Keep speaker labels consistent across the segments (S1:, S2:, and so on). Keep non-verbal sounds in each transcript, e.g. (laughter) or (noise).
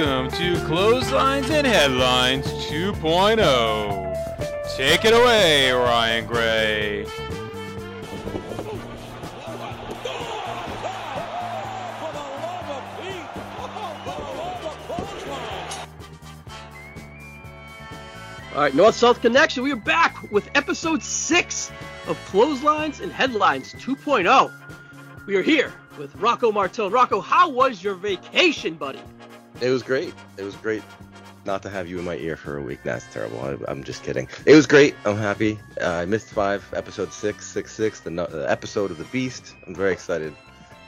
S1: Welcome to Clotheslines and Headlines 2.0. Take it away, Ryan Gray.
S2: All right, North South Connection. We are back with episode six of Clotheslines and Headlines 2.0. We are here with Rocco Martone. Rocco, how was your vacation, buddy?
S3: It was great. It was great not to have you in my ear for a week. That's terrible. I, am just kidding. It was great. I'm happy. Uh, I missed five, episode six, six, six, the, the episode of the Beast. I'm very excited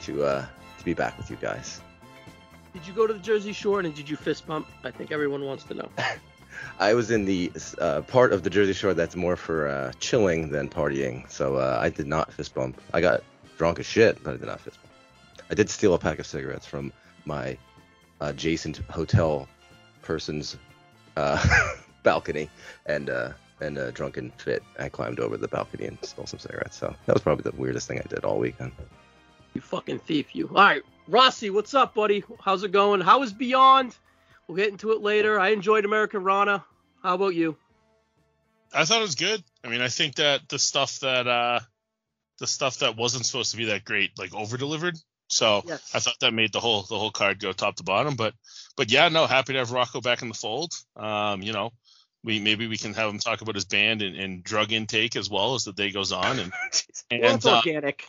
S3: to uh, to be back with you guys.
S2: Did you go to the Jersey Shore and did you fist bump? I think everyone wants to know. (laughs)
S3: I was in the uh, part of the Jersey Shore that's more for uh, chilling than partying, so uh, I did not fist bump. I got drunk as shit, but I did not fist bump. I did steal a pack of cigarettes from my adjacent hotel person's uh, (laughs) balcony, and uh, and a drunken fit, I climbed over the balcony and stole some cigarettes. So that was probably the weirdest thing I did all weekend.
S2: You fucking thief, you. All right, Rossi, what's up, buddy? How's it going? How is Beyond? We'll get into it later. I enjoyed Americanrana. How about you?
S4: I thought it was good. I mean, I think that the stuff that uh the stuff that wasn't supposed to be that great like over delivered. So yes. I thought that made the whole the whole card go top to bottom. But but yeah, no, happy to have Rocco back in the fold. Um, you know, we maybe we can have him talk about his band and, and drug intake as well as the day goes on. And, (laughs)
S2: and well, it's uh, organic.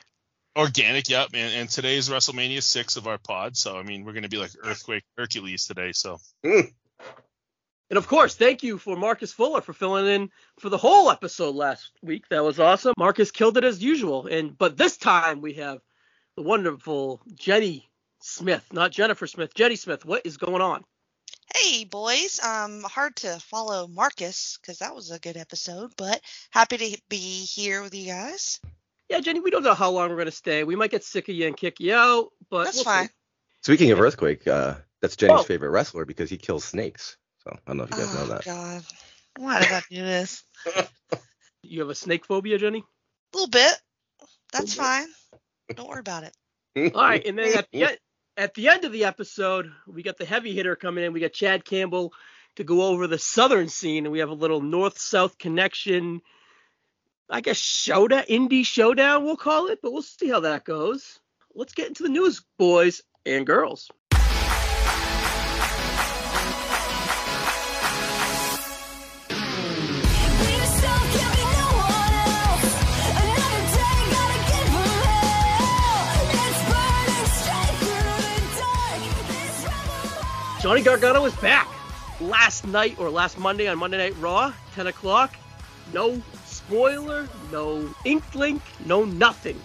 S4: Organic, yep. And, and today's WrestleMania six of our pod. So I mean, we're gonna be like Earthquake Hercules today. So. Mm.
S2: And of course, thank you for Marcus Fuller for filling in for the whole episode last week. That was awesome. Marcus killed it as usual. And but this time we have the wonderful Jenny Smith, not Jennifer Smith, Jenny Smith. What is going on?
S5: Hey boys, um, hard to follow Marcus because that was a good episode, but happy to be here with you guys.
S2: Yeah, Jenny, we don't know how long we're gonna stay. We might get sick of you and kick you out, but
S5: that's
S2: we'll
S5: fine. See.
S3: Speaking of earthquake, uh, that's Jenny's oh. favorite wrestler because he kills snakes. So I don't know if you guys
S5: oh,
S3: know that.
S5: God, why did I do this? (laughs)
S2: you have a snake phobia, Jenny?
S5: A little bit. That's little fine. Bit. Don't worry about it.
S2: All right, and then at (laughs) the, end, at the end of the episode, we got the heavy hitter coming in. We got Chad Campbell to go over the southern scene, and we have a little north-south connection. I guess showdown, indie showdown, we'll call it, but we'll see how that goes. Let's get into the news, boys and girls. Johnny Gargano is back. Last night or last Monday on Monday Night Raw, 10 o'clock. No spoiler, no ink link, no nothing.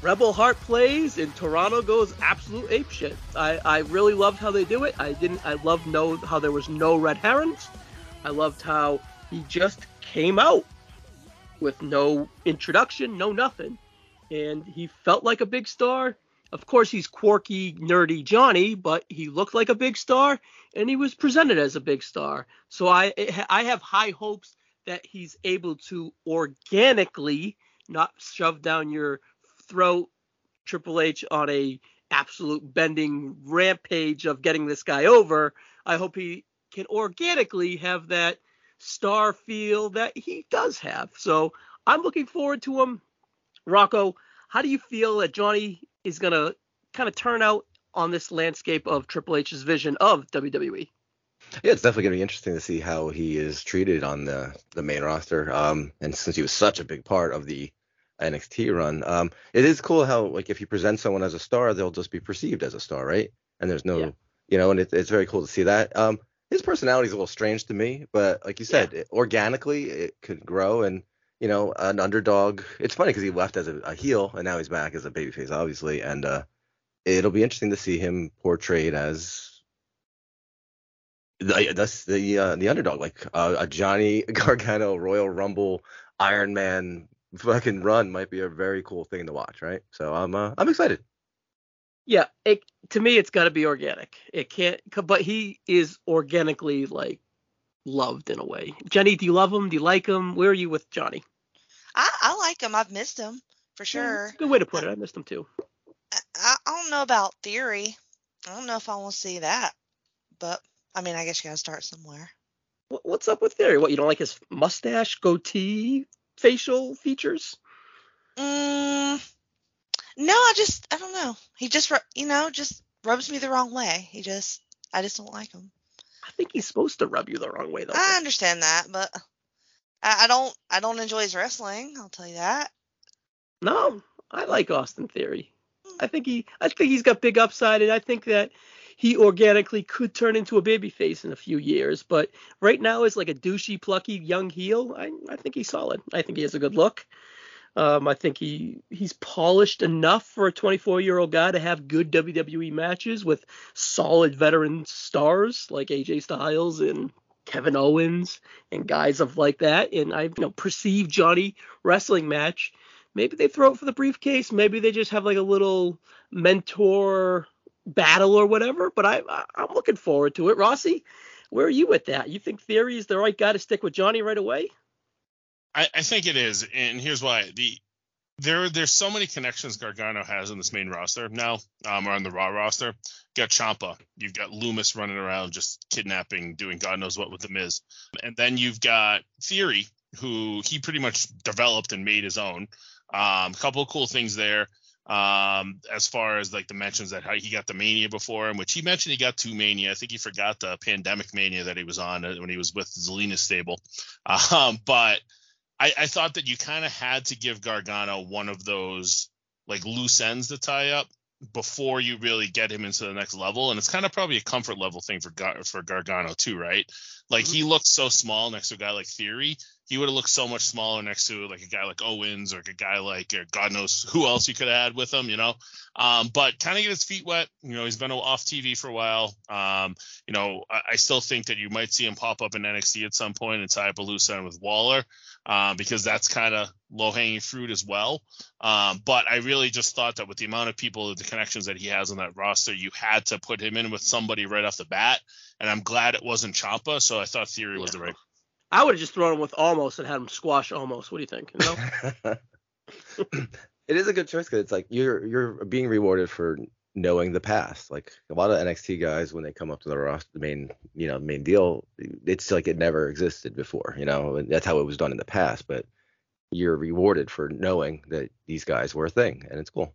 S2: Rebel Heart plays and Toronto goes absolute apeshit. I, I really loved how they do it. I didn't. I loved no how there was no red herrings. I loved how he just came out with no introduction, no nothing, and he felt like a big star. Of course, he's quirky, nerdy Johnny, but he looked like a big star and he was presented as a big star. So I I have high hopes that he's able to organically, not shove down your throat, Triple H on a absolute bending rampage of getting this guy over. I hope he can organically have that star feel that he does have. So I'm looking forward to him. Rocco, how do you feel that Johnny is going to kind of turn out on this landscape of Triple H's vision of WWE.
S3: Yeah, it's definitely going to be interesting to see how he is treated on the the main roster. Um, and since he was such a big part of the NXT run, um, it is cool how like if you present someone as a star, they'll just be perceived as a star, right? And there's no, yeah. you know, and it, it's very cool to see that. Um, his personality is a little strange to me, but like you said, yeah. it, organically it could grow and you know, an underdog. It's funny because he left as a, a, heel and now he's back as a babyface, obviously, and uh, it'll be interesting to see him portrayed as the that's the uh, the underdog, like uh, a Johnny (laughs) Gargano Royal Rumble Iron Man fucking run might be a very cool thing to watch, right? So I'm uh, I'm excited.
S2: Yeah, it, to me it's got to be organic. It can't, but he is organically like loved in a way. Jenny, do you love him? Do you like him? Where are you with Johnny?
S5: I, I like him. I've missed him for sure.
S2: Yeah, good way to put it. I missed him too.
S5: I, I don't know about theory. I don't know if I want to see that. but I mean, I guess you gotta start somewhere.
S2: What's up with Theory? What you don't like his mustache, goatee, facial features?
S5: Mm, no, I just I don't know. He just you know just rubs me the wrong way. He just I just don't like him.
S2: I think he's supposed to rub you the wrong way though.
S5: I understand that, but I, I don't I don't enjoy his wrestling. I'll tell you that.
S2: No, I like Austin Theory. I hmm. think he I think he's got big upside, and I think that he organically could turn into a babyface in a few years. But right now, as like a douchey, plucky young heel, I I think he's solid. I think he has a good look. Um, I think he he's polished enough for a 24 year old guy to have good WWE matches with solid veteran stars like AJ Styles and Kevin Owens and guys of like that. And I you know perceive Johnny wrestling match maybe they throw it for the briefcase. Maybe they just have like a little mentor battle or whatever. But I, I am looking forward to it. Rossi, where are you with that? You think Theory is the right guy to stick with Johnny right away?
S4: I, I think it is, and here's why. The there there's so many connections Gargano has on this main roster now, um, or on the Raw roster. You got Ciampa, you've got Lumis running around just kidnapping, doing God knows what with the Miz, and then you've got Theory, who he pretty much developed and made his own. Um, a couple of cool things there. Um, as far as like the mentions that he got the mania before him, which he mentioned he got two mania. I think he forgot the pandemic mania that he was on uh, when he was with Zelina's stable. (laughs) Um, but I, I thought that you kind of had to give Gargano one of those like loose ends to tie up before you really get him into the next level. And it's kind of probably a comfort level thing for Gar- for Gargano too, right? Like he mm-hmm. looks so small next to a guy like Theory. He would have looked so much smaller next to like a guy like Owens or a guy like God knows who else you could have had with him, you know. Um, but kind of get his feet wet. You know, he's been off TV for a while. Um, you know, I, I, still think that you might see him pop up in NXT at some point and tie up a loose end with Waller uh, because that's kind of low hanging fruit as well. Um, but I really just thought that with the amount of people, the connections that he has on that roster, you had to put him in with somebody right off the bat. And I'm glad it wasn't Ciampa. So I thought Theory was the right.
S2: I would have just thrown him with Omos and had him squash Omos. What do you think? You
S3: know? (laughs) it is a good choice because it's like you're you're being rewarded for knowing the past. Like a lot of NXT guys, when they come up to the roster, the main you know main deal, it's like it never existed before. You know, and that's how it was done in the past. But you're rewarded for knowing that these guys were a thing, and it's cool.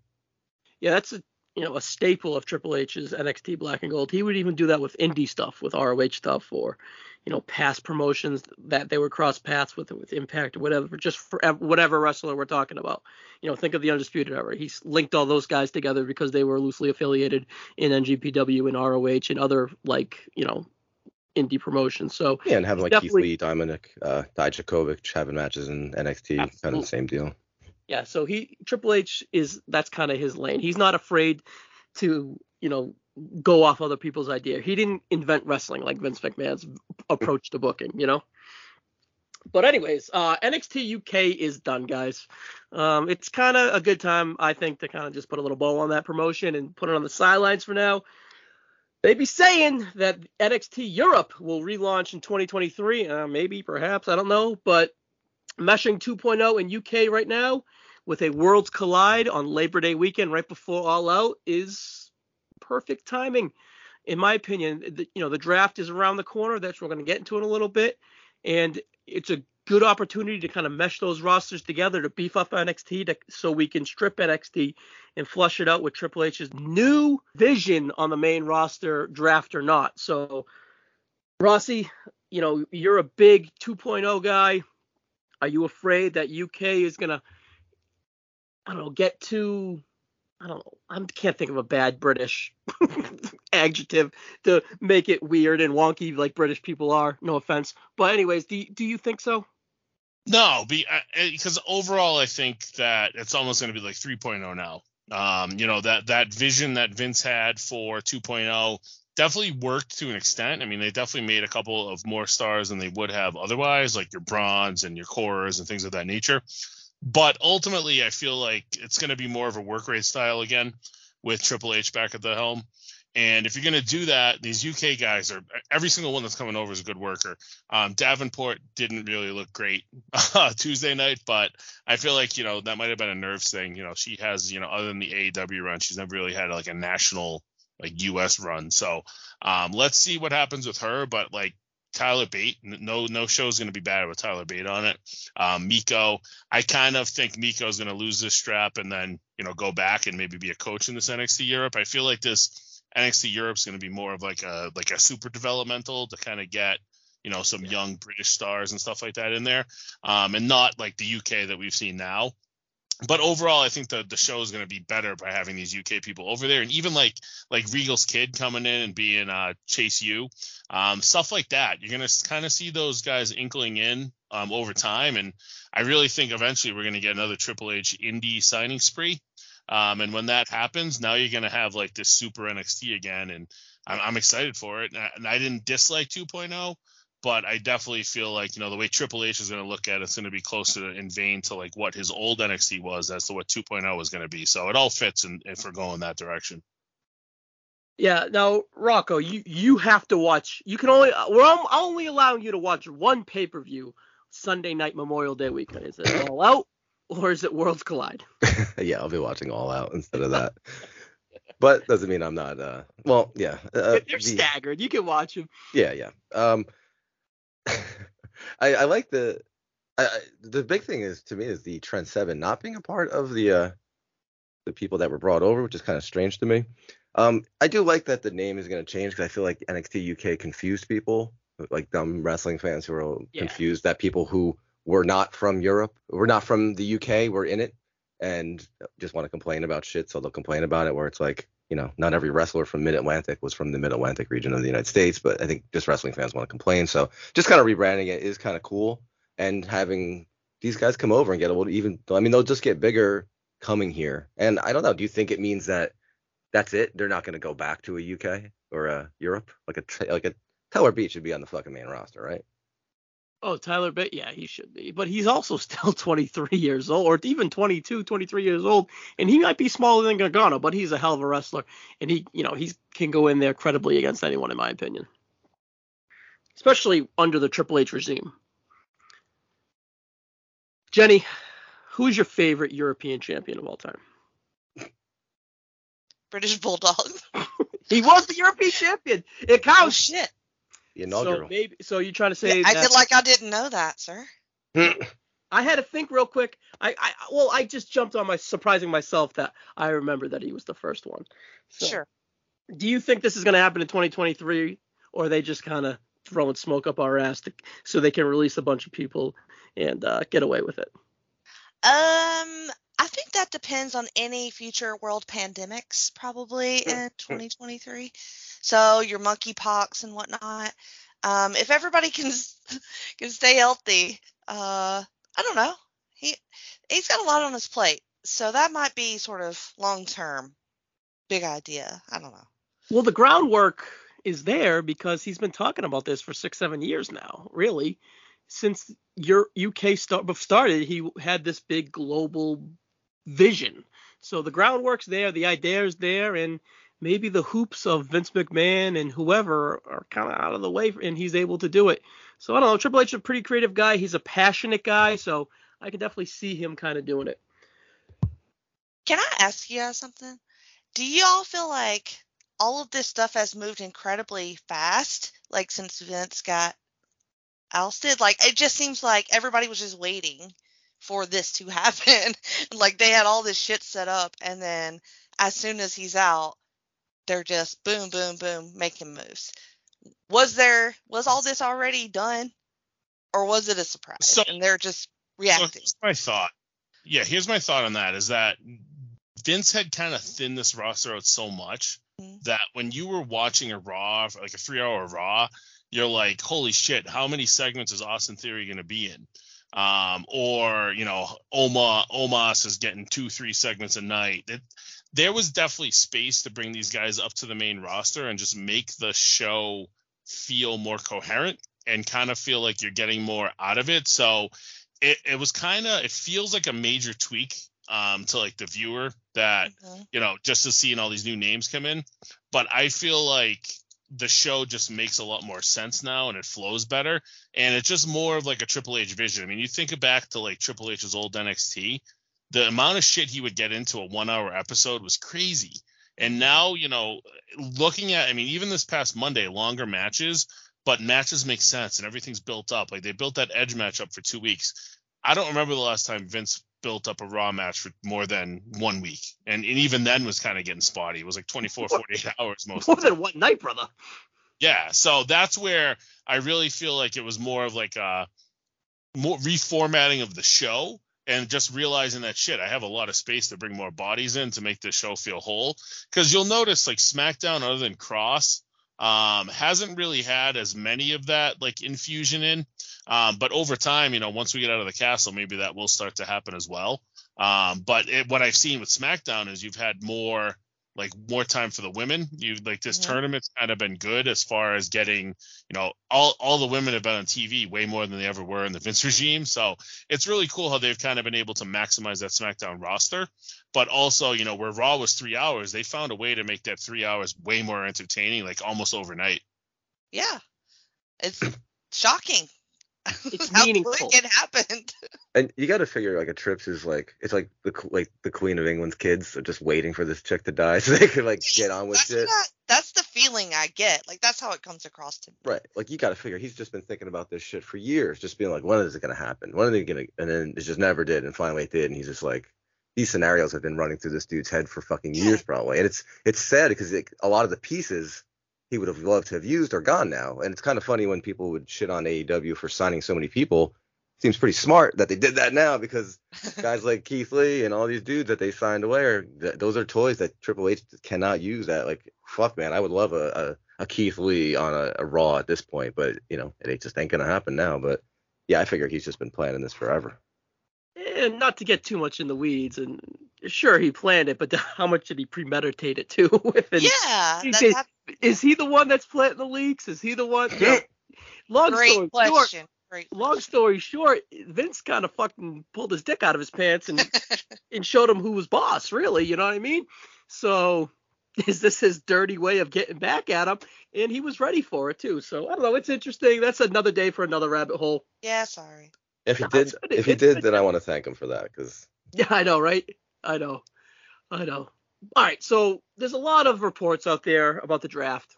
S2: Yeah, that's a you know a staple of Triple H's NXT Black and Gold. He would even do that with indie stuff, with ROH stuff, or you know past promotions that they were cross paths with with Impact or whatever, just for whatever wrestler we're talking about. You know, think of the Undisputed Era. He's linked all those guys together because they were loosely affiliated in NJPW and ROH and other like you know indie promotions. So
S3: yeah, and having like Keith Lee, Dominik, uh, Dijakovic having matches in NXT, absolutely. kind of the same deal.
S2: Yeah, so he Triple H is that's kind of his lane. He's not afraid to you know go off other people's idea. He didn't invent wrestling like Vince McMahon's approach to booking, you know. But anyways, uh, NXT UK is done, guys. Um, it's kind of a good time, I think, to kind of just put a little bow on that promotion and put it on the sidelines for now. They be saying that NXT Europe will relaunch in 2023. Uh, maybe, perhaps, I don't know. But meshing 2.0 in UK right now with a Worlds Collide on Labor Day weekend right before All Out is perfect timing, in my opinion. The, you know, the draft is around the corner. That's what we're going to get into in a little bit, and it's a good opportunity to kind of mesh those rosters together to beef up NXT to, so we can strip NXT and flush it out with Triple H's new vision on the main roster, draft or not. So, Rossi, you know, you're a big 2.0 guy. Are you afraid that UK is going to I don't know, get too I don't know. I can't think of a bad British (laughs) adjective to make it weird and wonky like British people are. No offense, but anyways, do do you think so?
S4: No, because overall, I think that it's almost going to be like 3.0 now. Um, you know that that vision that Vince had for 2.0 definitely worked to an extent. I mean, they definitely made a couple of more stars than they would have otherwise, like your Brons and your Coras and things of that nature. But ultimately, I feel like it's going to be more of a work rate style again with Triple H back at the helm. And if you're going to do that, these UK guys are every single one that's coming over is a good worker. Um, Davenport didn't really look great (laughs) uh, Tuesday night, but I feel like you know that might have been a nerves thing. You know, she has you know other than the AEW run, she's never really had like a national like U.S. run. So um, let's see what happens with her. But like Tyler Bate, no no show is going to be bad with Tyler Bate on it. Um, Meiko, I kind of think Meiko is going to lose this strap and then you know go back and maybe be a coach in this NXT Europe. I feel like this NXT Europe is going to be more of like a like a super developmental to kind of get you know some yeah. young British stars and stuff like that in there, um, and not like the UK that we've seen now but overall, I think the the show is going to be better by having these UK people over there, and even like like Regal's kid coming in and being uh, Chase U, um, stuff like that. You're going to kind of see those guys inkling in um, over time, and I really think eventually we're going to get another Triple H indie signing spree. Um, and when that happens, now you're going to have like this super NXT again, and I'm, I'm excited for it. And I, and I didn't dislike 2.0 but I definitely feel like you know the way Triple H is going to look at it, it's going to be closer in vein to like what his old NXT was as to what 2.0 is going to be. So it all fits in, if we're going that direction.
S2: Yeah. Now, Rocco, you you have to watch. You can only we're only allowing you to watch one pay per view Sunday night Memorial Day weekend. Is it All Out or is it Worlds Collide? (laughs)
S3: yeah, I'll be watching All Out instead of that. but doesn't mean I'm not. uh Well, yeah. Uh,
S2: They're the, staggered. You can watch them.
S3: Yeah, yeah. Um (laughs) I, I like the I, the big thing is to me is the Trent Seven not being a part of the uh the people that were brought over, which is kind of strange to me. Um, I do like that the name is going to change because I feel like NXT UK confused people, like dumb wrestling fans who are yeah. confused that people who were not from Europe, were not from the UK, were in it and just want to complain about shit, so they'll complain about it. Where it's like, you know, not every wrestler from Mid Atlantic was from the Mid Atlantic region of the United States, but I think just wrestling fans want to complain. So just kind of rebranding it is kind of cool, and having these guys come over and get a little even. I mean, they'll just get bigger coming here. And I don't know. Do you think it means that that's it? They're not going to go back to a UK or a Europe? Like a like a Tyler Bate should be on the fucking main roster, right?
S2: Oh, Tyler Bate, yeah, he should be. But he's also (laughs) still 23 years old, or even 22, 23 years old, and he might be smaller than Gargano, but he's a hell of a wrestler, and he, you know, he can go in there credibly against anyone, in my opinion, especially under the Triple H regime. Jenny, who's your favorite European champion of all time?
S5: British Bulldog. (laughs)
S2: he was the European champion. It counts. Oh,
S5: shit.
S3: The inaugural.
S2: So maybe so you're trying to say
S5: yeah, I did like I didn't know that, sir.
S2: I had to think real quick. I, I well, I just jumped on my surprising myself that I remember that he was the first one.
S5: So, sure.
S2: Do you think this is going to happen in 2023, or are they just kind of throwing smoke up our ass to, so they can release a bunch of people and uh, get away with it?
S5: Um, I think that depends on any future world pandemics, probably in 2023. So your monkeypox and whatnot. Um, if everybody (laughs) can can stay healthy, uh, I don't know. He he's got a lot on his plate, so that might be sort of long term, big idea. I don't know.
S2: Well, the groundwork is there because he's been talking about this for six, seven years now. Really, since your UK start, started, he had this big global vision. So the groundwork's there, the idea is there, and maybe the hoops of Vince McMahon and whoever are kind of out of the way, and he's able to do it. So I don't know. Triple H is a pretty creative guy. He's a passionate guy, so I can definitely see him kind of doing it.
S5: Can I ask you something? Do you all feel like all of this stuff has moved incredibly fast, like since Vince got ousted? Like it just seems like everybody was just waiting for this to (laughs) happen. like they had all this shit set up, and then as soon as he's out, they're just boom, boom, boom, making moves. Was there was all this already done, or was it a surprise? So, and they're just reacting.
S4: So my thought. Yeah, here's my thought on that: is that Vince had kind of thinned this roster out so much mm-hmm. that when you were watching a Raw, like a three-hour Raw, you're like, holy shit, how many segments is Austin Theory going to be in? Um, or you know, Oma Omos is getting two, three segments a night. It, there was definitely space to bring these guys up to the main roster and just make the show feel more coherent and kind of feel like you're getting more out of it. So it, it was kind of it feels like a major tweak um, to like the viewer that mm-hmm. you know just to seeing all these new names come in. But I feel like the show just makes a lot more sense now and it flows better and it's just more of like a Triple H vision. I mean, you think back to like Triple H's old NXT the amount of shit he would get into a one hour episode was crazy. And now, you know, looking at, I mean, even this past Monday, longer matches, but matches make sense and everything's built up. Like they built that edge match up for two weeks. I don't remember the last time Vince built up a Raw match for more than one week. And, and even then was kind of getting spotty. It was like 24, 48 (laughs) hours most
S2: More than one night, brother.
S4: Yeah. So that's where I really feel like it was more of like a more reformatting of the show and just realizing that shit, I have a lot of space to bring more bodies in to make this show feel whole. Because you'll notice like SmackDown, other than Kross, um, hasn't really had as many of that like infusion in. Um, but over time, you know, once we get out of the castle, maybe that will start to happen as well. Um, but it, what I've seen with SmackDown is you've had more like more time for the women. You like this yeah. tournament's kind of been good as far as getting, you know, all all the women have been on TV way more than they ever were in the Vince regime. So it's really cool how they've kind of been able to maximize that SmackDown roster. But also, you know, where Raw was three hours, they found a way to make that three hours way more entertaining, like almost overnight.
S5: Yeah. It's shocking
S2: it's (laughs) meaningful.
S5: it happened. (laughs)
S3: And you got to figure like a trips is like it's like the like the Queen of England's kids are just waiting for this chick to die (laughs) so they could like get on with
S5: that's
S3: it.
S5: Not, that's the feeling I get. Like that's how it comes across to me.
S3: Right. Like you got to figure he's just been thinking about this shit for years, just being like, when is it gonna happen? When are they gonna? And then it just never did, and finally it did, and he's just like. These scenarios have been running through this dude's head for fucking years, probably, and it's it's sad because like, a lot of the pieces he would have loved to have used are gone now. And it's kind of funny when people would shit on AEW for signing so many people. Seems pretty smart that they did that now because (laughs) guys like Keith Lee and all these dudes that they signed away are those are toys that Triple H cannot use. That like fuck man, I would love a, a, a Keith Lee on a, a, Raw at this point, but you know it just ain't gonna happen now. But yeah, I figure he's just been planning this forever.
S2: And not to get too much in the weeds, and sure he planned it, but (laughs) how much did he premeditate it too? (laughs)
S5: yeah,
S2: is he the one that's planting the leaks? Is he the one?
S5: long Great story question. short. Great
S2: long story short, Vince kind of fucking pulled his dick out of his pants and (laughs) and showed him who was boss. Really, you know what I mean? So is this his dirty way of getting back at him? And he was ready for it too. So I don't know. It's interesting. That's another day for another rabbit hole.
S5: Yeah, sorry.
S3: If he did, if he did, then I want to thank him for that because.
S2: Yeah, I know, right? I know, I know. All right, so there's a lot of reports out there about the draft.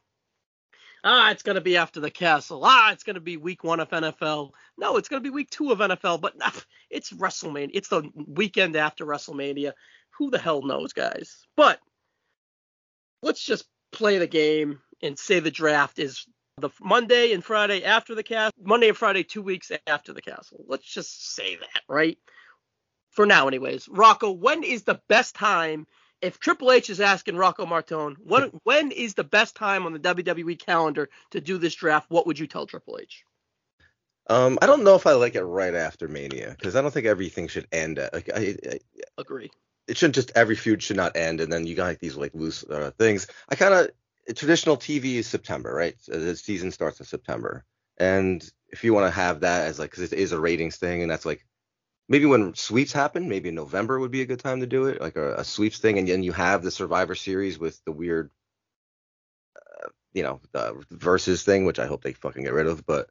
S2: Ah, it's going to be after the castle. Ah, it's going to be week one of NFL. No, it's going to be week two of NFL, but nah, it's WrestleMania. It's the weekend after WrestleMania. Who the hell knows, guys? But let's just play the game and say the draft is the Monday and Friday after the castle. Monday and Friday, two weeks after the castle. Let's just say that, right? For now, anyways. Rocco, when is the best time if Triple H is asking Rocco Martone, when when is the best time on the WWE calendar to do this draft? What would you tell Triple H?
S3: Um, I don't know if I like it right after Mania because I don't think everything should end at like I, I
S2: agree.
S3: It shouldn't just every feud should not end and then you got like these like loose uh, things. I kind of traditional TV is September, right? The season starts in September, and if you want to have that as like because it is a ratings thing and that's like maybe when sweeps happen, maybe in November would be a good time to do it, like a, a sweeps thing, and then you have the Survivor Series with the weird, uh, you know, the versus thing, which I hope they fucking get rid of. But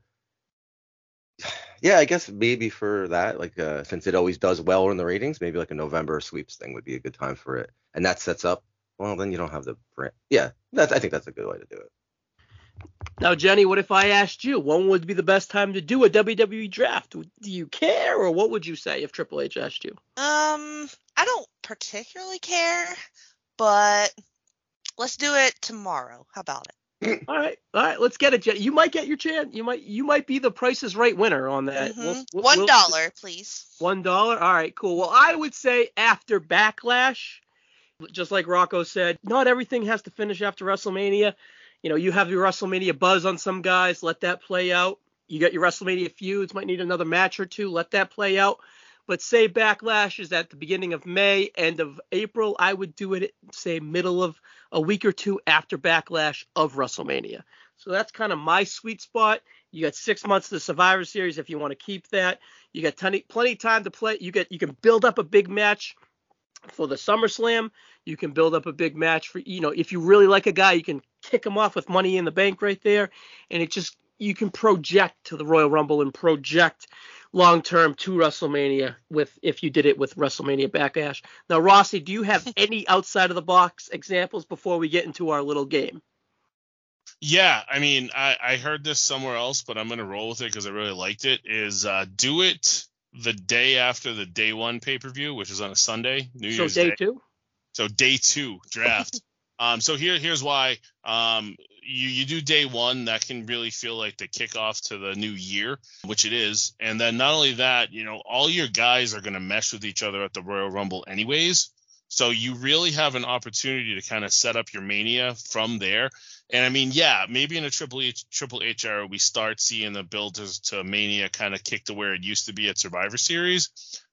S3: yeah, I guess maybe for that, like uh, since it always does well in the ratings, maybe like a November sweeps thing would be a good time for it, and that sets up. Well, then you don't have the brand. Yeah, that's I think that's a good way to do it.
S2: Now, Jenny, what if I asked you when would be the best time to do a WWE draft? Do you care, or what would you say if Triple H asked you?
S5: Um, I don't particularly care, but let's do it tomorrow. How about
S2: it? (laughs) all right, all right, let's get it, Jenny. You might get your chance. You might, you might be the Price is Right winner on that.
S5: Mm-hmm. We'll, we'll, One dollar, we'll, please.
S2: One dollar. All right, cool. Well, I would say after Backlash, just like Rocco said, not everything has to finish after WrestleMania you know, you have your WrestleMania buzz on some guys, let that play out. You got your WrestleMania feuds, might need another match or two, let that play out. But say Backlash is at the beginning of May, end of April, I would do it say middle of a week or two after Backlash of WrestleMania. So that's kind of my sweet spot. You got six months of the Survivor Series if you want to keep that. You got plenty plenty time to play. You get you can build up a big match for the SummerSlam. You can build up a big match for you know if you really like a guy, you can kick him off with Money in the Bank right there, and it just you can project to the Royal Rumble and project long term to WrestleMania with if you did it with WrestleMania Backlash. Now, Rossi, do you have (laughs) any outside of the box examples before we get into our little game?
S4: Yeah, I mean, I, I heard this somewhere else, but I'm gonna roll with it because I really liked it. Is uh, do it the day after the day one pay per view, which is on a Sunday, New
S2: so
S4: Year's
S2: day So
S4: Day.
S2: two.
S4: So day two draft. (laughs) um, so here here's why. Um, you you do day one that can really feel like the kickoff to the new year, which it is. And then not only that, you know, all your guys are gonna mesh with each other at the Royal Rumble anyways. So you really have an opportunity to kind of set up your mania from there. And I mean, yeah, maybe in a Triple H Triple H era, we start seeing the build to, to Mania kind of kick to where it used to be at Survivor Series.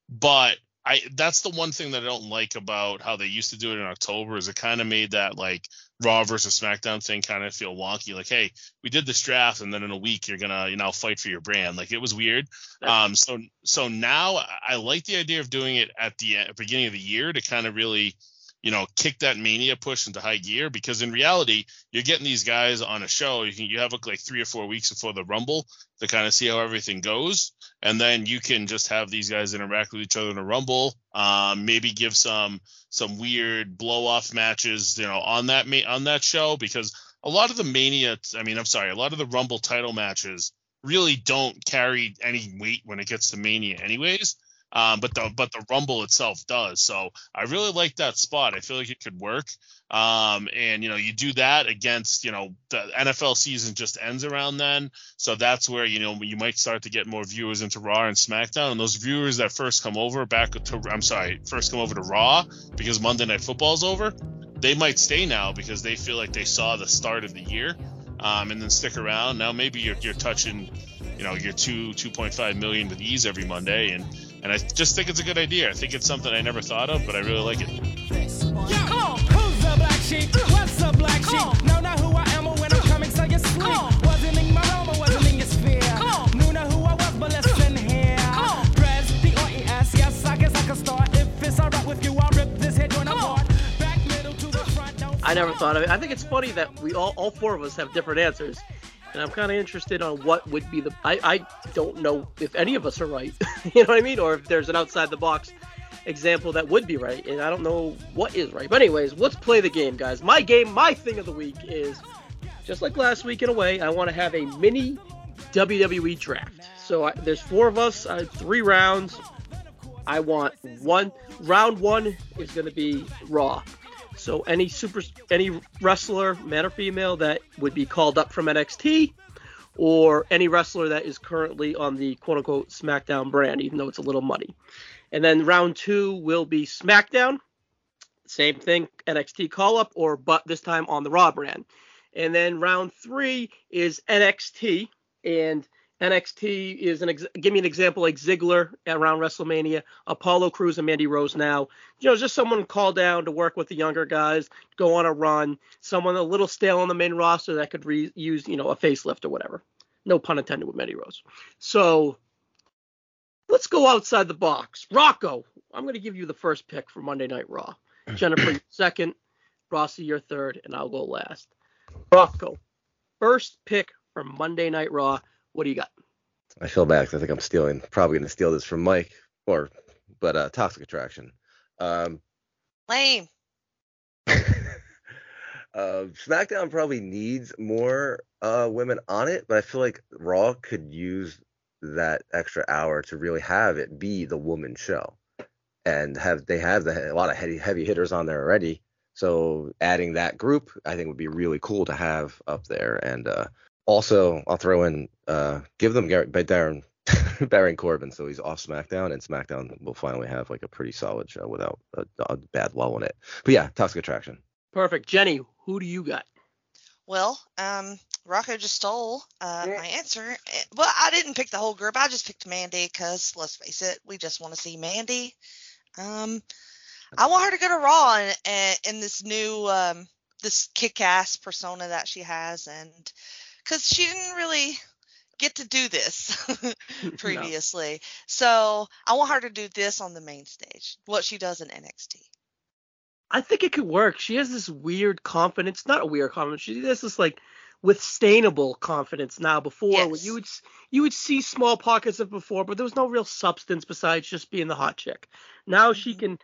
S4: But I that's the one thing that I don't like about how they used to do it in October is it kind of made that like Raw versus SmackDown thing kind of feel wonky. Like, hey, we did this draft, and then in a week you're gonna you know fight for your brand. Like it was weird. Um, so so now I like the idea of doing it at the beginning of the year to kind of really you know, kick that mania push into high gear because in reality, you're getting these guys on a show. You can you have like three or four weeks before the rumble to kind of see how everything goes, and then you can just have these guys interact with each other in a rumble. Um, maybe give some some weird blow off matches, you know, on that on that show because a lot of the mania, I mean, I'm sorry, a lot of the rumble title matches really don't carry any weight when it gets to mania, anyways. Um, but the but the Rumble itself does. So I really like that spot. I feel like it could work. Um, and you know, you do that against you know the NFL season just ends around then, so that's where you know you might start to get more viewers into Raw and SmackDown, and those viewers that first come over back to I'm sorry, first come over to Raw because Monday Night Football's over, they might stay now because they feel like they saw the start of the year. Um, and then stick around. Now maybe you're, you're touching, you know, your two 2.5 million with ease every Monday, and and I just think it's a good idea. I think it's something I never thought of, but I really like it.
S6: Come on. Who's the black sheep? What's the black sheep? Know not who I am or when I'm coming, so you sleep. Wasn't in my realm or wasn't in your sphere. Knew not who I was, but listen here. Press P-R-E-S, yes, I guess I can start. If it's alright with you, I'll rip this head joint apart. Back middle to the front. Don't
S2: I never thought of it. I think it's funny that we all all four of us have different answers. And I'm kind of interested on what would be the. I, I don't know if any of us are right. (laughs) you know what I mean? Or if there's an outside the box example that would be right. And I don't know what is right. But, anyways, let's play the game, guys. My game, my thing of the week is just like last week in a way, I want to have a mini WWE draft. So I, there's four of us, uh, three rounds. I want one. Round one is going to be Raw. So any super any wrestler, man or female, that would be called up from NXT, or any wrestler that is currently on the quote unquote SmackDown brand, even though it's a little muddy. And then round two will be SmackDown. Same thing, NXT call up, or but this time on the Raw brand. And then round three is NXT, and NXT is an ex- give me an example like Ziggler around WrestleMania, Apollo Crews and Mandy Rose now. You know, just someone called down to work with the younger guys, go on a run, someone a little stale on the main roster that could re- use, you know, a facelift or whatever. No pun intended with Mandy Rose. So let's go outside the box. Rocco, I'm going to give you the first pick for Monday Night Raw. (clears throat) Jennifer, second. Rossi, your third, and I'll go last. Rocco, first pick for Monday Night Raw. What do you got?
S3: I feel bad 'cause I think I'm stealing, probably going to steal this from Mike, or but uh, Toxic Attraction. Um,
S5: Lame.
S3: uh, (laughs) SmackDown probably needs more uh, women on it, but I feel like Raw could use that extra hour to really have it be the woman show, and have they have the, a lot of heavy heavy hitters on there already. So adding that group, I think would be really cool to have up there. And uh, also, I'll throw in uh, give them Garrett, Darren (laughs) Baron Corbin, so he's off SmackDown, and SmackDown will finally have like a pretty solid show without a, a bad lull in it. But yeah, Toxic Attraction.
S2: Perfect. Jenny, who do you got?
S5: Well, um, Rocco just stole uh,
S2: Yeah.
S5: my answer. Eh, Well, I didn't pick the whole group. I just picked Mandy because, let's face it, we just want to see Mandy. Um, I want her to go to Raw and, and in this new, um, this kick-ass persona that she has, and because she didn't really get to do this (laughs) (laughs) previously, so I want her to do this on the main stage, what she does in NXT.
S2: I think it could work. She has this weird confidence, not a weird confidence. She has this like withstandable confidence now. Before
S5: Yes.
S2: you would you would see small pockets of before, but there was no real substance besides just being the hot chick. Now she
S5: Mhm.
S2: can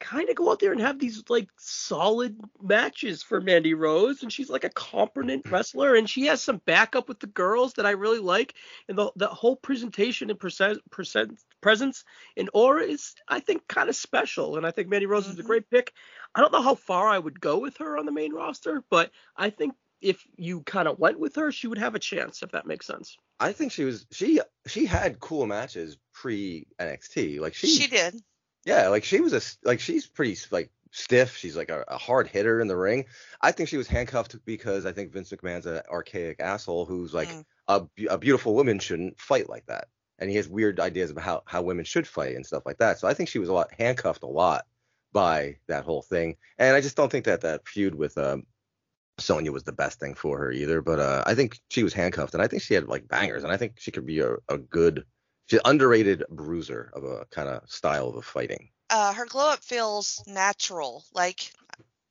S2: kind of go out there and have these like solid matches for Mandy Rose, and she's like a competent wrestler, and she has some backup with the girls that I really like, and the the whole presentation and present, present presence and aura is I think kind of special, and I think Mandy Rose is a
S5: Mhm.
S2: great pick. I don't know how far I would go with her on the main roster, but I think if you kind of went with her, she would have a chance if that makes sense.
S3: I think she was she she had cool matches pre NXT. Like she,
S5: She did.
S3: Yeah, like she was a like she's pretty like stiff. She's like a, a hard hitter in the ring. I think she was handcuffed because I think Vince McMahon's an archaic asshole who's like
S5: Mm.
S3: a, a beautiful woman shouldn't fight like that, and he has weird ideas about how how women should fight and stuff like that. So I think she was a lot handcuffed a lot by that whole thing, and I just don't think that that feud with um Sonya was the best thing for her either. But uh, I think she was handcuffed, and I think she had like bangers, and I think she could be a, a good, she's an underrated bruiser of a kind of style of fighting.
S5: Uh, her glow up feels natural, like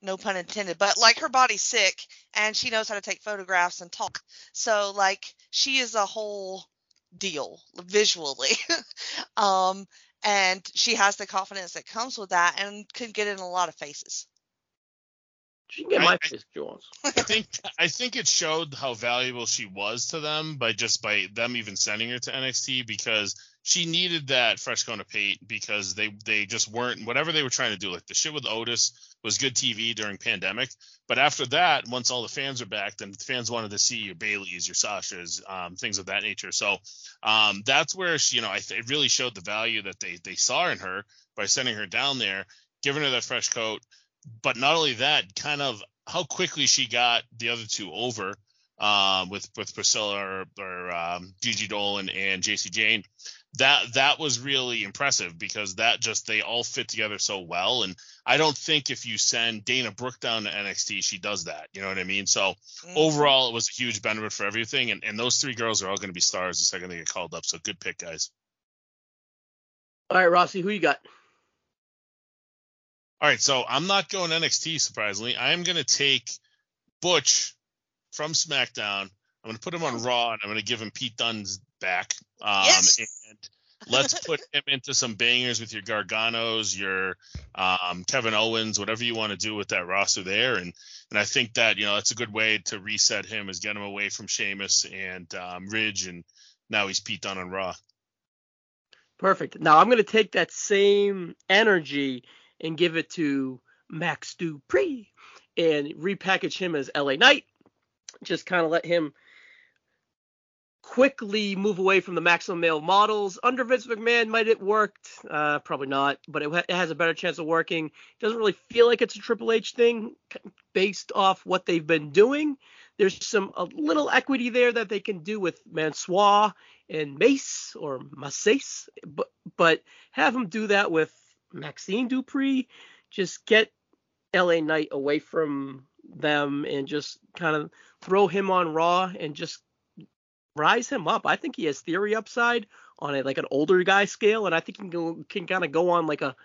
S5: no pun intended, but like her body's sick and she knows how to take photographs and talk. So like she is a whole deal visually. (laughs) um, and she has the confidence that comes with that and can get in a lot of faces.
S2: She can get
S4: I-
S2: my face if she wants.
S4: I think I think it showed how valuable she was to them by just by them even sending her to NXT because she needed that fresh cone of paint because they they just weren't whatever they were trying to do like the shit with Otis was good TV during pandemic but after that once all the fans are back then the fans wanted to see your Baileys your Sashas um, things of that nature so um, that's where she you know I th- it really showed the value that they they saw in her by sending her down there giving her that fresh coat but not only that, kind of how quickly she got the other two over um, with with Priscilla or, or um, Gigi Dolin and Jacy Jayne. That that was really impressive because that just they all fit together so well. And I don't think if you send Dana Brooke down to NXT, she does that. You know what I mean? So
S5: Mhm.
S4: overall, it was a huge benefit for everything. And, and those three girls are all going to be stars the second they get called up. So good pick, guys.
S2: All right, Rossi, who you got?
S4: All right, so I'm not going NXT surprisingly. I am going to take Butch from SmackDown. I'm going to put him on Raw, and I'm going to give him Pete Dunne's back. Um,
S5: Yes.
S4: And let's put him into some bangers with your Garganos, your um, Kevin Owens, whatever you want to do with that roster there. And and I think that you know that's a good way to reset him is get him away from Sheamus and um, Ridge, and now he's Pete Dunne on Raw.
S2: Perfect. Now I'm going to take that same energy and give it to Max Dupri and repackage him as LA Knight. Just kind of let him quickly move away from the maximum male models. Under Vince McMahon, might it worked? Uh, probably not, but it, it has a better chance of working. It Doesn't really feel like it's a Triple H thing based off what they've been doing. There's some a little equity there that they can do with Mansoor and Mace or Mace, but but have him do that with Maxine Dupree. Just get LA Knight away from them and just kind of throw him on Raw and just rise him up. I think he has theory upside on a like an older guy scale, and I think he can can kind of go on like a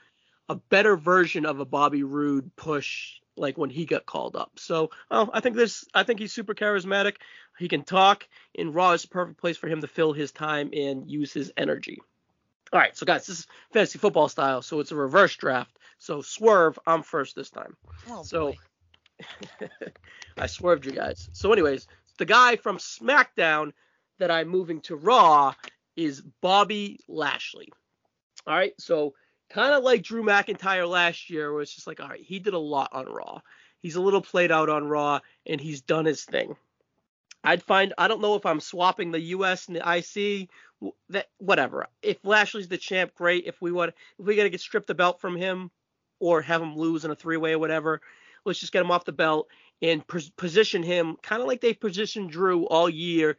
S2: a better version of a Bobby Roode push like when he got called up. So oh, I think this I think he's super charismatic. He can talk, and Raw is a perfect place for him to fill his time and use his energy. All right, so guys, this is fantasy football style, so it's a reverse draft. So swerve, I'm first this time.
S5: Oh,
S2: So. (laughs) I swerved you guys. So, anyways, the guy from SmackDown that I'm moving to Raw is Bobby Lashley. All right, so kind of like Drew McIntyre last year, where it's just like, all right, he did a lot on Raw. He's a little played out on Raw, and he's done his thing. I'd find I don't know if I'm swapping the US and the IC that whatever. If Lashley's the champ, great. If we want if we got to get stripped the belt from him or have him lose in a three-way or whatever, let's just get him off the belt and pos- position him kind of like they positioned Drew all year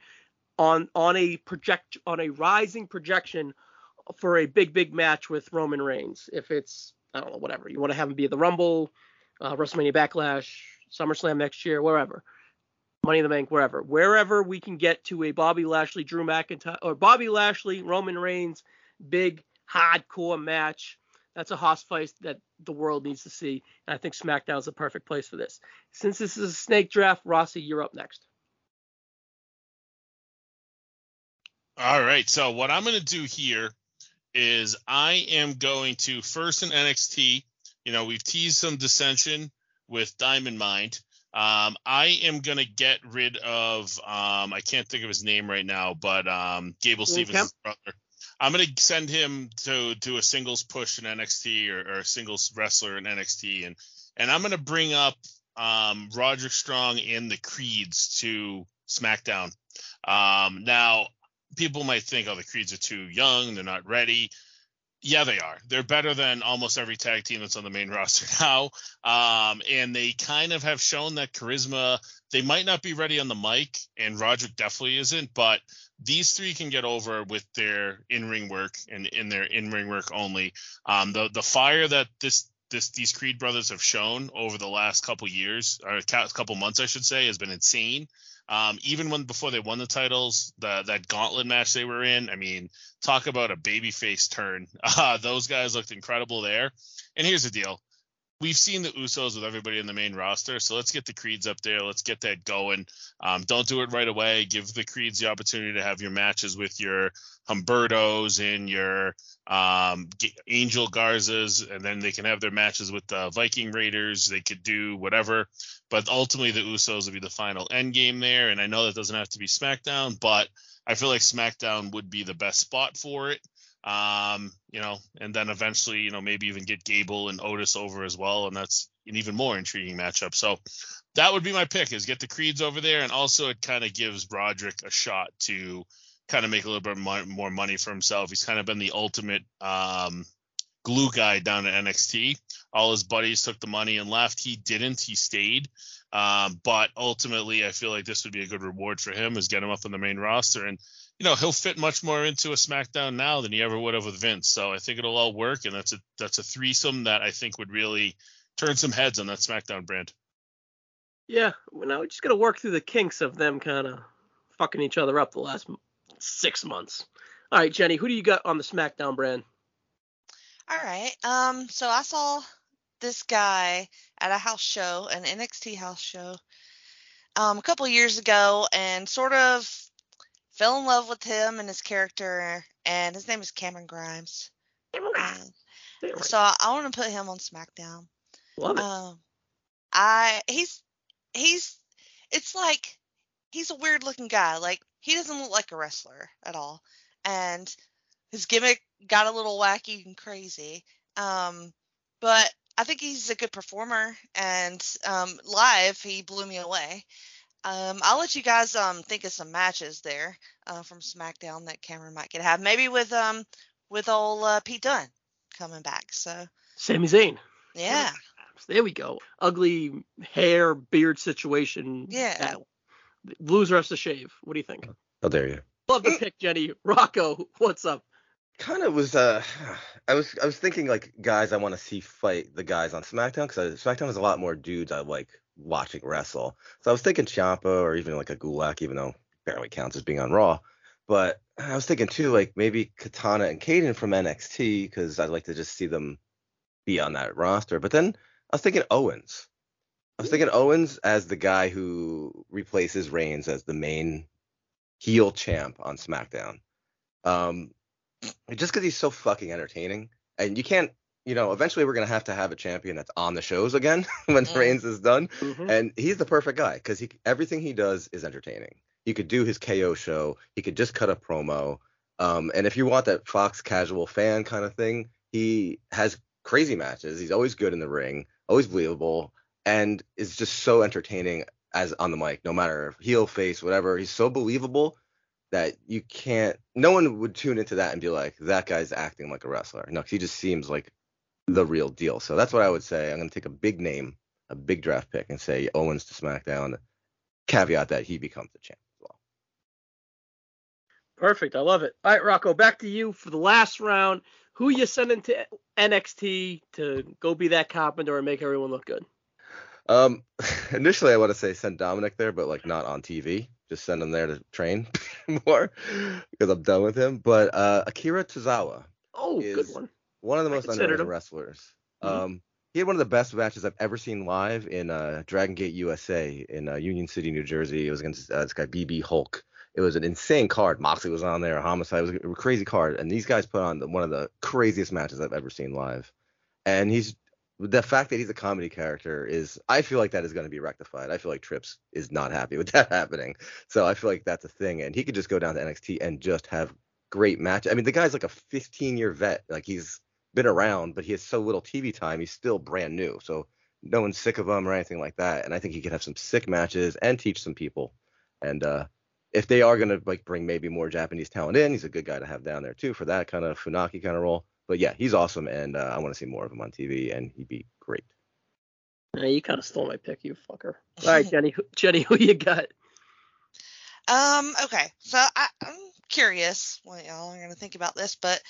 S2: on on a project on a rising projection for a big big match with Roman Reigns. If it's I don't know whatever you want to have him be at the Rumble, uh, WrestleMania Backlash, SummerSlam next year, wherever. Money in the Bank, wherever, wherever we can get to a Bobby Lashley, Drew McIntyre, or Bobby Lashley, Roman Reigns, big hardcore match. That's a hoss fight that the world needs to see, and I think SmackDown is the perfect place for this. Since this is a snake draft, Rossi, you're up next.
S4: All right, so what I'm going to do here is I am going to first in NXT. You know, we've teased some dissension with Diamond Mine. Um, I am gonna get rid of um, I can't think of his name right now, but um, Gable Steveson's brother. I'm gonna send him to do a singles push in NXT or, or a singles wrestler in NXT, and and I'm gonna bring up um, Roderick Strong and the Creeds to SmackDown. Um, now, people might think, oh, the Creeds are too young, they're not ready. Yeah, they are. They're better than almost every tag team that's on the main (laughs) roster now. Um, and they kind of have shown that charisma. They might not be ready on the mic, and Roderick definitely isn't, but these three can get over with their in-ring work and in their in-ring work only. Um, the the fire that this this these Creed brothers have shown over the last couple years or couple months, I should say, has been insane. Um, even when before they won the titles, the that gauntlet match they were in, I mean, talk about a babyface turn. (laughs) Uh, those guys looked incredible there. And here's the deal: we've seen the Usos with everybody in the main roster, so let's get the Creeds up there. Let's get that going. Um, don't do it right away. Give the Creeds the opportunity to have your matches with your Humbertos and your um, Angel Garzas, and then they can have their matches with the Viking Raiders. They could do whatever, but ultimately the Usos will be the final end game there. And I know that doesn't have to be SmackDown, but I feel like SmackDown would be the best spot for it. Um, you know, and then eventually, you know, maybe even get Gable and Otis over as well, and that's an even more intriguing matchup. So that would be my pick: is get the Creeds over there, and also it kind of gives Roderick a shot to kind of make a little bit more money for himself. He's kind of been the ultimate um, glue guy down at NXT. All his buddies took the money and left. He didn't. He stayed. Um, but ultimately, I feel like this would be a good reward for him, is get him up on the main roster. And you know he'll fit much more into a SmackDown now than he ever would have with Vince. So I think it'll all work, and that's a that's a threesome that I think would really turn some heads on that SmackDown brand.
S2: Yeah, well, now we just got to work through the kinks of them kind of fucking each other up the last six months. All right, Jenny, who do you got on the SmackDown brand?
S5: All right. Um, so I saw this guy at a house show, an NXT house show, um, a couple years ago, and sort of fell in love with him and his character, and his name is Cameron Grimes. so I, I want to put him on SmackDown.
S2: Love it.
S5: Um, I he's he's it's like he's a weird looking guy. Like he doesn't look like a wrestler at all, and his gimmick got a little wacky and crazy. Um, but I think he's a good performer, and um, live he blew me away. Um, I'll let you guys um think of some matches there uh, from SmackDown that Cameron might get have. Maybe with um with old uh, Pete Dunne coming back. So
S2: Sami Zayn.
S5: Yeah.
S2: There we go. Ugly hair beard situation.
S5: Yeah.
S2: Blues rest to shave. What do you think?
S3: Oh, there you. Go.
S2: Love the pick, Jenny. Rocco, (laughs) what's up?
S3: Kind of was uh, (sighs) I was I was thinking like guys I want to see fight the guys on SmackDown because SmackDown has a lot more dudes I like watching wrestle. So I was thinking Ciampa or even like a Gulak, even though barely counts as being on Raw. But (clears throat) I was thinking too, like maybe Katana and Kayden from NXT because I'd like to just see them be on that roster. But then I was thinking Owens. I was thinking Owens as the guy who replaces Reigns as the main heel champ on SmackDown. Um, just because he's so fucking entertaining, and you can't you know, eventually we're gonna have to have a champion that's on the shows again (laughs) when mm. Reigns is done, mm-hmm. and he's the perfect guy because he everything he does is entertaining. He could do his KO show. He could just cut a promo. Um, and if you want that Fox casual fan kind of thing, he has crazy matches. He's always good in the ring, always believable, and is just so entertaining as on the mic, no matter heel, face, whatever. He's so believable that you can't. No one would tune into that and be like, "That guy's acting like a wrestler." No, he just seems like the real deal. So that's what I would say. I'm going to take a big name, a big draft pick, and say Owens to SmackDown. Caveat that he becomes the champ as well.
S2: Perfect. I love it. All right, Rocco, back to you for the last round. Who you sending to NXT to go be that carpenter and make everyone look good?
S3: Um, (laughs) initially I want to say send Dominik there, but like not on TV. Just send him there to train (laughs) more because I'm done with him. But uh, Akira Tozawa.
S2: Oh, good one
S3: one of the most underrated him. wrestlers. Mm-hmm. Um, he had one of the best matches I've ever seen live in uh, Dragon Gate USA in uh, Union City, New Jersey. It was against uh, this guy BB Hulk, it was an insane card. Moxley was on there, Homicide was a crazy card, and these guys put on the, one of the craziest matches I've ever seen live. And he's the fact that he's a comedy character is I feel like that is going to be rectified. I feel like Trips is not happy with (laughs) that happening. So I feel like that's a thing and he could just go down to NXT and just have great match. I mean, the guy's like a 15 year vet. Like he's been around, but he has so little TV time. He's still brand new. So no one's sick of him or anything like that. And I think he could have some sick matches and teach some people. And uh if they are going to like bring maybe more Japanese talent in, he's a good guy to have down there too for that kind of Funaki kind of role but yeah, he's awesome, and uh, I want to see more of him on TV, and he'd be great.
S2: Yeah, you kind of stole my pick, you fucker. (laughs) All right, Jenny, Jenny, who you got?
S5: Um. Okay. So I, I'm curious what y'all are gonna think about this, but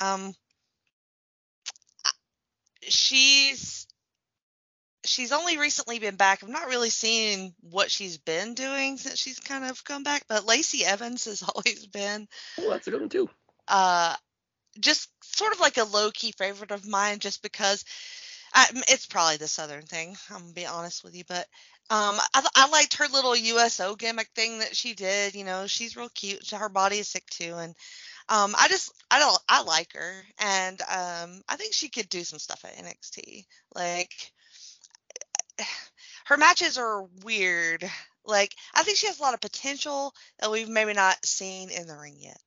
S5: um, she's she's only recently been back. I'm not really seeing what she's been doing since she's kind of come back, but Lacey Evans has (laughs) always been.
S2: Oh, that's a good one too.
S5: Uh, just sort of like a low key favorite of mine, just because I, it's probably the Southern thing. I'm gonna be honest with you, but um, I, I liked her little USO gimmick thing that she did. You know, she's real cute. Her body is sick too, and um, I just I don't I like her, and um, I think she could do some stuff at NXT. Like (sighs) her matches are weird. Like I think she has a lot of potential that we've maybe not seen in the ring yet.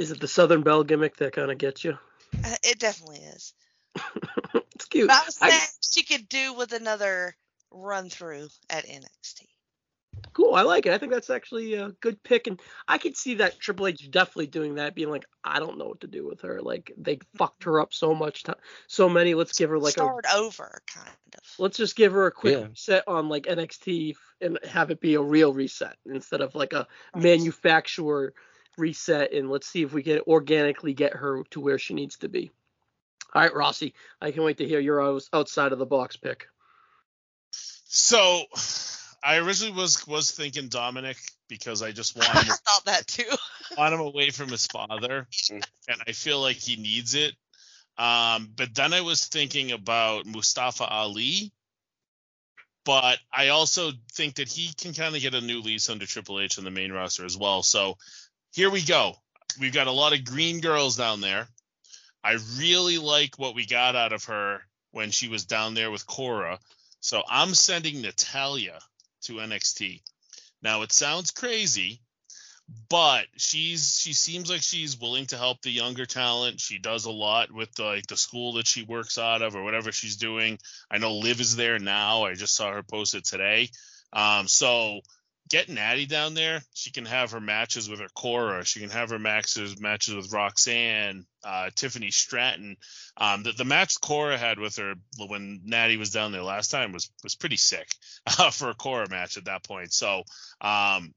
S2: Is it the Southern Belle gimmick that kind of gets you?
S5: Uh, it definitely is. (laughs)
S2: it's cute.
S5: But I was saying I, she could do with another run through at NXT.
S2: Cool, I like it. I think that's actually a good pick, and I could see that Triple H definitely doing that, being like, I don't know what to do with her. Like they fucked her up so much, time, so many. Let's give her like
S5: start a, over, kind of.
S2: Let's just give her a quick yeah. reset on like NXT and have it be a real reset instead of like a right. manufacturer reset and let's see if we can organically get her to where she needs to be. All right, Rossi, I can wait to hear your outside of the box pick.
S4: So, I originally was was thinking Dominik because I just (laughs) want him,
S5: I thought that too. (laughs)
S4: want him away from his father, and I feel like he needs it. Um, but then I was thinking about Mustafa Ali, but I also think that he can kind of get a new lease under Triple H in the main roster as well. So here we go. We've got a lot of green girls down there. I really like what we got out of her when she was down there with Cora. So I'm sending Natalya to NXT. Now it sounds crazy, but she's she seems like she's willing to help the younger talent. She does a lot with the, like the school that she works out of or whatever she's doing. I know Liv is there now. I just saw her post it today. Um, so get Natty down there. She can have her matches with her Cora. She can have her matches matches with Roxanne, uh, Tiffany Stratton. Um, the, the match Cora had with her when Natty was down there last time was was pretty sick (laughs) uh, for a Cora match at that point. So um,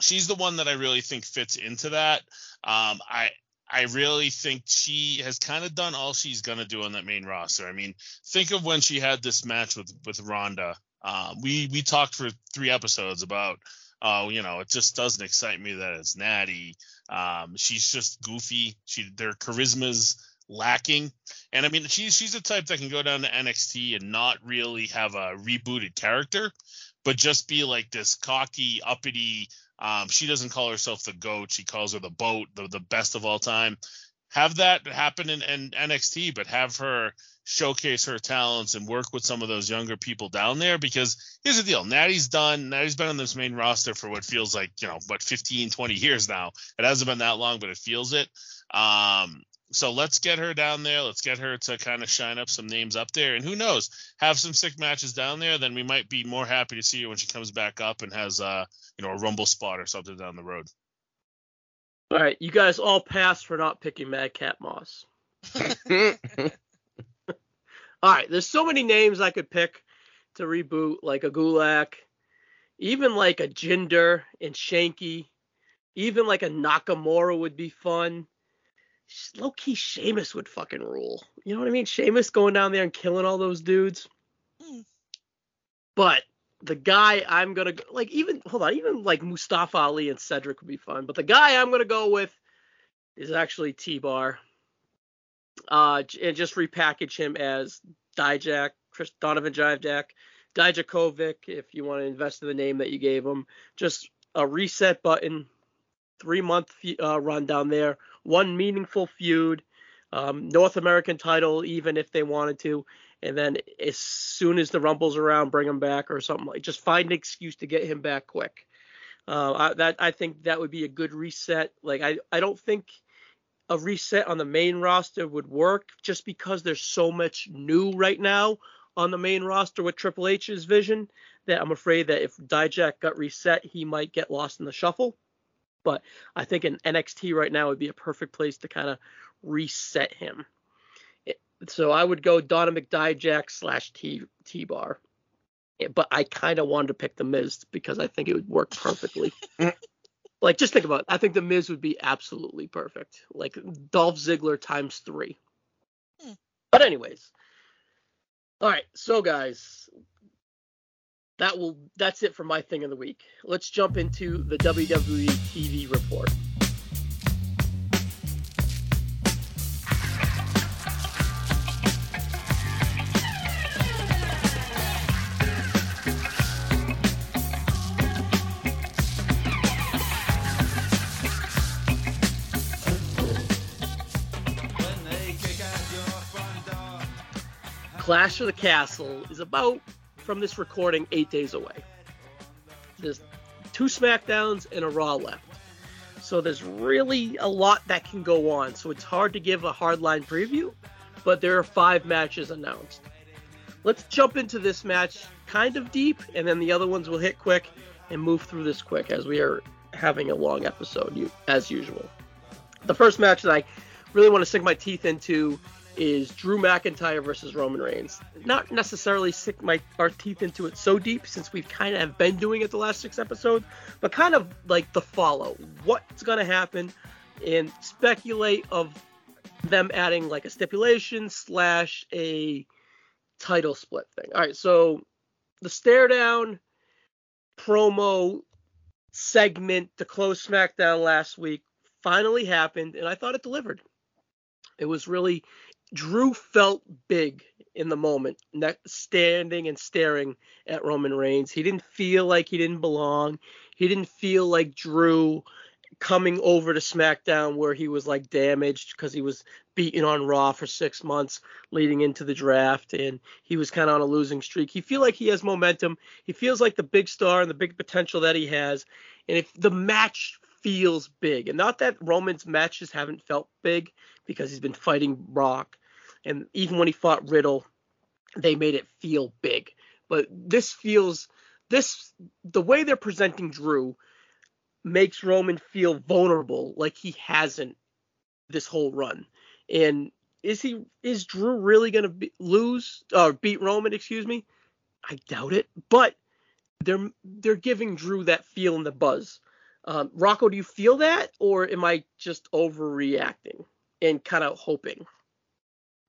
S4: she's the one that I really think fits into that. Um, I I really think she has kind of done all she's gonna do on that main roster. I mean, think of when she had this match with with Ronda uh, we we talked for three episodes about uh, you know, it just doesn't excite me that it's Natty. Um, she's just goofy. She their charisma's lacking. And I mean, she's she's the type that can go down to NXT and not really have a rebooted character, but just be like this cocky, uppity. Um, she doesn't call herself the goat. She calls her the boat, the the best of all time. Have that happen in, in NXT, but have her showcase her talents and work with some of those younger people down there because here's the deal natty's done natty's been on this main roster for what feels like you know what 15 20 years now. It hasn't been that long but it feels it. Um so let's get her down there. Let's get her to kind of shine up some names up there. And who knows have some sick matches down there then we might be more happy to see her when she comes back up and has uh you know a rumble spot or something down the road.
S2: All right you guys all passed for not picking madcap moss (laughs) (laughs) All right, there's so many names I could pick to reboot, like a Gulak, even like a Jinder and Shanky, even like a Nakamura would be fun. Low key, Sheamus would fucking rule. You know what I mean? Sheamus going down there and killing all those dudes. But the guy I'm gonna like even hold on, even like Mustafa Ali and Cedric would be fun. But the guy I'm gonna go with is actually T Bar uh, and just repackage him as Dijak, Chris Donovan Dijak, Dijakovic, if you want to invest in the name that you gave him. Just a reset button, three month uh, run down there, one meaningful feud, um, North American title, even if they wanted to, and then as soon as the Rumble's around, bring him back or something like. Just find an excuse to get him back quick. Uh, I, that I think that would be a good reset. Like I, I don't think a reset on the main roster would work just because there's so much new right now on the main roster with Triple H's vision that I'm afraid that if Dijak got reset, he might get lost in the shuffle. But I think an NXT right now would be a perfect place to kind of reset him. So I would go Donovan Dijak slash T T Bar. But I kind of wanted to pick the Miz because I think it would work perfectly. (laughs) like just think about it. I think the Miz would be absolutely perfect. Like Dolph Ziggler times three. Hmm. But anyways. All right, so guys, that will that's it for my thing of the week. Let's jump into the WWE TV report. Clash of the Castle is about, from this recording, eight days away. There's two SmackDowns and a Raw left. So there's really a lot that can go on. So it's hard to give a hardline preview, but there are five matches announced. Let's jump into this match kind of deep, and then the other ones will hit quick and move through this quick as we are having a long episode, as usual. The first match that I really want to sink my teeth into is Drew McIntyre versus Roman Reigns. Not necessarily stick my our teeth into it so deep since we've kind of have been doing it the last six episodes, but kind of like the follow. What's gonna happen and speculate of them adding like a stipulation slash a title split thing. All right, so the stare down promo segment to close SmackDown last week finally happened, and I thought it delivered. It was really Drew felt big in the moment, standing and staring at Roman Reigns. He didn't feel like he didn't belong. He didn't feel like Drew coming over to SmackDown where he was like damaged because he was beaten on Raw for six months leading into the draft and he was kind of on a losing streak. He feel like he has momentum. He feels like the big star and the big potential that he has. And if the match feels big, and not that Roman's matches haven't felt big because he's been fighting Brock and even when he fought Riddle, they made it feel big. But this feels this the way they're presenting Drew makes Roman feel vulnerable, like he hasn't this whole run. And is he is Drew really gonna be, lose or beat Roman? Excuse me. I doubt it, but they're they're giving Drew that feel in the buzz. Um, Rocco, do you feel that, or am I just overreacting and kind of hoping?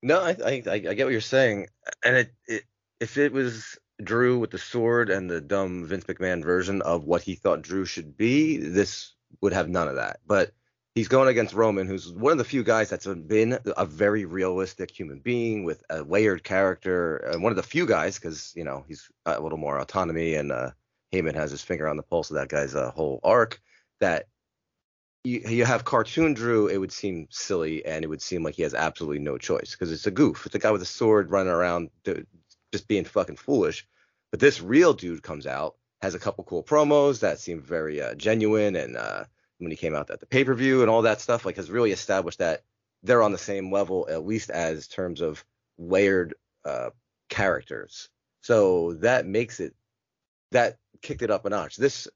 S3: No, I, I I get what you're saying, and it, it if it was Drew with the sword and the dumb Vince McMahon version of what he thought Drew should be, this would have none of that. But he's going against Roman, who's one of the few guys that's been a very realistic human being with a layered character, and one of the few guys because you know he's a little more autonomy, and uh, Heyman has his finger on the pulse of that guy's uh, whole arc. That you, you have cartoon Drew, it would seem silly and it would seem like he has absolutely no choice because it's a goof. It's a guy with a sword running around just being fucking foolish. But this real dude comes out, has a couple cool promos that seem very uh, genuine, and uh, when he came out at the pay per view and all that stuff, like has really established that they're on the same level, at least as terms of layered uh, characters. So that makes it that kicked it up a notch. This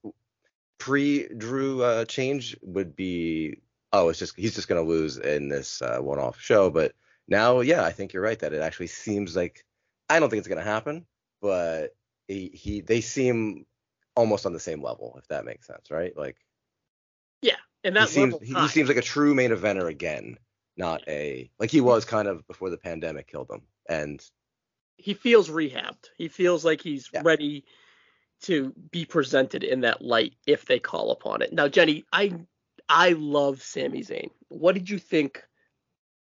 S3: pre Drew uh, change would be oh it's just he's just gonna lose in this uh, one off show. But now yeah I think you're right that it actually seems like I don't think it's gonna happen, but he, he they seem almost on the same level if that makes sense right like
S2: yeah and that
S3: he seems he, he seems like a true main eventer again not a like he was kind of before the pandemic killed him and
S2: he feels rehabbed he feels like he's yeah. ready to be presented in that light if they call upon it. Now, Jenny, I I love Sami Zayn. What did you think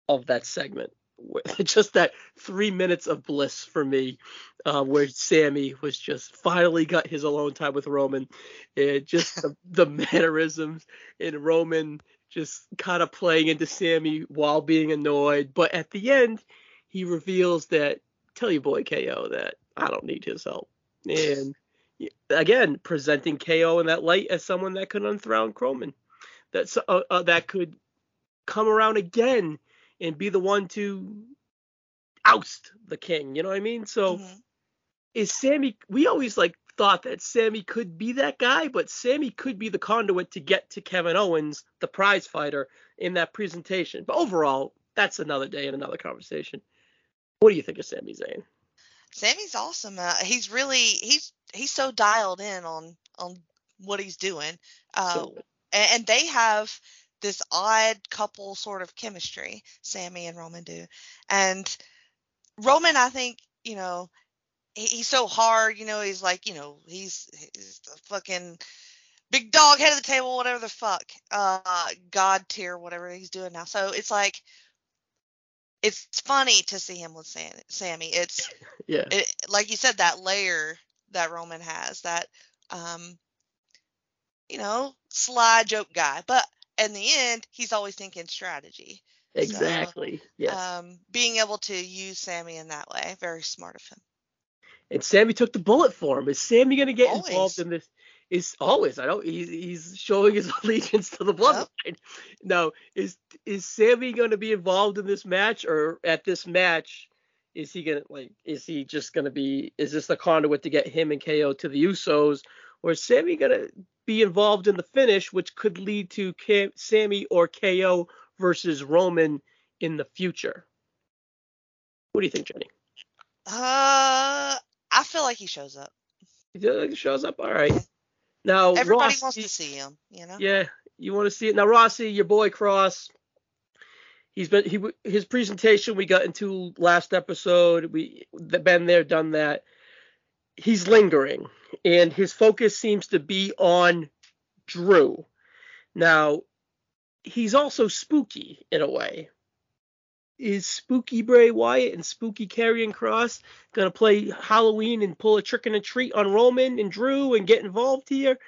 S2: of that segment (laughs) just that three minutes of bliss for me, uh, where Sami was just finally got his alone time with Roman, and just the, (laughs) the mannerisms and Roman just kind of playing into Sami while being annoyed, but at the end he reveals that tell your boy KO that I don't need his help, (laughs) and again presenting KO in that light as someone that could unthrone Roman, that's uh, uh, that could come around again and be the one to oust the king. You know what I mean? So mm-hmm. is Sami? We always like thought that Sami could be that guy, but Sami could be the conduit to get to Kevin Owens, the prize fighter, in that presentation. But overall, that's another day and another conversation. What do you think of Sami Zayn?
S5: Sami's awesome. Uh, he's really he's he's so dialed in on on what he's doing. Uh, and, and they have this odd couple sort of chemistry, Sami and Roman do. And Roman, I think, you know, he, he's so hard, you know, he's like, you know, he's, he's the fucking big dog head of the table, whatever the fuck, uh, god tier, whatever he's doing now. So it's like, it's funny to see him with Sam, Sami. It's, (laughs)
S2: yeah,
S5: it, like you said, that layer that Roman has, that, um, you know, sly joke guy. But in the end, he's always thinking strategy.
S2: Exactly. So, yes.
S5: Um, being able to use Sami in that way, very smart of him.
S2: And Sami took the bullet for him. Is Sami going to get always. involved in this? Is always. I don't. He's, he's showing his (laughs) allegiance to the bloodline. Yep. No, is is Sami going to be involved in this match, or at this match, is he gonna like? Is he just going to be? Is this the conduit to get him and KO to the Usos, or is Sami going to be involved in the finish, which could lead to K- Sami or KO versus Roman in the future. What do you think, Jenny?
S5: Uh, I feel like he shows up.
S2: He feels like he shows up. All right. Now
S5: everybody
S2: Rossi,
S5: wants to see him. You know.
S2: Yeah, you want to see it now, Rossi, your boy Kross. He's been he his presentation we got into last episode. We been there, done that. He's lingering and his focus seems to be on Drew. Now, he's also spooky in a way. Is spooky Bray Wyatt and spooky Karrion Kross gonna play Halloween and pull a trick and a treat on Roman and Drew and get involved here?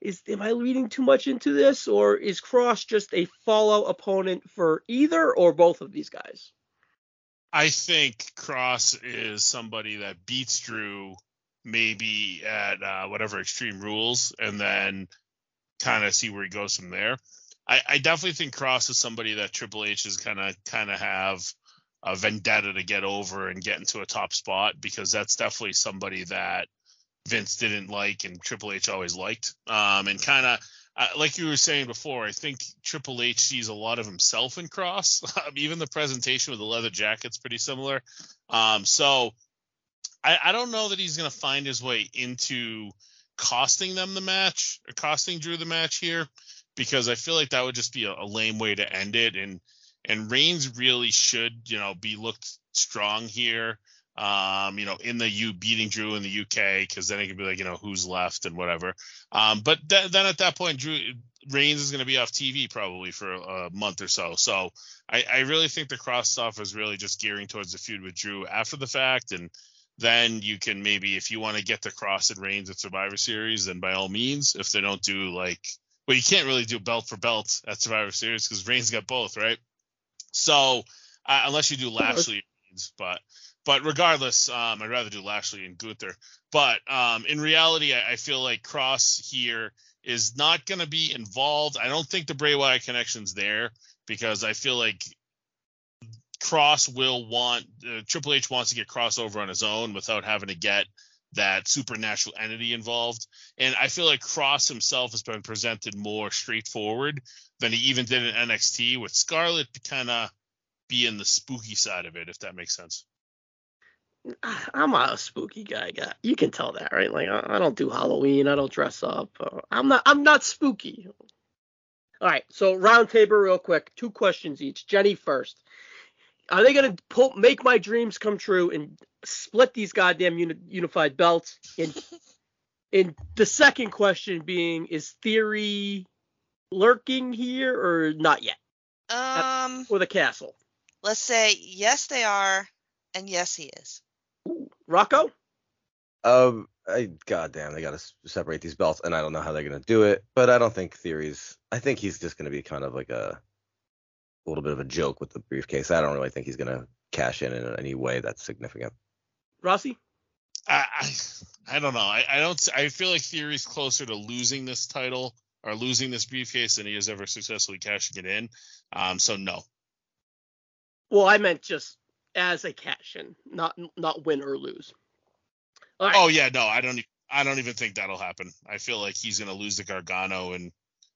S2: Is am I reading too much into this, or is Kross just a follow opponent for either or both of these guys?
S4: I think Kross is somebody that beats Drew maybe at uh, whatever Extreme Rules, and then kind of see where he goes from there. I, I, definitely think Kross is somebody that Triple H is of kind of have a vendetta to get over and get into a top spot because that's definitely somebody that Vince didn't like and Triple H always liked. Um, and kind of uh, like you were saying before, I think Triple H sees a lot of himself in Kross. (laughs) Even the presentation with the leather jacket's pretty similar. Um, so I, I don't know that he's going to find his way into costing them the match or costing Drew the match here because I feel like that would just be a, a lame way to end it. And and Reigns really should you know be looked strong here. Um, you know, in the U beating Drew in the UK because then it could be like you know who's left and whatever. Um, but th- then at that point, Drew Reigns is going to be off TV probably for a, month or so. So I, I really think the Kross stuff is really just gearing towards the feud with Drew after the fact and then you can maybe if you want to get the Kross and Reigns at Survivor Series, then by all means. If they don't do like, well, you can't really do belt for belt at Survivor Series because Reigns got both, right? So uh, unless you do Lashley, but but regardless, um, I'd rather do Lashley and Gunther. But um, in reality, I, I, feel like Kross here is not going to be involved. I don't think the Bray Wyatt connection's there because I feel like Kross will want uh, Triple H wants to get crossover on his own without having to get that supernatural entity involved. And I feel like Kross himself has been presented more straightforward than he even did in NXT, with Scarlett kind of being the spooky side of it, if that makes sense. (sighs)
S2: I'm a spooky guy, guy. You can tell that, right? Like I, don't do Halloween. I don't dress up. Uh, I'm not. I'm not spooky. All right. So round table, real quick. Two questions each. Jenny first are they going to pull, make my dreams come true and split these goddamn uni, unified belts? And, (laughs) and the second question being, is theory lurking here or not yet?
S5: Um,
S2: or the castle?
S5: Let's say yes, they are, and yes, he is.
S2: Rocco?
S3: Um, I goddamn, they got to separate these belts, and I don't know how they're gonna do it, but I don't think Theory's. I think he's just gonna be kind of like a, a little bit of a joke with the briefcase. I don't really think he's gonna cash in in any way that's significant.
S2: Rossi?
S4: I, I, I don't know. I, I don't. I feel like Theory's closer to losing this title or losing this briefcase than he has ever successfully cashing it in. Um, so no.
S2: Well, I meant just as a cash in, not not win or lose.
S4: Right. Oh yeah, no, I don't. I don't even think that'll happen. I feel like he's gonna lose the Gargano and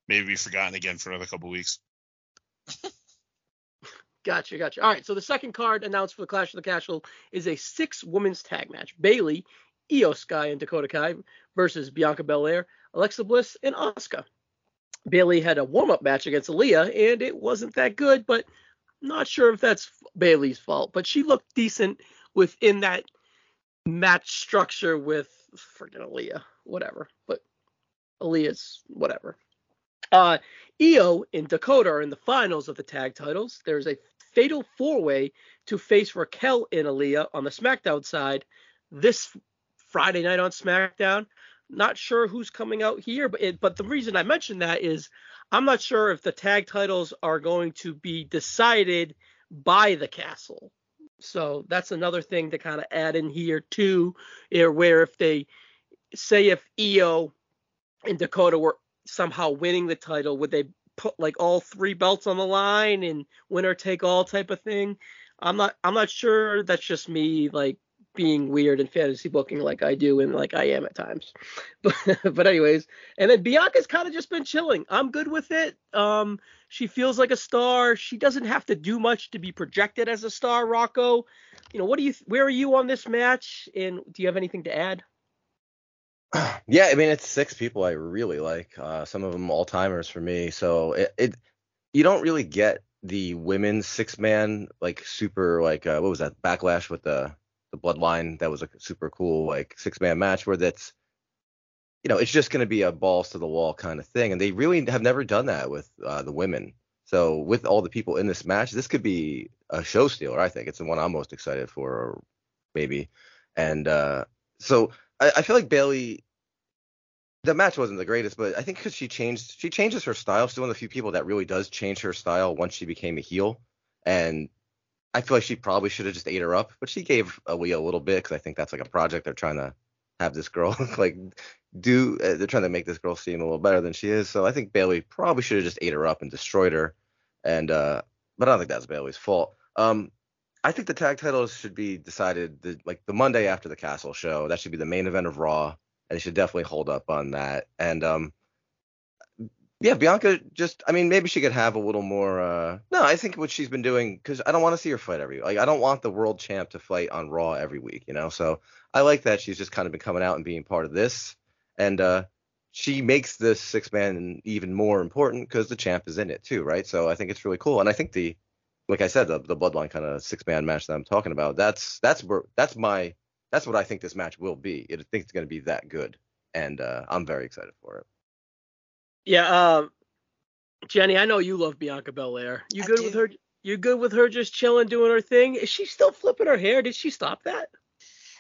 S4: maybe be forgotten again for another couple weeks. (laughs)
S2: Gotcha, gotcha. All right, so the second card announced for the Clash of the Castle is a six women's tag match. Bayley, Iyo Sky, and Dakota Kai versus Bianca Belair, Alexa Bliss, and Asuka. Bayley had a warm up match against Aaliyah, and it wasn't that good, but not sure if that's Bayley's fault. But she looked decent within that match structure with freaking Aaliyah, whatever. But Aaliyah's whatever. Uh, Iyo and Dakota are in the finals of the tag titles. There's a fatal four way to face Raquel and Aaliyah on the SmackDown side this Friday night on SmackDown. Not sure who's coming out here, but it, but the reason I mentioned that is I'm not sure if the tag titles are going to be decided by the castle. So that's another thing to kind of add in here too, where if they say if Iyo and Dakota were somehow winning the title, would they put like all three belts on the line and winner take all type of thing? I'm not I'm not sure. That's just me like being weird and fantasy booking like I do and like I am at times. (laughs) But but anyways, and then Bianca's kind of just been chilling. I'm good with it. Um she feels like a star. She doesn't have to do much to be projected as a star, Rocco. You know, what do you where are you on this match and do you have anything to add? (clears throat)
S3: Yeah, I mean it's six people I really like. Uh, some of them all timers for me. So it, it you don't really get the women's six man like super like uh, what was that backlash with the the bloodline that was a super cool like six man match where that's you know it's just going to be a balls to the wall kind of thing and they really have never done that with uh, the women so with all the people in this match this could be a show stealer i think it's the one i'm most excited for maybe and uh so I, I feel like Bayley. The match wasn't the greatest, but I think because she changed, she changes her style. She's one of the few people that really does change her style once she became a heel. And I feel like she probably should have just ate her up, but she gave Aaliyah a little bit because I think that's like a project they're trying to have this girl (laughs) like do. Uh, they're trying to make this girl seem a little better than she is. So I think Bayley probably should have just ate her up and destroyed her. And uh, but I don't think that's Bayley's fault. Um, I think the tag titles should be decided the, like the Monday after the Castle show. That should be the main event of Raw, and they should definitely hold up on that. And um, yeah, Bianca just I mean maybe she could have a little more. Uh, no, I think what she's been doing because I don't want to see her fight every like I don't want the world champ to fight on Raw every week, you know. So I like that she's just kind of been coming out and being part of this, and uh, she makes this six man even more important because the champ is in it too, right? So I think it's really cool, and I think the like I said, the, the bloodline kind of six man match that I'm talking about, that's that's where that's my that's what I think this match will be. I think it's going to be that good, and uh, I'm very excited for it.
S2: Yeah, um, Jenny, I know you love Bianca Belair. You
S5: I
S2: good
S5: do.
S2: with her? You good with her just chilling, doing her thing? Is she still flipping her hair? Did she stop that?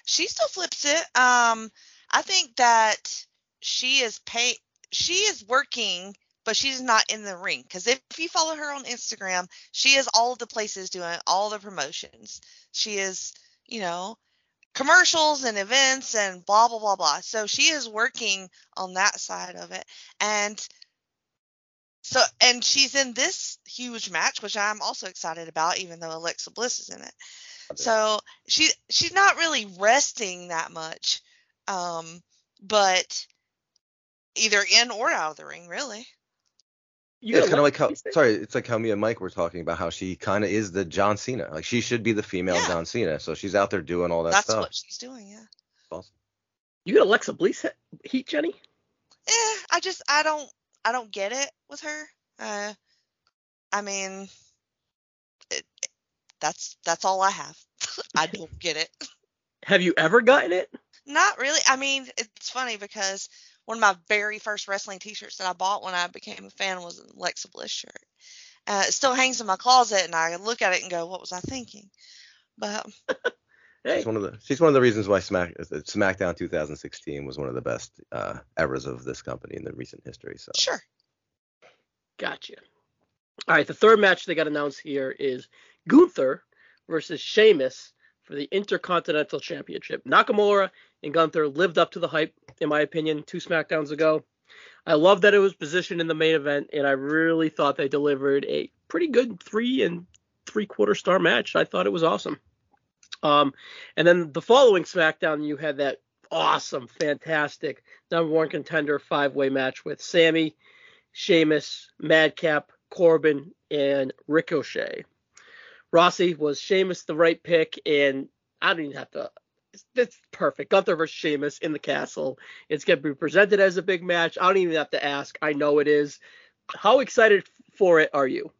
S5: She still flips it. Um, I think that she is pay. She is working, but she's not in the ring. Because if, if you follow her on Instagram, she is all the places doing all the promotions. She is, you know, commercials and events and blah blah blah blah. So she is working on that side of it, and so and she's in this huge match, which I'm also excited about, even though Alexa Bliss is in it. So she she's not really resting that much, um, but either in or out of the ring, really.
S2: You
S3: Yeah, it's kind of like how sorry, it's like how me and Mike were talking about how she kind of is the John Cena. Like she should be the female
S5: Yeah.
S3: John Cena. So she's out there doing all that
S5: That's
S3: stuff.
S5: That's what she's doing, yeah.
S3: Awesome.
S2: You got Alexa Bliss heat, Jenny?
S5: Eh, I just I don't I don't get it with her. Uh, I mean, it, that's that's all I have. (laughs) I don't get it. (laughs)
S2: Have you ever gotten it?
S5: Not really. I mean, it's funny because one of my very first wrestling T-shirts that I bought when I became a fan was an Alexa Bliss shirt, Uh, it still hangs in my closet, and I look at it and go, "What was I thinking?" But (laughs)
S2: Hey,
S3: She's one of the she's one of the reasons why Smack uh, SmackDown 2016 was one of the best uh, eras of this company in the recent history. So
S5: sure.
S2: gotcha. All right, the third match they got announced here is Gunther versus Sheamus for the Intercontinental Championship. Nakamura and Gunther lived up to the hype, in my opinion, two SmackDowns ago. I love that it was positioned in the main event, and I really thought they delivered a pretty good three and three quarter star match. I thought it was awesome. Um, and then the following SmackDown, you had that awesome, fantastic number one contender five way match with Sami, Sheamus, Madcap, Corbin, and Ricochet. Rossi was Sheamus the right pick, and I don't even have to. It's perfect. Gunther versus Sheamus in the castle. It's going to be presented as a big match. I don't even have to ask. I know it is. How excited for it are you?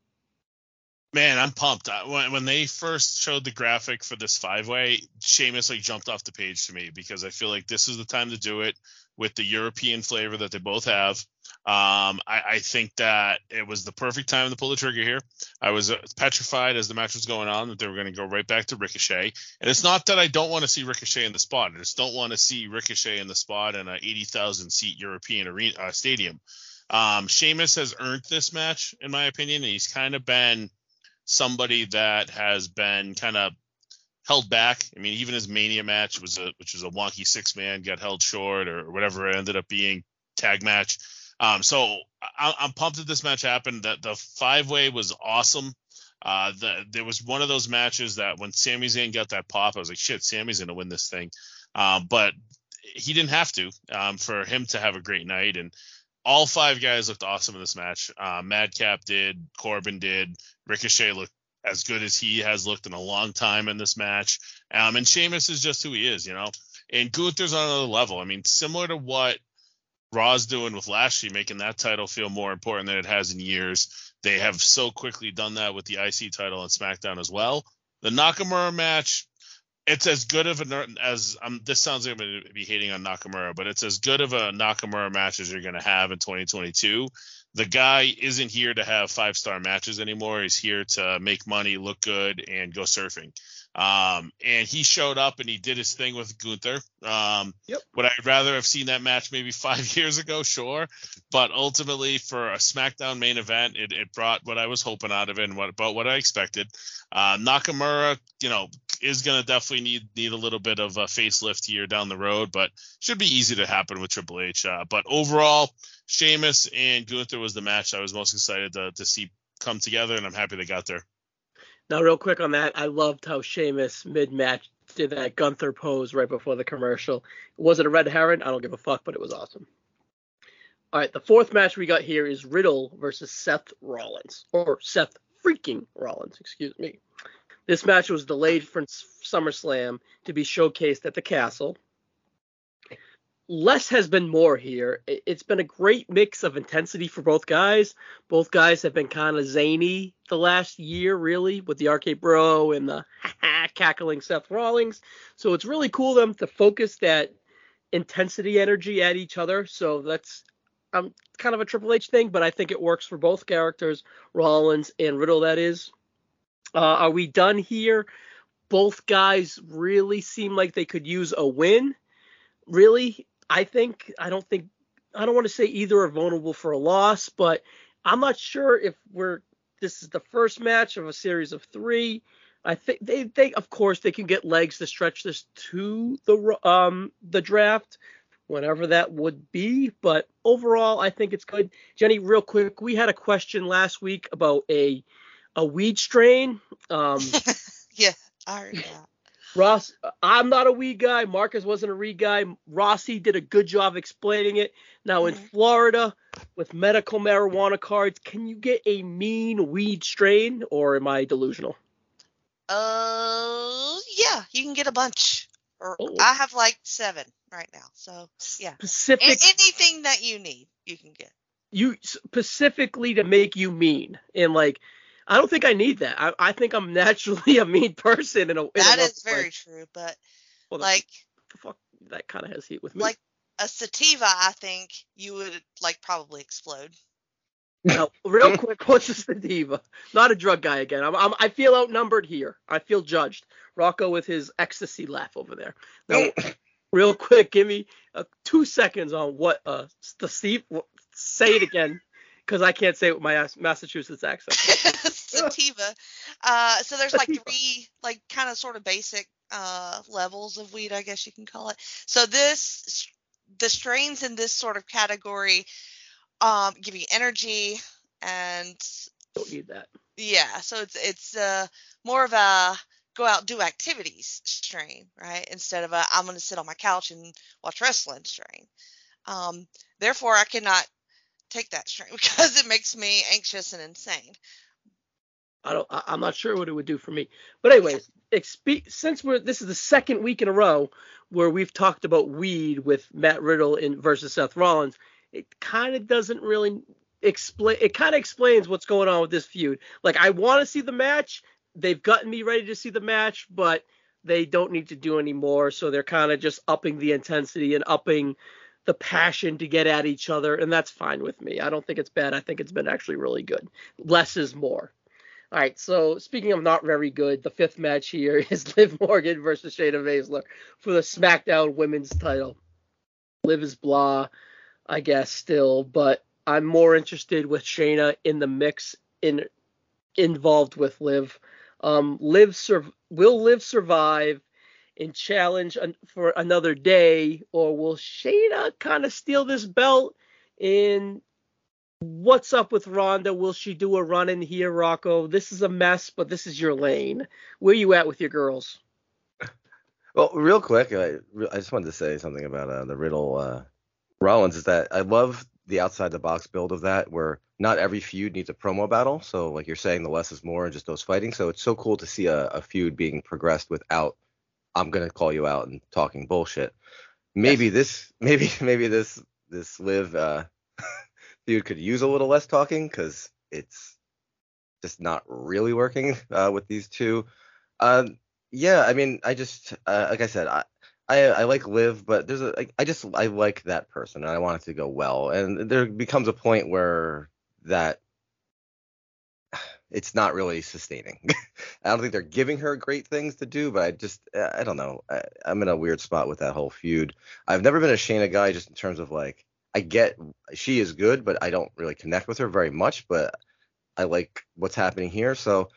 S4: Man, I'm pumped. When, when they first showed the graphic for this five way, Sheamus like jumped off the page to me because I feel like this is the time to do it with the European flavor that they both have. Um, I, I think that it was the perfect time to pull the trigger here. I was uh, petrified as the match was going on that they were going to go right back to Ricochet. And it's not that I don't want to see Ricochet in the spot. I just don't want to see Ricochet in the spot in a 80,000 seat European arena uh, stadium. Um, Sheamus has earned this match, in my opinion. And he's kind of been somebody that has been kind of held back. I mean, even his Mania match was a which was a wonky six man got held short or whatever it ended up being tag match. Um, so I, I'm pumped that this match happened. That the five way was awesome. Uh, the, there was one of those matches that when Sami Zayn got that pop, I was like, shit, Sami's gonna win this thing. Um, but he didn't have to um, for him to have a great night and all five guys looked awesome in this match. Uh, Madcap did, Corbin did, Ricochet looked as good as he has looked in a long time in this match. Um, and Sheamus is just who he is, you know. And Gunther's on another level. I mean, similar to what Raw's doing with Lashley, making that title feel more important than it has in years. They have so quickly done that with the IC title on SmackDown as well. The Nakamura match, it's as good of a as um, this sounds like I'm going to be hating on Nakamura, but it's as good of a Nakamura match as you're going to have in 2022. The guy isn't here to have five star matches anymore. He's here to make money, look good, and go surfing. Um, and he showed up and he did his thing with Gunther. Um,
S2: Yep.
S4: Would I rather have seen that match maybe (laughs) five years ago? Sure. But ultimately, for a SmackDown main event, it, it brought what I was hoping out of it and what about what I expected. Uh, Nakamura, you know, is going to definitely need need a little bit of a facelift here down the road, but should be easy to happen with Triple H. Uh, but overall, Sheamus and Gunther was the match I was most excited to, to see come together, and I'm happy they got there.
S2: Now, real quick on that, I loved how Sheamus mid match did that Gunther pose right before the commercial. Was it a red herring? I don't give a fuck, but it was awesome. All right, the fourth match we got here is Riddle versus Seth Rollins, or Seth freaking Rollins, excuse me. This match was delayed from SummerSlam to be showcased at the Castle. Less has been more here. It- It's been a great mix of intensity for both guys. Both guys have been kind of zany the last year, really, with the Arcade Bro and the (laughs) cackling Seth Rollins. So it's really cool them to focus that intensity energy at each other. So that's um kind of a Triple H thing, but I think it works for both characters, Rollins and Riddle. That is. Uh, are we done here? Both guys really seem like they could use a win. Really, I think I don't think I don't want to say either are vulnerable for a loss, but I'm not sure if we're this is the first match of a series of three. I think they they of course they can get legs to stretch this to the um the draft whenever that would be, but overall I think it's good. Jenny, real quick, we had a question last week about a a weed strain. Um (laughs)
S5: yeah, I heard that.
S2: Ross, I'm not a weed guy. Marcus wasn't a weed guy. Rossi did a good job explaining it. Now in
S5: Mhm.
S2: Florida, with medical marijuana cards, can you get a mean weed strain, or am I delusional?
S5: Uh, yeah, you can get a bunch. Or
S2: Oh.
S5: I have like seven right now. So yeah, A- anything that you need, you can get.
S2: you specifically to make you mean, and like, I don't think I need that. I, I think I'm (laughs) naturally a mean person. In a in a
S5: That
S2: rough
S5: is very true. But
S2: Well,
S5: like
S2: the fuck that kind of has heat with me.
S5: like a sativa, I think you would like probably explode.
S2: Now, real quick, (laughs) what's the diva? Not a drug guy again. I'm, I'm, I feel outnumbered here. I feel judged. Rocco with his ecstasy laugh over there. Now, (laughs) real quick, give me uh, two seconds on what uh the Steve. Say it again, because I can't say it with my Massachusetts accent. (laughs)
S5: sativa. Uh, so there's like three, like kind of sort of basic uh, levels of weed, I guess you can call it. So this, the strains in this sort of category, um, give you energy and
S2: Don't need that.
S5: yeah. So it's it's uh more of a go out do activities strain, right? Instead of a I'm going to sit on my couch and watch wrestling strain. Um, therefore, I cannot take that strain (laughs) because it makes me anxious and insane.
S2: I don't. I, I'm not sure what it would do for me. But anyways, expe- since we're this is the second week in a row where we've talked about weed with Matt Riddle in versus Seth Rollins, it kind of doesn't really explain. It kind of explains what's going on with this feud. Like I want to see the match. They've gotten me ready to see the match, but they don't need to do any more. So they're kind of just upping the intensity and upping the passion to get at each other, and that's fine with me. I don't think it's bad. I think it's been actually really good. Less is more. All right, so speaking of not very good, the fifth match here (laughs) is Liv Morgan versus Shayna Baszler for the SmackDown Women's title. Liv is blah, I guess, still, but I'm more interested with Shayna in the mix in involved with Liv. Um, Liv sur- will Liv survive and challenge for another day, or will Shayna kind of steal this belt and What's up with Ronda? Will she do a run in here, Rocco? This is a mess, but this is your lane. Where you at with your girls? (laughs)
S3: Well, real quick, I, I just wanted to say something about uh, the Riddle uh, Rollins. Is that I love the outside the box build of that, where not every feud needs a promo battle. So, like you're saying, the less is more, and just those fighting. So it's so cool to see a, a feud being progressed without I'm gonna call you out and talking bullshit. Maybe this, (laughs) maybe maybe this this Liv uh, (laughs) feud could use a little less talking because it's just not really working uh, with these two. Um, yeah, I mean, I just uh, like I said, I, I I like Liv, but there's a I, I just I like that person and I want it to go well. And there becomes a point where that it's not really sustaining. (laughs) I don't think they're giving her great things to do, but I just uh, I don't know. I, I'm in a weird spot with that whole feud. I've never been a Shayna guy just in terms of like I get she is good, but I don't really connect with her very much. But I like what's happening here. So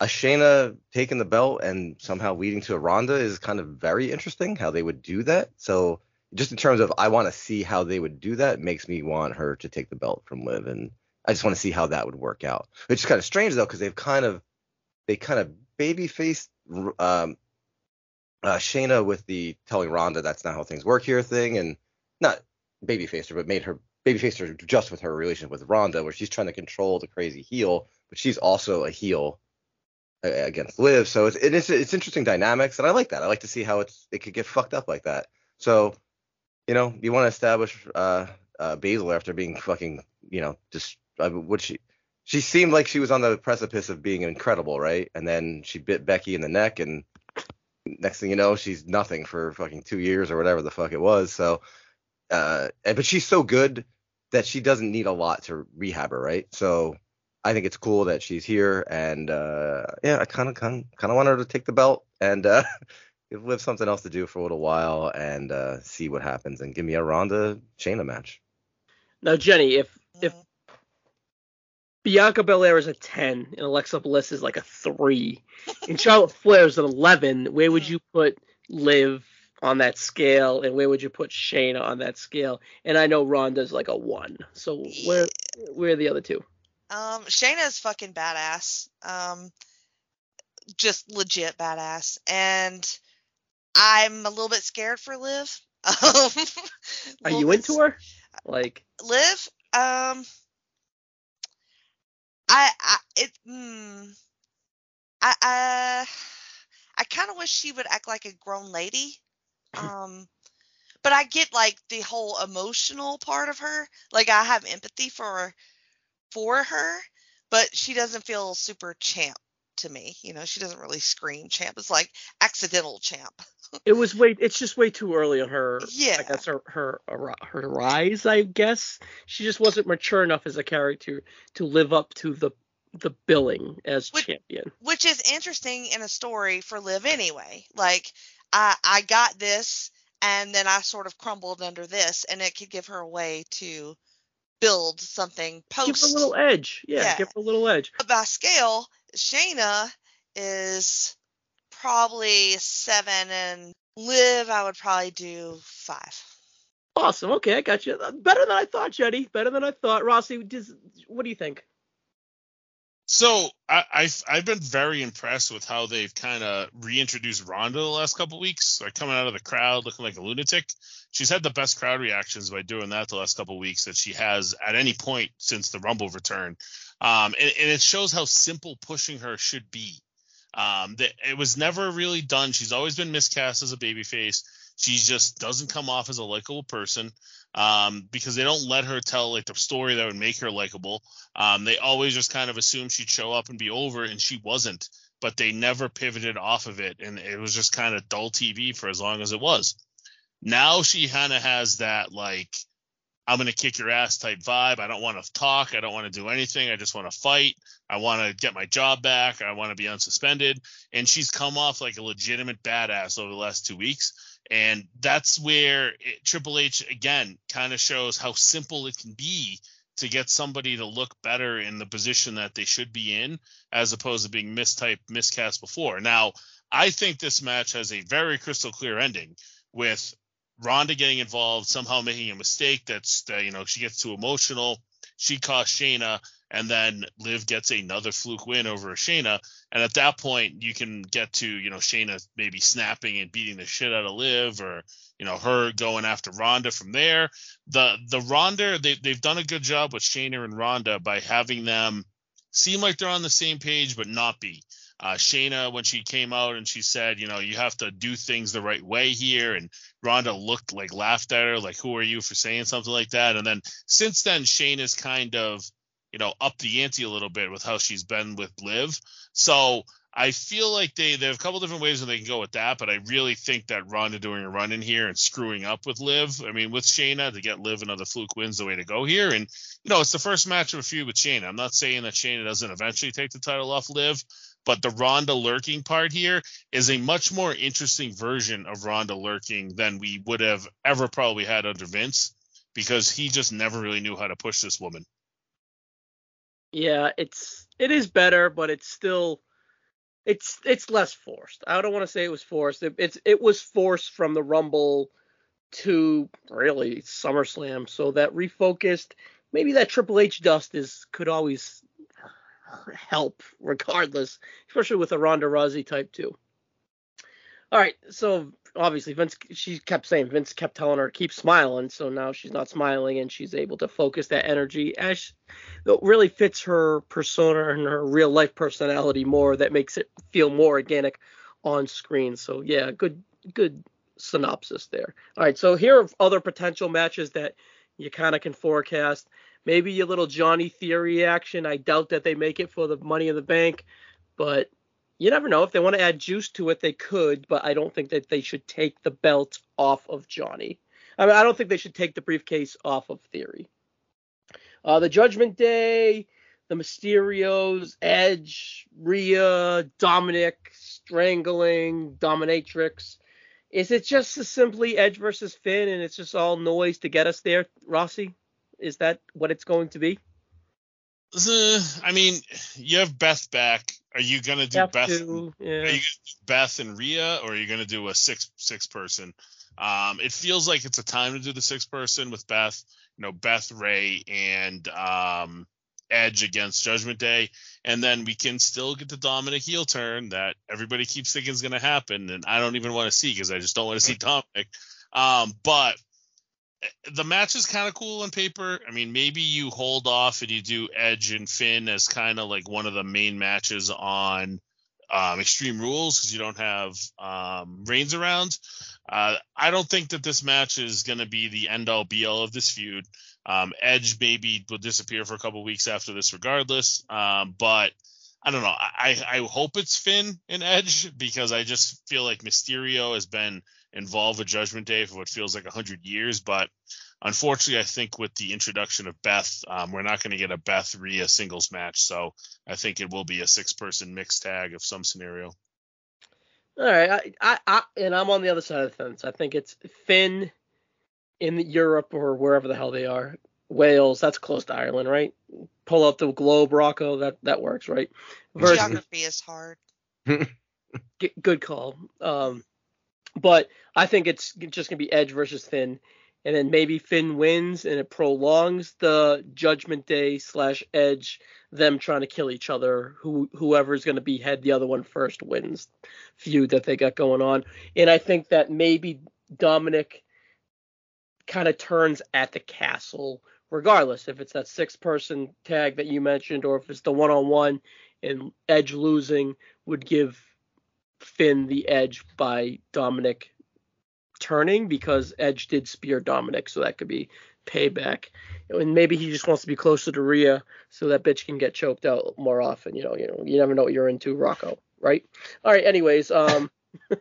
S3: a Shayna taking the belt and somehow leading to a Ronda is kind of very interesting how they would do that. So just in terms of I want to see how they would do that makes me want her to take the belt from Liv and I just want to see how that would work out. Which is kind of strange though because they've kind of they kind of baby faced um uh Shayna with the telling Ronda that's not how things work here thing and not baby faced her but made her baby faced her just with her relationship with Ronda where she's trying to control the crazy heel but she's also a heel against Liv. So it's it's it's interesting dynamics, and I like that. I like to see how it's it could get fucked up like that. So, you know, you want to establish uh, uh, Baszler after being fucking, you know, just uh, what she she seemed like she was on the precipice of being incredible, right? And then she bit Becky in the neck, and next thing you know, she's nothing for fucking two years or whatever the fuck it was. So, uh, and, but she's so good that she doesn't need a lot to rehab her, right? So I think it's cool that she's here, and uh, yeah, I kind of kind of want her to take the belt and uh, (laughs) give Liv something else to do for a little while and uh, see what happens, and give me a Ronda Shayna match.
S2: Now, Jenny, if if
S5: Mhm.
S2: Bianca Belair is a ten and Alexa Bliss is like a three, and Charlotte Flair is an eleven, where would you put Liv on that scale, and where would you put Shayna on that scale? And I know Ronda's like a one, so where where are the other two?
S5: Um, Shayna's fucking badass. Um, just legit badass. And I'm a little bit scared for Liv. (laughs) Um,
S2: Are you into her? Like,
S5: Liv? Um, I, I, it, mm, I, I, I kind of wish she would act like a grown lady. (laughs) Um, but I get like the whole emotional part of her. Like I have empathy for for her, but she doesn't feel super champ to me. You know, she doesn't really scream champ. It's like accidental champ. (laughs)
S2: It was way. It's just way too early on her.
S5: Yeah.
S2: I guess her her her rise. I guess she just wasn't mature enough as a character to live up to the the billing as
S5: Which-
S2: champion.
S5: which is interesting in a story for Liv anyway. Like I I got this and then I sort of crumbled under this and it could give her a way to build something post
S2: Give her a little edge. Yeah,
S5: Yeah.
S2: give her a little edge.
S5: But by scale, Shayna is probably seven and Liv I would probably do five.
S2: Awesome. Okay, I got you. Uh, better than I thought, Jenny. Better than I thought. Rossi, does, what do you think?
S4: So I, I've I've been very impressed with how they've kind of reintroduced Ronda the last couple weeks. Like coming out of the crowd looking like a lunatic. She's had the best crowd reactions by doing that the last couple weeks that she has at any point since the Rumble return. Um, and, and it shows how simple pushing her should be. Um, that it was never really done. She's always been miscast as a babyface. She just doesn't come off as a likable person um, because they don't let her tell like the story that would make her likable. Um, they always just kind of assumed she'd show up and be over, and she wasn't. But they never pivoted off of it, and it was just kind of dull TV for as long as it was. Now she kind of has that like, I'm gonna kick your ass type vibe. I don't want to talk. I don't want to do anything. I just want to fight. I want to get my job back. I want to be unsuspended. And she's come off like a legitimate badass over the last two weeks. And that's where it, Triple H again kind of shows how simple it can be to get somebody to look better in the position that they should be in, as opposed to being mistyped, miscast before. Now, I think this match has a very crystal clear ending with Ronda getting involved, somehow making a mistake that's that you know she gets too emotional, she costs Shayna, and then Liv gets another fluke win over Shayna, and at that point you can get to you know Shayna maybe snapping and beating the shit out of Liv, or you know her going after Ronda from there. The the Ronda they they've done a good job with Shayna and Ronda by having them seem like they're on the same page but not be. Uh, Shayna, when she came out and she said, you know, you have to do things the right way here, and Ronda looked like laughed at her, like, who are you for saying something like that? And then since then, Shayna's kind of, you know, up the ante a little bit with how she's been with Liv. So I feel like they, they have a couple different ways that they can go with that, but I really think that Ronda doing a run in here and screwing up with Liv, I mean, with Shayna to get Liv another fluke wins the way to go here. And, you know, it's the first match of a feud with Shayna. I'm not saying that Shayna doesn't eventually take the title off Liv, but the Ronda lurking part here is a much more interesting version of Ronda lurking than we would have ever probably had under Vince because he just never really knew how to push this woman.
S2: Yeah, it's it is better, but it's still it's it's less forced. I don't want to say it was forced. It, it's it was forced from the Rumble to really SummerSlam. So that refocused, maybe that Triple H dust is could always help regardless, especially with a Ronda Rousey type too. All right, so obviously Vince, she kept saying Vince kept telling her keep smiling, so now she's not smiling and she's able to focus that energy as it really fits her persona and her real life personality more. That makes it feel more organic on screen. So yeah, good good synopsis there. All right, so here are other potential matches that you kind of can forecast. Maybe a little Johnny Theory action. I doubt that they make it for the Money in the Bank, but you never know. If they want to add juice to it, they could, but I don't think that they should take the belt off of Johnny. I mean, I don't think they should take the briefcase off of Theory. Uh, the Judgment Day, the Mysterios, Edge, Rhea, Dominik, Strangling, Dominatrix. Is it just simply Edge versus Finn and it's just all noise to get us there, Rossi? Is that what it's going to be?
S4: I mean, you have Beth back. Are you gonna do
S2: Have
S4: Beth?
S2: to,
S4: Are you gonna do Beth and Rhea, or are you gonna do a six six person? Um, it feels like it's a time to do the six person with Beth. You know, Beth Rhea and um, Edge against Judgment Day, and then we can still get the Dominik heel turn that everybody keeps thinking is gonna happen, and I don't even want to see because I just don't want to see Dominik. Um, but the match is kind of cool on paper. I mean, maybe you hold off and you do Edge and Finn as kind of like one of the main matches on um, Extreme Rules because you don't have um, Reigns around. Uh, I don't think that this match is going to be the end all be all of this feud. Um, Edge maybe will disappear for a couple weeks after this, regardless. Um, but I don't know. I I hope it's Finn and Edge because I just feel like Mysterio has been involved a Judgment Day for what feels like hundred years, but unfortunately, I think with the introduction of Beth, um, we're not going to get a Beth Rhea singles match. So I think it will be a six person mixed tag of some scenario.
S2: All right, I, I, I, and I'm on the other side of the fence. I think it's Finn in Europe or wherever the hell they are. Wales, that's close to Ireland, right? Pull up the globe, Rocco, that that works, right?
S5: Versus, Geography is hard.
S2: good call. Um, but I think it's just gonna be Edge versus Finn, and then maybe Finn wins and it prolongs the Judgment Day slash Edge them trying to kill each other. Who whoever's going to behead the other one first wins feud that they got going on. And I think that maybe Dominik kind of turns at the castle regardless if it's that six person tag that you mentioned or if it's the one on one and Edge losing would give Finn the edge by Dominik turning because Edge did spear Dominik, so that could be payback. And maybe he just wants to be closer to Rhea so that bitch can get choked out more often. You know, you know, you never know what you're into, Rocco, right? All right. Anyways, um,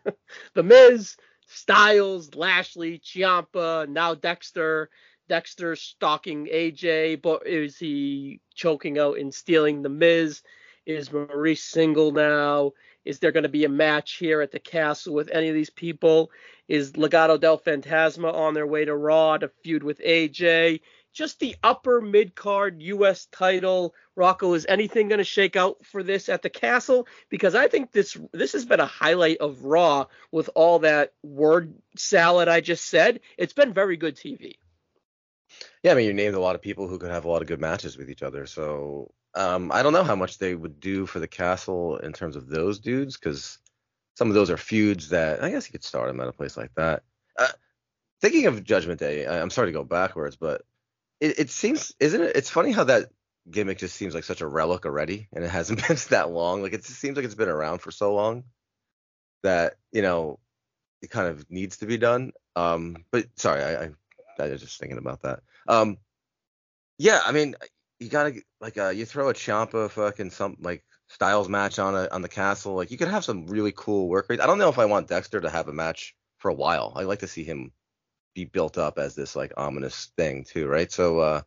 S2: (laughs) the Miz, Styles, Lashley, Ciampa, now Dexter. Dexter stalking AJ, but is he choking out and stealing the Miz? Is Maurice single now? Is there going to be a match here at the castle with any of these people? Is Legado del Fantasma on their way to Raw to feud with AJ? Just the upper mid card U.S. title. Rocco, is anything going to shake out for this at the castle? Because I think this this has been a highlight of Raw with all that word salad I just said. It's been very good TV.
S3: Yeah, I mean, you named a lot of people who could have a lot of good matches with each other. So um, I don't know how much they would do for the castle in terms of those dudes because some of those are feuds that I guess you could start them at a place like that. Uh, thinking of Judgment Day, I, am sorry to go backwards, but it, it seems, isn't it? It's funny how that gimmick just seems like such a relic already, and it hasn't (laughs) been that long. Like it seems like it's been around for so long that you know it kind of needs to be done. Um, but sorry, I, I, I was just thinking about that. Um, yeah, I mean, you gotta like uh, you throw a Ciampa fucking some like Styles match on a on the castle. Like you could have some really cool work rates. I don't know if I want Dexter to have a match for a while. I like to see him be built up as this like ominous thing too, right? So uh,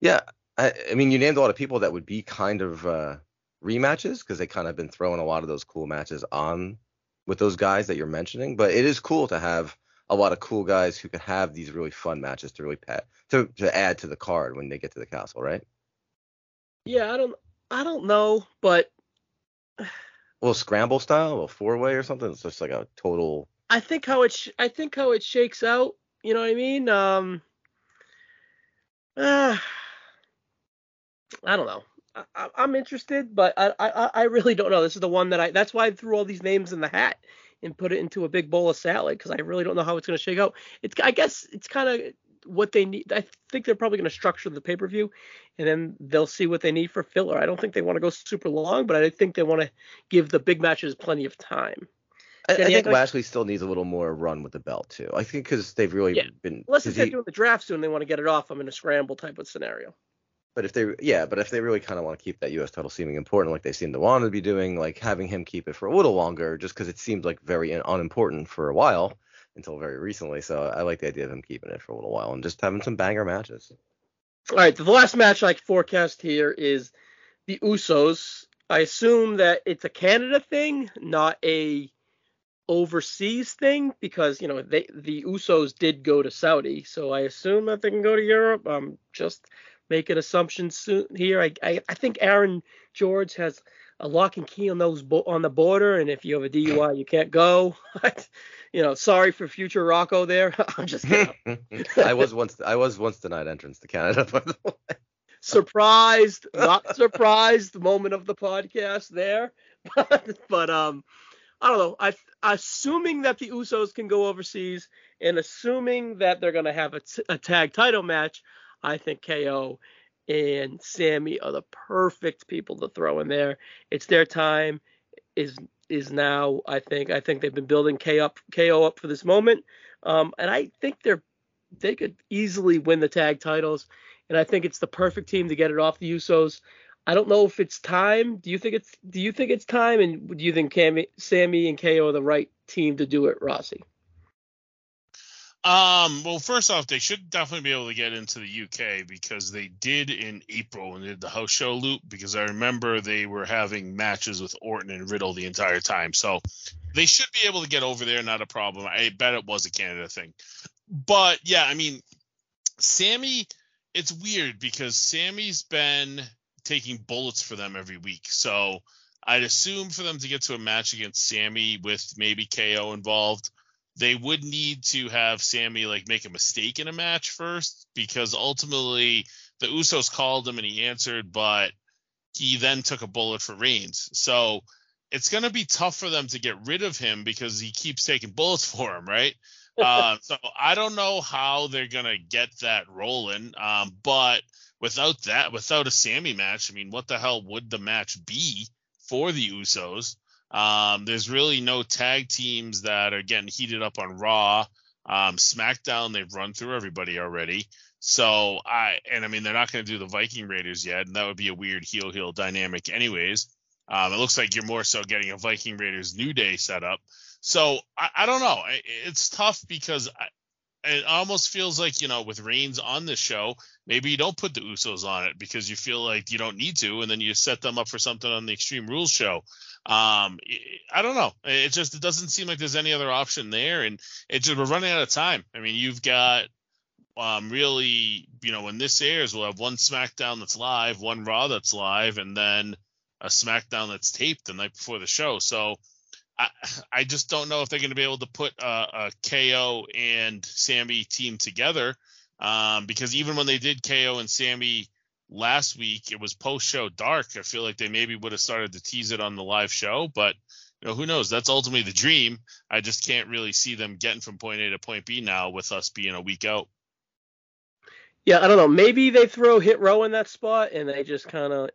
S3: yeah, I, I mean you named a lot of people that would be kind of uh, rematches because they kind of been throwing a lot of those cool matches on with those guys that you're mentioning. But it is cool to have a lot of cool guys who can have these really fun matches to really pet to to add to the card when they get to the castle, right?
S2: Yeah, I don't I don't know, but
S3: a little scramble style, a four way or something. It's just like a total.
S2: I think how it sh- I think how it shakes out. You know what I mean? Um. Uh, (sighs) I don't know. I, am interested, but I, I I really don't know. This is the one that I. That's why I threw all these names in the hat and put it into a big bowl of salad because I really don't know how it's going to shake out. It's I guess it's kind of what they need. I think they're probably going to structure the pay per view, and then they'll see what they need for filler. I don't think they want to go super long, but I think they want to give the big matches plenty of time.
S3: I, I think Lashley still needs a little more run with the belt too. I think because they've really yeah. been.
S2: Unless they're he, doing the draft soon, they want to get it off them in a scramble type of scenario.
S3: But if they, yeah, but if they really kind of want to keep that U.S. title seeming important, like they seem to want to be doing, like having him keep it for a little longer, just because it seemed like very unimportant for a while until very recently. So I like the idea of him keeping it for a little while and just having some banger matches.
S2: All right, the last match I forecast here is the Usos. I assume that it's a Canada thing, not a overseas thing, because you know they the Usos did go to Saudi, so I assume that they can go to Europe. I'm just making assumptions soon here. I, I I think Aaron George has a lock and key on those bo- on the border, and if you have a DUI, you can't go. (laughs) you know, sorry for future Rocco there. (laughs) I'm just kidding. (laughs)
S3: I was once I was once denied entrance to Canada, by the way.
S2: Surprised, not surprised. Moment of the podcast there, but, but um, I don't know. I assuming that the Usos can go overseas, and assuming that they're gonna have a, t- a tag title match, I think KO and Sami are the perfect people to throw in there. It's their time. Is is now. I think. I think they've been building K up, KO up for this moment, um, and I think they're they could easily win the tag titles. And I think it's the perfect team to get it off the Usos. I don't know if it's time. Do you think it's do you think it's time and do you think Sami and KO are the right team to do it, Rossi?
S4: Um, well, first off, they should definitely be able to get into the UK because they did in April when they did the house show loop. Because I remember they were having matches with Orton and Riddle the entire time, so they should be able to get over there. Not a problem. I bet it was a Canada thing, but yeah, I mean, Sami, it's weird because Sami's been taking bullets for them every week, so I'd assume for them to get to a match against Sami with maybe KO involved they would need to have Sami like make a mistake in a match first because ultimately the Usos called him and he answered, but he then took a bullet for Reigns. So it's going to be tough for them to get rid of him because he keeps taking bullets (laughs) for him, right? uh, so I don't know how they're going to get that rolling. Um, but without that, without a Sami match, I mean, what the hell would the match be for the Usos? Um, there's really no tag teams that are getting heated up on Raw. Um, SmackDown, they've run through everybody already. So I and I mean they're not going to do the Viking Raiders yet, and that would be a weird heel heel dynamic, anyways. Um, it looks like you're more so getting a Viking Raiders New Day set up. So I, I don't know. It's tough because I, it almost feels like you know with Reigns on the show, maybe you don't put the Usos on it because you feel like you don't need to, and then you set them up for something on the Extreme Rules show. Um, I don't know. It just it doesn't seem like there's any other option there, and it just we're running out of time. I mean, you've got um really, you know, when this airs, we'll have one SmackDown that's live, one Raw that's live, and then a SmackDown that's taped the night before the show. So I (sighs) I just don't know if they're going to be able to put a, a KO and Sami team together. Um, because even when they did KO and Sami last week it was post show dark. I feel like they maybe would have started to tease it on the live show, but you know, who knows? That's ultimately the dream. I just can't really see them getting from point A to point B now with us being a week out.
S2: Yeah, I don't know. Maybe they throw Hit Row in that spot and they just kind of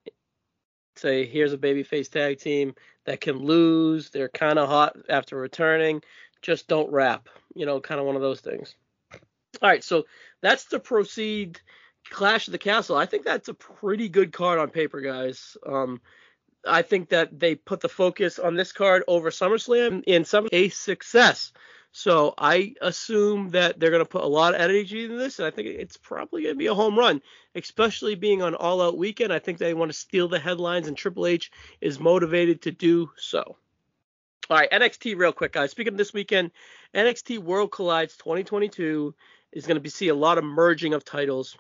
S2: say, here's a babyface tag team that can lose. They're kind of hot after returning. Just don't wrap. You know, kind of one of those things. All right, so that's to proceed Clash of the Castle, I think that's a pretty good card on paper, guys. Um, I think that they put the focus on this card over SummerSlam in some a success. So I assume that they're going to put a lot of energy into this, and I think it's probably going to be a home run, especially being on All Out Weekend. I think they want to steal the headlines, and Triple H is motivated to do so. All right, NXT real quick, guys. Speaking of this weekend, NXT Worlds Collide 2022 is going to be see a lot of merging of titles.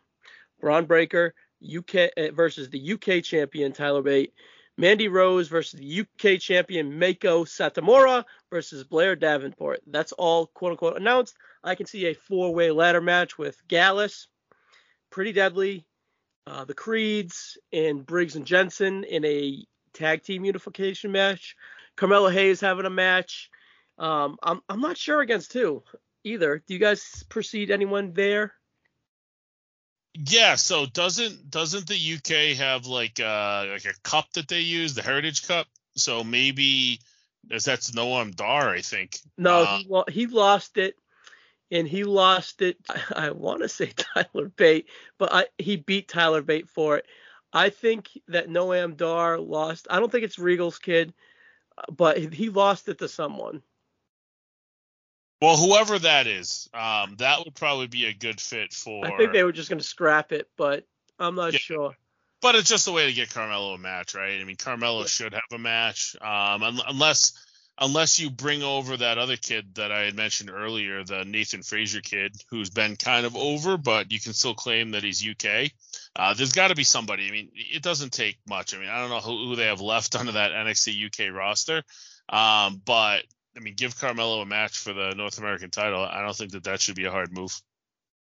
S2: Bron Breakker UK uh, versus the UK champion Tyler Bate. Mandy Rose versus the UK champion Meiko Satomura versus Blair Davenport. That's all quote unquote announced. I can see a four way ladder match with Gallus, Pretty Deadly, uh, the Creeds, and Briggs and Jensen in a tag team unification match. Carmelo Hayes having a match. Um, I'm I'm not sure against who either. Do you guys perceive anyone there?
S4: Yeah, so doesn't doesn't the UK have like uh like a cup that they use, the Heritage Cup? So maybe that's Noam Dar, I think.
S2: No, uh, he, well, he lost it, and he lost it. (laughs) I, I want to say (laughs) Tyler Bate, but I, he beat Tyler Bate for it. I think that Noam Dar lost. I don't think it's Regal's kid, but he lost it to someone.
S4: Well, whoever that is, um, that would probably be a good fit for.
S2: I think they were just going to scrap it, but I'm not yeah. sure.
S4: But it's just a way to get Carmelo a match, right? I mean, Carmelo yeah. should have a match, um, unless unless you bring over that other kid that I had mentioned earlier, the Nathan Frazer kid, who's been kind of over, but you can still claim that he's UK. Uh, there's got to be somebody. I mean, it doesn't take much. I mean, I don't know who, who they have left (laughs) under that NXT UK roster, um, but I mean, give Carmelo a match for the North American title. I don't think that that should be a hard move.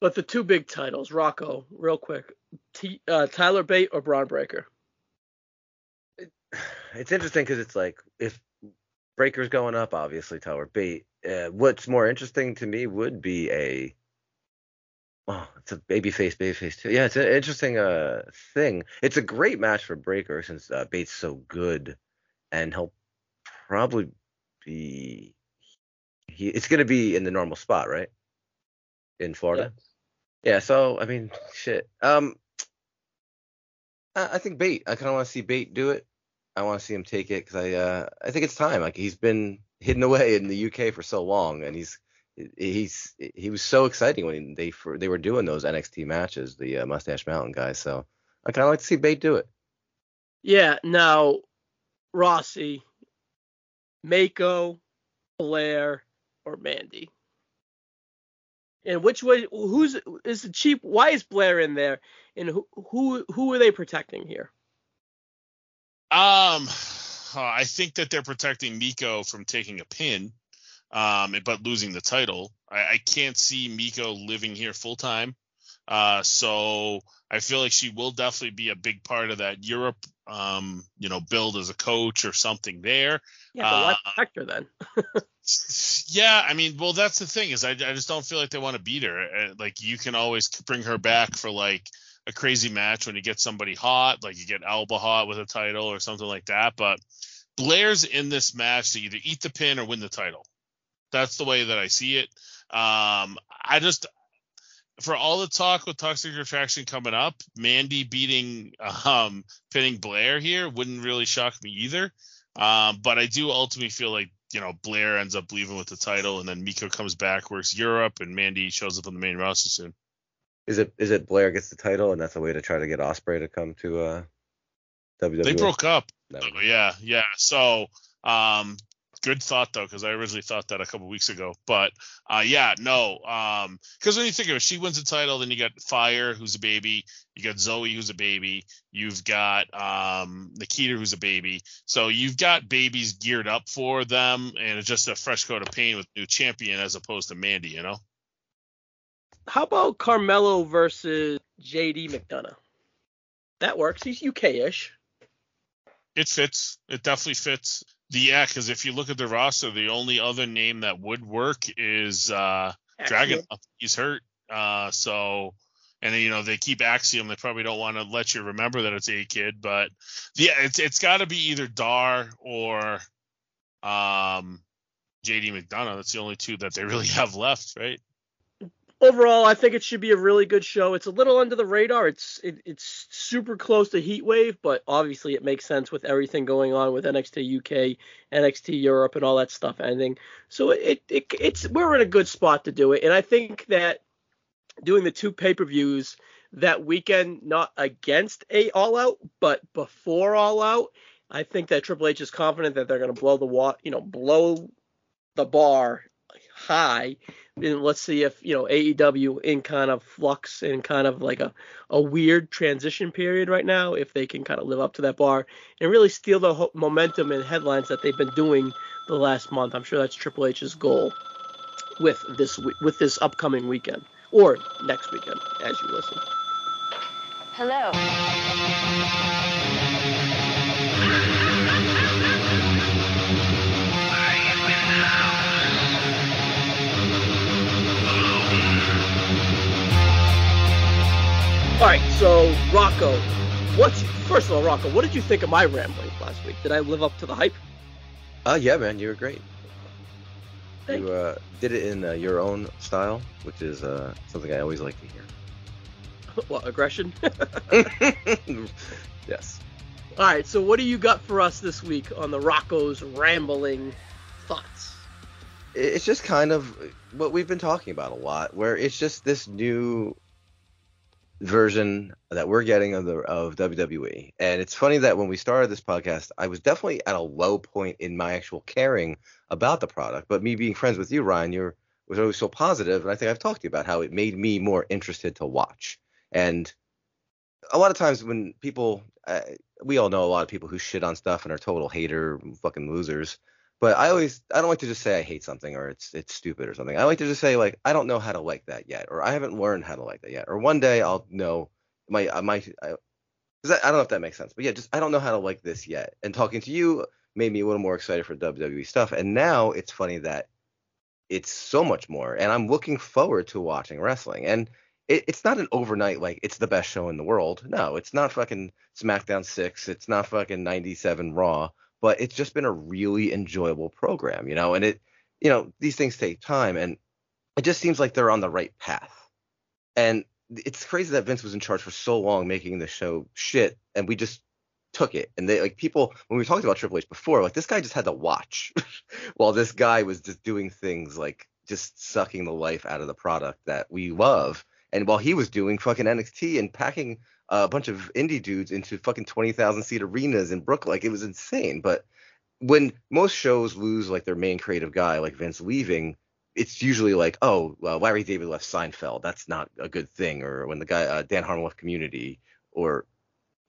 S2: But the two big titles, Rocco, real quick, T, uh, Tyler Bate or Bron Breakker.
S3: it's interesting because it's like if Breakker's going up, obviously Tyler Bate. Uh, what's more interesting to me would be a oh, it's a babyface, babyface too. Yeah, it's an interesting uh thing. It's a great match for Breakker since uh, Bate's so good, and he'll probably be he it's going to be in the normal spot, right? In Florida. Yeah. yeah. So I mean, shit. Um, I, I think Bate. I kind of want to see Bate do it. I want to see him take it because I uh, I think it's time. Like he's been hidden away in the UK for so long, and he's he's he was so exciting when they for, they were doing those NXT matches, the uh, Mustache Mountain guys. So I kind of like to see Bate do it.
S2: Yeah. Now, Rossi, Meiko, Blair, or Mandy. And which way? Who's is the cheap? Why is Blair in there? And who who who are they protecting here?
S4: Um, I think that they're protecting Meiko from taking a pin, um, but losing the title. I, I can't see Meiko living here full time. Uh, so I feel like she will definitely be a big part of that Europe, um, you know, build as a coach or something there.
S2: Yeah, but why uh, protect her then? (laughs)
S4: yeah, I mean, well, that's the thing is I, I just don't feel like they want to beat her. Uh, like you can always bring her back for like a crazy match when you get somebody hot, like you get Alba hot with a title or something like that. But Blair's in this match to either eat the pin or win the title. That's the way that I see it. Um, I just for all the talk with Toxic Attraction coming up, Mandy beating um pinning Blair here wouldn't really shock me either. Um, but I do ultimately feel like you know Blair ends up leaving with the title, and then Meiko comes back, works Europe, and Mandy shows up on the main roster soon.
S3: Is it is it Blair gets the title, and that's a way to try to get Ospreay to come to uh WWE?
S4: They broke up. No. Yeah, yeah. So um, good thought though, because I originally thought that a couple weeks ago. But uh, yeah, no, because um, when you think of it, she wins the title, then you got Fyre, who's a baby, you got Zoe, who's a baby, you've got um, Nikkita, who's a baby. So you've got babies geared up for them, and it's just a fresh coat of paint with new champion as opposed to Mandy, you know.
S2: How about Carmelo versus JD McDonagh That works. He's UK-ish.
S4: It fits. It definitely fits. The yeah, because if you look at the roster, the only other name that would work is uh, Dragon. He's hurt. Uh, so, and you know they keep Axiom. They probably don't want to let you remember that it's a kid, but yeah, it's it's got to be either Dar or um, JD McDonagh. That's the only two that they really (laughs) have left, right?
S2: Overall, I think it should be a really good show. It's a little under the radar. It's it, it's super close to Heat Wave, but obviously it makes sense with everything going on with NXT UK, NXT Europe, and all that stuff ending. So it, it it's we're in a good spot to do it, and I think that doing the two pay per views that weekend, not against a All Out, but before All Out. I think that Triple H is confident that they're going to blow the wa- you know, blow the bar high. And let's see if you know AEW in kind of flux and kind of like a, a weird transition period right now, if they can kind of live up to that bar and really steal the momentum and headlines that they've been doing the last month. I'm sure that's Triple H's goal with this with this upcoming weekend or next weekend as you listen.
S7: Hello.
S2: All right, so Rocco, what's first of all, Rocco, what did you think of my rambling last week? Did I live up to the hype?
S3: Uh, yeah, man, you were great.
S2: Thank
S3: you uh, did it in uh, your own style, which is uh, something I always like to hear. (laughs)
S2: what aggression? (laughs)
S3: yes.
S2: All right, so what do you got for us this week on the Rocco's rambling thoughts?
S3: It's just kind of what we've been talking about a lot, where it's just this new version that we're getting of the of WWE. And it's funny that when we started this podcast, I was definitely at a low point in my actual caring about the product. But me being friends with you, Ryan, you're was always so positive, and I think I've talked to you about how it made me more interested to watch. And a lot of times when people, uh, we all know a lot of people who shit on stuff and are total hater, fucking losers. But I always I don't like to just say I hate something or it's it's stupid or something. I like to just say like I don't know how to like that yet or I haven't learned how to like that yet or one day I'll know my I might I, I don't know if that makes sense. But yeah, just I don't know how to like this yet. And talking to you made me a little more excited for WWE stuff. And now it's funny that it's so much more and I'm looking forward to watching wrestling. And it, it's not an overnight like it's the best show in the world. No, it's not fucking SmackDown 6, it's not fucking 97 Raw but it's just been a really enjoyable program, you know, and it, you know, these things take time and it just seems like they're on the right path. And it's crazy that Vince was in charge for so long making the show shit, and we just took it. And they like people when we talked about Triple H before, like this guy just had to watch (laughs) while this guy was just doing things like just sucking the life out of the product that we love. And while he was doing fucking NXT and packing a bunch of indie dudes into fucking 20,000 seat arenas in Brooklyn, like it was insane. But when most shows lose like their main creative guy, like Vince leaving, it's usually like, oh, well, Larry David left Seinfeld. That's not a good thing. Or when the guy uh, Dan Harmon left Community, or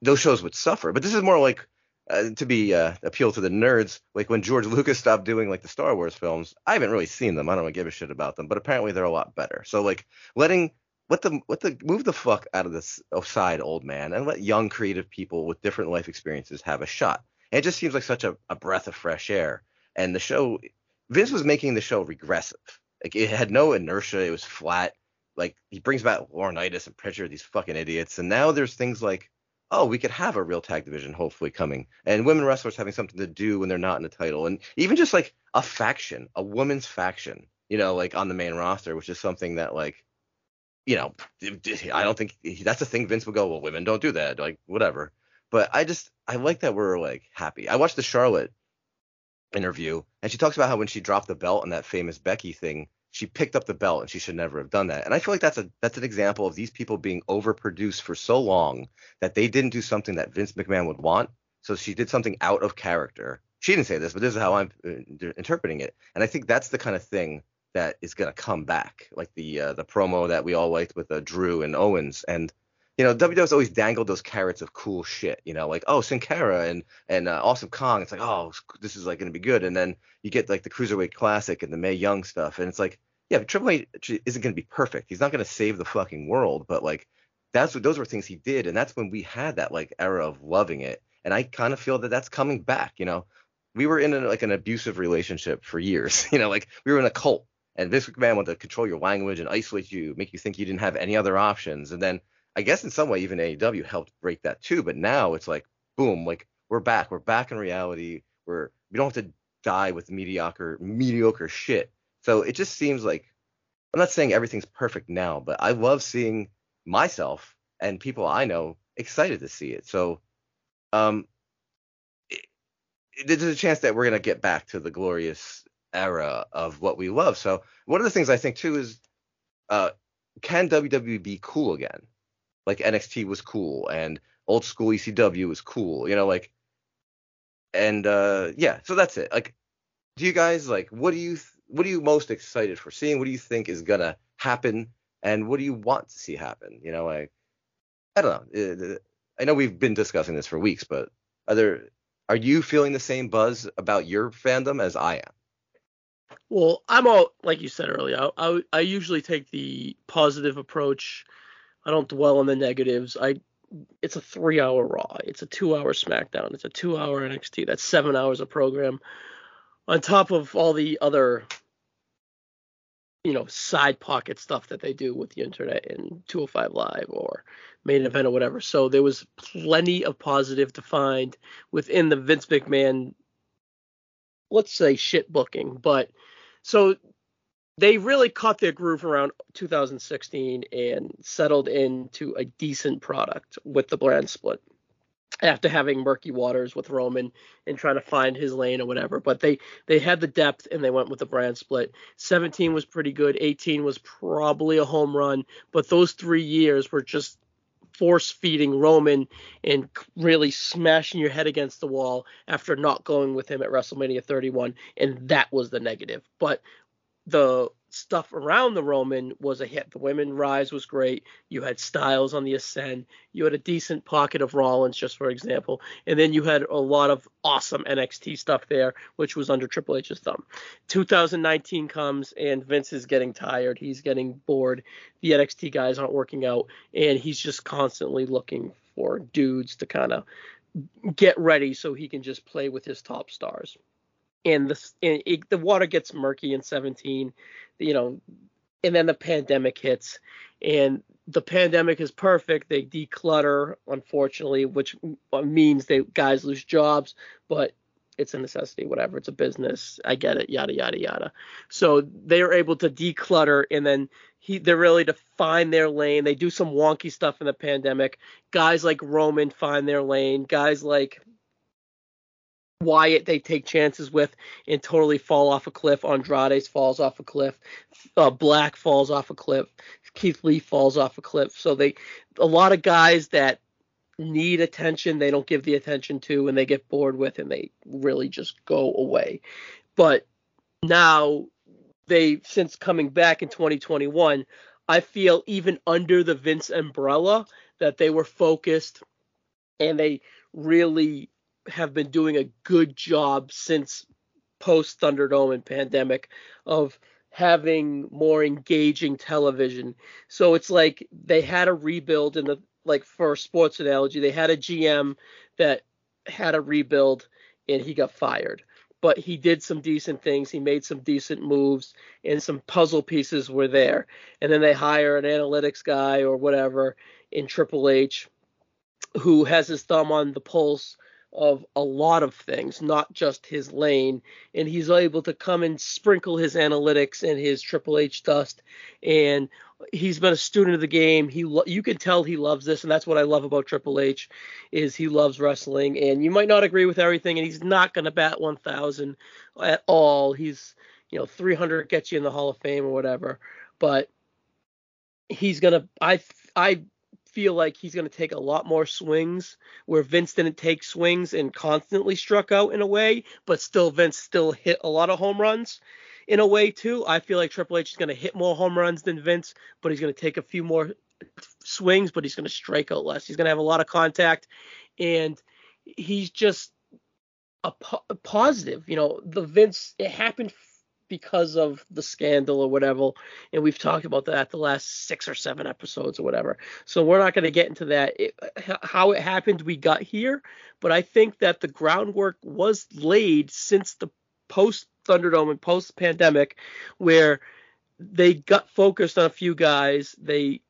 S3: those shows would suffer. But this is more like uh, to be uh, appeal to the nerds. Like when George Lucas stopped doing like the Star Wars films, I haven't really seen them. I don't give a shit about them, but apparently they're a lot better. So like letting what the what the move the fuck out of this aside, old man, and let young creative people with different life experiences have a shot. And it just seems like such a, a breath of fresh air. And the show Vince was making the show regressive. Like it had no inertia. It was flat. Like he brings back Laurinaitis and Pritchard, these fucking idiots. And now there's things like, oh, we could have a real tag division hopefully coming, and women wrestlers having something to do when they're not in the title, and even just like a faction, a women's faction, you know, like on the main roster, which is something that like, you know, I don't think that's a thing Vince would go, well, women don't do that, like whatever. But I just I like that we're like happy. I watched the Charlotte interview, and she talks about how when she dropped the belt on that famous Becky thing, she picked up the belt and she should never have done that. And I feel like that's a that's an example of these people being overproduced for so long that they didn't do something that Vince McMahon would want. So she did something out of character. She didn't say this, but this is how I'm uh, interpreting it. And I think that's the kind of thing that is going to come back, like the uh, the promo that we all liked with uh, Drew and Owens. And you know, WWE's always dangled those carrots of cool shit, you know, like oh Sin Cara and and uh, Awesome Kong. It's like oh this is like going to be good, and then you get like the Cruiserweight Classic and the Mae Young stuff, and it's like yeah, Triple H isn't going to be perfect. He's not going to save the fucking world, but like that's what those were things he did, and that's when we had that like era of loving it, and I kind of feel that that's coming back. You know, we were in a, like an abusive relationship for years. (laughs) You know, like we were in a cult, and Vince McMahon wanted to control your language and isolate you, make you think you didn't have any other options, and then I guess in some way even AEW helped break that too. But now it's like boom, like we're back. We're back in reality. We're we don't have to die with mediocre mediocre shit. So it just seems like I'm not saying everything's perfect now, but I love seeing myself and people I know excited to see it. So um it, there's a chance that we're gonna get back to the glorious era of what we love. So one of the things I think too is uh can WWE be cool again? like NXT was cool and old school ECW was cool, you know, like and uh yeah, so that's it. Like do you guys like what do you th- what are you most excited for seeing? What do you think is to happen and what do you want to see happen? You know, like I don't know. I know we've been discussing this for weeks, but are there are you feeling the same buzz about your fandom as I am?
S2: Well, I'm all like you said earlier. I, I, I usually take the positive approach I don't dwell on the negatives. I it's a three hour Raw. It's a two hour SmackDown. It's a two hour NXT. That's seven hours of program. On top of all the other, you know, side pocket stuff that they do with the internet and 205 Live or main event or whatever. So there was plenty of positive to find within the Vince McMahon, let's say shit booking. But so they really caught their groove around 2016 and settled into a decent product with the brand split after having murky waters with Roman and trying to find his lane or whatever. But they they had the depth and they went with the brand split. 17 was pretty good. 18 was probably a home run, but those three years were just force feeding Roman and really smashing your head against the wall after not going with him at WrestleMania 31, and that was the negative. But the stuff around the Roman was a hit. The women rise was great. You had Styles on the ascend. You had a decent pocket of Rollins, just for example, and then you had a lot of awesome NXT stuff there, which was under Triple H's thumb. 2019 comes and Vince is getting tired. He's getting bored. The NXT guys aren't working out, and he's just constantly looking for dudes to kind of get ready so he can just play with his top stars and the and it, the water gets murky in 17 you know and then the pandemic hits and the pandemic is perfect they declutter unfortunately which means they guys lose jobs but it's a necessity, whatever. It's a business. I get it, yada yada yada. So they are able to declutter, and then he they're really to find their lane. They do some wonky stuff in the pandemic. Guys like Roman find their lane. Guys like Wyatt they take chances with and totally fall off a cliff. Andrade falls off a cliff. Uh, Black falls off a cliff. Keith Lee falls off a cliff. So they a lot of guys that need attention they don't give the attention to and they get bored with and they really just go away. But now they since coming back in 2021, I feel even under the Vince umbrella that they were focused and they really have been doing a good job since post Thunderdome and pandemic of having more engaging television. So it's like they had a rebuild in the like for a sports analogy, they had a GM that had a rebuild and he got fired. But he did some decent things. He made some decent moves, and some puzzle pieces were there. And then they hire an analytics guy or whatever in Triple H, who has his thumb on the pulse of a lot of things, not just his lane. And he's able to come and sprinkle his analytics and his Triple H dust. And he's been a student of the game. He lo- you can tell he loves this, and that's what I love about Triple H is he loves wrestling. And you might not agree with everything, and he's not going to bat 1,000 at all. He's you know 300 gets you in the Hall of Fame or whatever, but he's gonna. I I feel like he's going to take a lot more swings where Vince didn't take swings and constantly struck out in a way, but still Vince still hit a lot of home runs in a way too. I feel like Triple H is going to hit more home runs than Vince, but he's going to take a few more swings, but he's going to strike out less. He's going to have a lot of contact and he's just a, po- a positive. You know, the Vince it happened because of the scandal or whatever. And we've talked about that the last six or seven episodes or whatever. So we're not going to get into that. It, how it happened, we got here. But I think that the groundwork was laid since the post Thunderdome and post pandemic, where they got focused on a few guys. They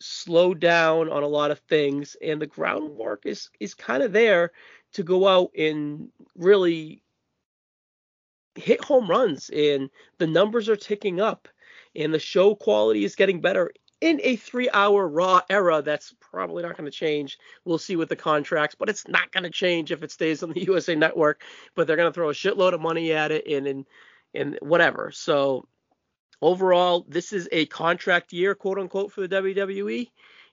S2: slowed down on a lot of things, and the groundwork is is kind of there to go out and really hit home runs and the numbers are ticking up and the show quality is getting better in a three hour raw era that's probably not going to change. We'll see with the contracts but it's not going to change if it stays on the (laughs) usa network but they're going to throw a shitload of money at it and and, and whatever. So overall this is a contract year quote unquote for the wwe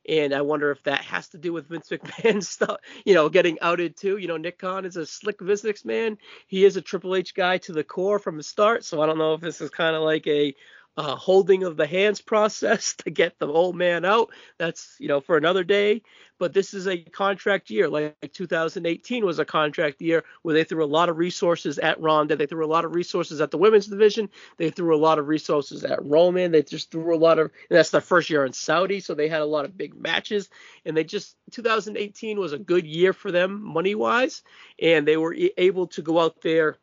S2: and I wonder if that has to do with Vince (laughs) McMahon stuff, you know, getting outed too. You know, Nick Khan is a slick businessman. He is a Triple H guy to the core from the start. So I don't know if this is kind of like a uh, holding of the hands (laughs) process to get the old man out. That's you know for another day. But this is a contract year. Like 2018 was a contract year where they threw a lot of resources at Ronda. They threw a lot of resources at the women's division. They threw a lot of resources at Roman. They just threw a lot of. And that's their first year in Saudi, so they had a lot of big matches. And they just 2018 was a good year for them money wise, and they were able to go out there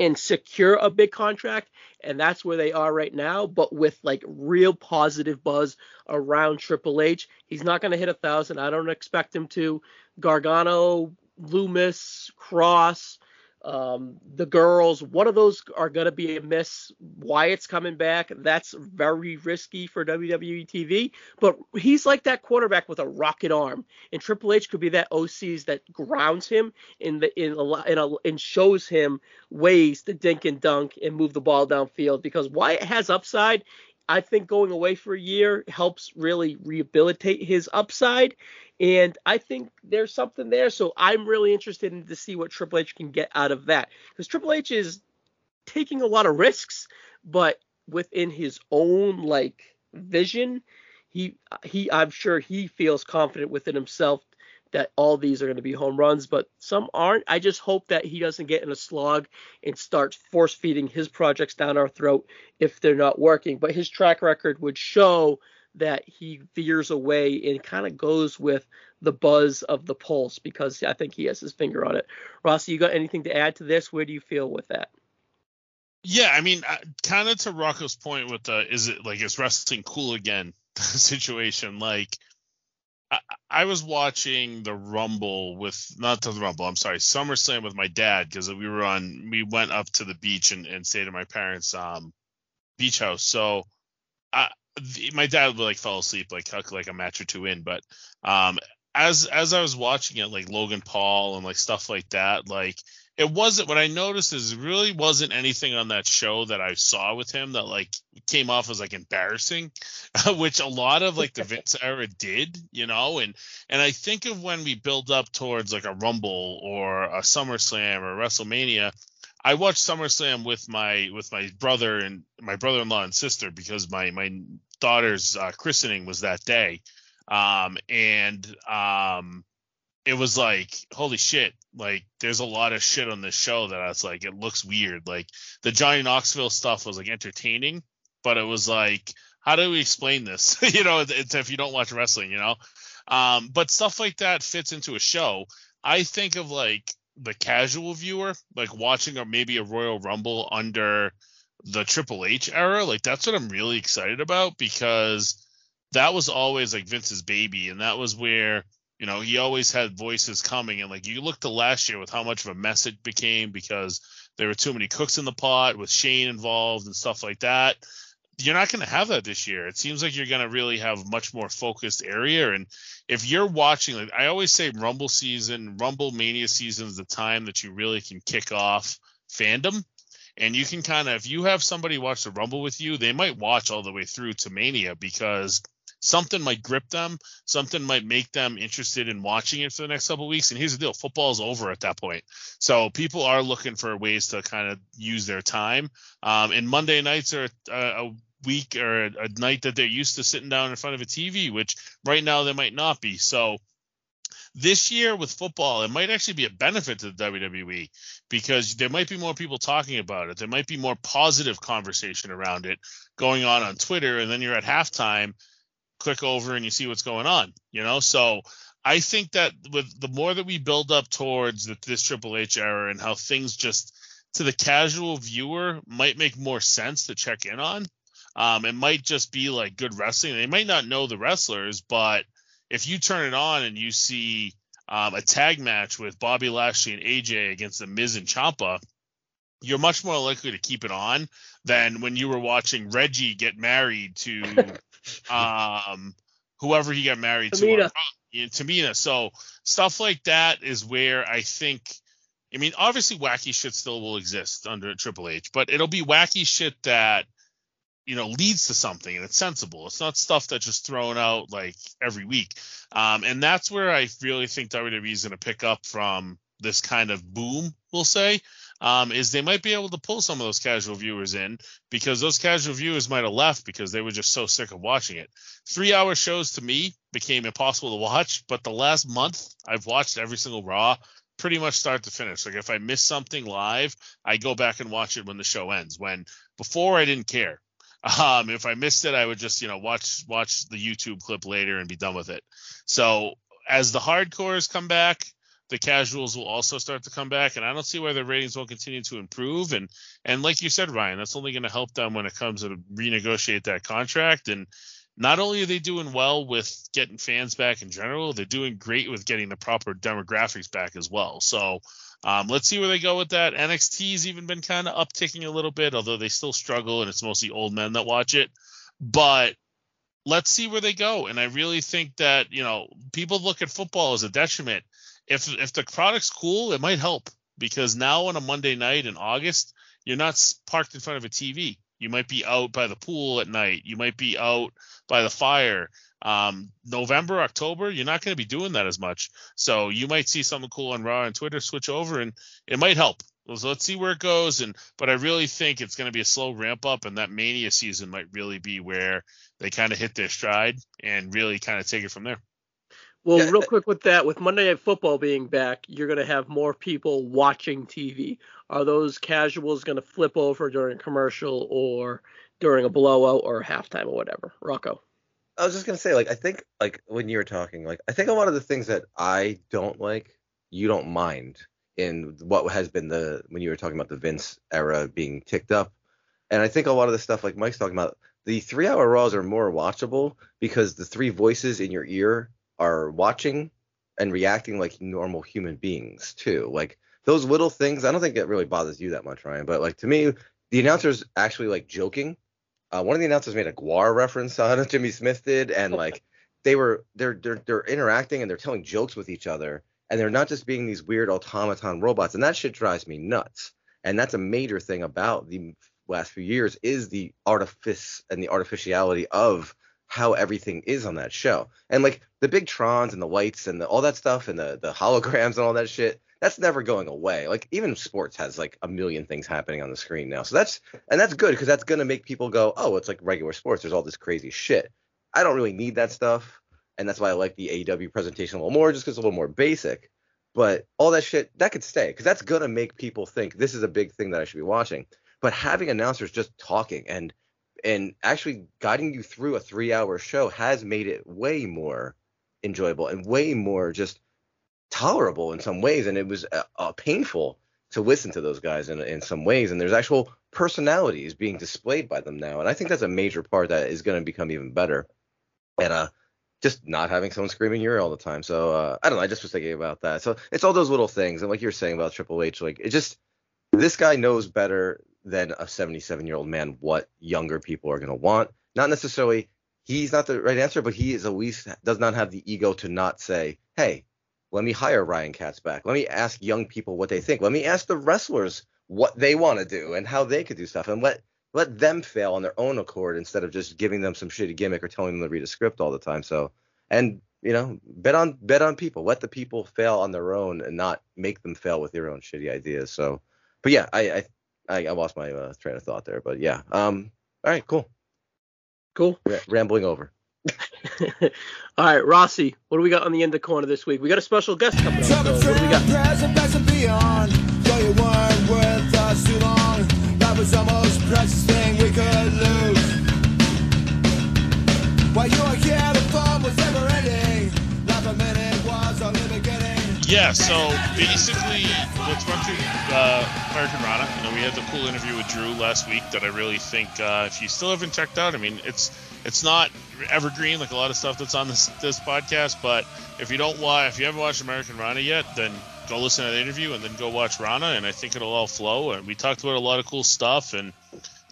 S2: and secure a big contract and that's where they are right now but with like real positive buzz around triple h. He's not going to hit a thousand. I don't expect him to. Gargano Lumis Kross um, the girls, one of those are going to be a miss. Wyatt's coming back. That's very risky for WWE TV. But he's like that quarterback with a rocket arm, and Triple H could be that OCs that grounds him in the in a in a and shows him ways to dink and dunk and move the ball downfield because Wyatt has upside. I think going away for a year helps really rehabilitate his upside. And I think there's something there. So I'm really interested in to see what Triple H can get out of that. Because Triple H is taking a lot of risks, but within his own like vision, he he I'm sure he feels confident within himself that all these are going to be home runs, but some aren't. I just hope that he doesn't get in a slog and start force feeding his projects down our throat if they're not working. But his track record would show that he veers away and kind of goes with the buzz of the pulse because I think he has his finger on it. Rossi, you got anything to add to this? Where do you feel with that?
S4: Yeah, I mean, uh, kind of to Rocco's point with the is it like is wrestling cool again (laughs) situation? Like I, was watching the Rumble with not the Rumble. I'm sorry, SummerSlam with my dad because we were on. We went up to the beach and, and stayed at my parents' um beach house. So, I, the, my dad would like fell asleep like like a match or two in. But um as as I was watching it, like Logan Paul and like stuff like that, like it wasn't what I noticed is really wasn't anything on that show that I saw with him that like came off as like embarrassing, (laughs) which a lot of like the (laughs) Vince era did, you know, and and I think of when we build up towards like a Rumble or a SummerSlam or WrestleMania, I watched SummerSlam with my with my brother and my brother-in-law and sister because my my daughter's uh, christening was that day, um, and um, it was like holy shit like there's a lot of shit on this show that I was like it looks weird. Like the Johnny Knoxville stuff was like entertaining but it was like how do we explain this? (laughs) You know it's if you don't watch wrestling you know? Um but stuff like that fits into a show. I think of like the casual viewer like watching or maybe a Royal Rumble under the Triple H era like that's what I'm really excited about because that was always like Vince's baby and that was where you know, he always had voices coming, and like you look to last year with how much of a mess it became because there were too many cooks in the pot with Shane involved and stuff like that. You're not going to have that this year. It seems like you're going to really have much more focused area. And if you're watching, like I always say, Rumble season, Rumble Mania season is the time that you really can kick off fandom. And you can kind of, if you have somebody watch the Rumble with you, they might watch all the way through to Mania because something might grip them, something might make them interested in watching it for the next couple weeks. And here's the deal: football is over at that point, so people are looking for ways to kind of use their time. Um, and Monday nights are a, a week or a, a night that they're used to sitting down in front of a TV, which right now they might not be. So this year with football, it might actually be a benefit to the WWE because there might be more people talking about it. There might be more positive conversation around it going on on Twitter. And then you're at halftime click over and you see what's going on, you know? So I think that with the more that we build up towards the, this Triple H era and how things just to the casual viewer might make more sense to check in on. Um, it might just be like good wrestling. They might not know the wrestlers, but if you turn it on and you see um, a tag match with Bobby Lashley and AJ against the Miz and Ciampa, you're much more likely to keep it on than when you were watching Reggie get married to um, whoever he got married
S2: Tamina.
S4: to. Tamina. So stuff like that is where I think. I mean, obviously, wacky shit still will exist under Triple H, but it'll be wacky shit that you know leads to something and it's sensible. It's not stuff that's just thrown out like every week. Um, and that's where I really think WWE is going to pick up from this kind of boom, we'll say, um, is they might be able to pull some of those casual viewers in because those casual viewers might have left because they were just so sick of watching it. Three hour shows to me became impossible to watch, but the last month I've watched every single Raw pretty much start to finish. Like if I miss something live, I go back and watch it when the show ends. When before I didn't care. Um, if I missed it, I would just you know watch watch the YouTube clip later and be done with it. So as the hardcores come back, the casuals will also start to come back, and I don't see why the ratings won't continue to improve. And and like you said, Ryan, that's only going to help them when it comes to renegotiate that contract. And not only are they doing well with getting fans back in general, they're doing great with getting the proper demographics back as well. So um, let's see where they go with that. NXT's even been kind of upticking a little bit, although they still struggle, and it's mostly old men that watch it. But let's see where they go. And I really think that you know people look at football as a detriment if if the product's cool, it might help because now on a Monday night in August, you're not parked in front of a TV. You might be out by the pool at night. You might be out by the fire. Um, November, October, you're not going to be doing that as much. So you might see something cool on Raw and Twitter switch over, and it might help. So let's see where it goes. And but I really think it's going to be a slow ramp up, and that Mania season might really be where they kind of hit their stride and really kind of take it from there.
S2: Well, yeah. real quick with that, with Monday Night Football being back, you're going to have more people watching TV. Are those casuals going to flip over during a commercial or during a blowout or halftime or whatever? Rocco.
S3: I was just going to say, like, I think, like, when you were talking, like, I think a lot of the things that I don't like, you don't mind in what has been the, when you were talking about the Vince era being ticked up. And I think a lot of the stuff, like Mike's talking about, the three hour Raws are more watchable because the three voices in your ear are watching and reacting like normal human beings too. Like those little things, I don't think it really bothers you that much, Ryan. But like to me, the announcers actually like joking. Uh, one of the announcers made a Gwar reference on it, (laughs) Jimmy Smith did, and like (laughs) they were they're they're they're interacting and they're telling jokes with each other, and they're not just being these weird automaton robots, and that shit drives me nuts. And that's a major thing about the last few years is the artifice and the artificiality of how everything is on that show. And like the big trons and the lights and the, all that stuff and the the holograms and all that shit, that's never going away. Like even sports has like a million things happening on the screen now. So that's and that's good because that's gonna make people go, oh, it's like regular sports. There's all this crazy shit. I don't really need that stuff, and that's why I like the AEW presentation a little more, just because it's a little more basic. But all that shit that could stay because that's gonna make people think this is a big thing that I should be watching. But having announcers just talking and and actually guiding you through a three hour show has made it way more enjoyable and way more just tolerable in some ways. And it was uh, uh, painful to listen to those guys in, in some ways. And there's actual personalities being displayed by them now. And i think that's a major part that is going to become even better. And uh just not having someone screaming your ear all the time. So uh, i don't know. I just was thinking about that. So it's all those little things. And like you're saying about triple h like it just this guy knows better than a 77 year old man what younger people are going to want. Not necessarily he's not the right answer, but he is at least does not have the ego to not say, hey, let me hire Ryan Katz back. Let me ask young people what they think. Let me ask the wrestlers what they want to do and how they could do stuff and let let them fail on their own accord instead of just giving them some shitty gimmick or telling them to read a script all the time. So and you know, bet on bet on people. Let the people fail on their own and not make them fail with your own shitty ideas. So but yeah, I, I I, I lost my uh, train of thought there, but yeah. Um. All right. Cool.
S2: Cool.
S3: R- rambling over. (laughs)
S2: all right, Rossi. What do we got on the end of the corner this week? We got a special guest coming up. So what do we got? That was the most precious thing we could lose.
S4: Yeah, so basically, let's run through uh, Americanrana. You know, we had the cool interview with Drew last week that I really think uh, if you still haven't checked out, I mean, it's it's not evergreen like a lot of stuff that's on this this podcast, but if you don't watch, if you haven't watched Americanrana yet, then go listen to the interview and then go watch Rana, and I think it'll all flow. And we talked about a lot of cool stuff, and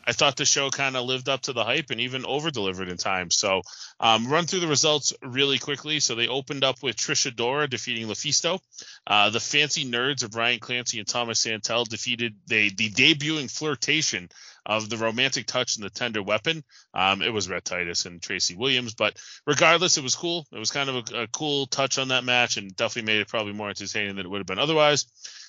S4: I thought the show kind of lived up to the hype and even over delivered in time. So, um, run through the results really quickly. So, they opened up with Trish Adora defeating LuFisto. Uh, the fancy nerds of Brian Clancy and Thomas Santel defeated they, the debuting flirtation of the romantic touch and the tender weapon. Um, it was Rhett Titus and Tracy Williams, but regardless, it was cool. It was kind of a, a cool touch on that match and definitely made it probably more entertaining than it would have been otherwise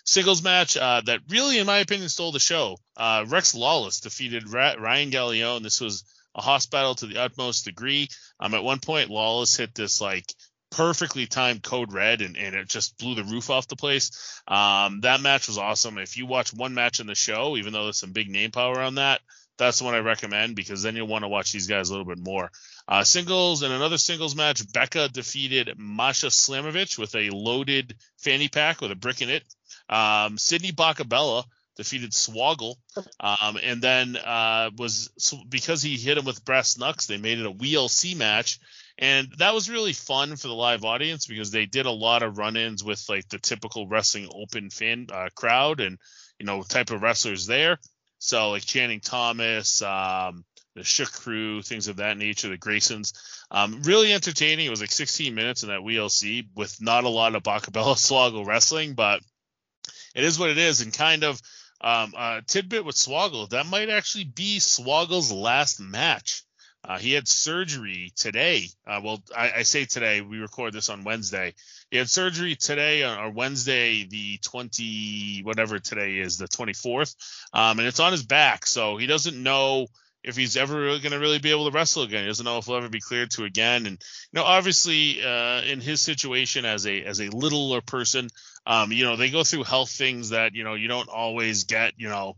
S4: singles match uh, that really, in my opinion, stole the show. Uh, Rex Lawless defeated Ra- Ryan Galeone. This was a hospital to the utmost degree. Um, at one point, Lawless hit this like perfectly timed code red and, and it just blew the roof off the place. Um, that match was awesome. If you watch one match in the show, even though there's some big name power on that, that's the one I recommend because then you'll want to watch these guys a little bit more. Uh, singles and another singles match, Becca defeated Masha Slamovich with a loaded fanny pack with a brick in it. Um, Sidney Bakabella defeated Swoggle, um, and then uh, was because he hit him with brass knucks. They made it a WLC match, and that was really fun for the live audience because they did a lot of run-ins with like the typical wrestling open fan uh, crowd and you know type of wrestlers there. So like Channing Thomas, um, the Shook Crew, things of that nature, the Graysons. Um, really entertaining. It was like 16 minutes in that WLC with not a lot of Bakabella (laughs) Swoggle wrestling, but it is what it is, and kind of um, a tidbit with Swoggle that might actually be Swoggle's last match. Uh, he had surgery today. Uh, well, I, I, say today. We record this on Wednesday. He had surgery today uh, or Wednesday, the 20 whatever today is, the 24th, um, and it's on his back. So he doesn't know if he's ever going to really be able to wrestle again. He doesn't know if he'll ever be cleared to again. And you know, obviously, uh, in his situation as a as a littler person, um, you know, they go through health things that you know you don't always get. You know,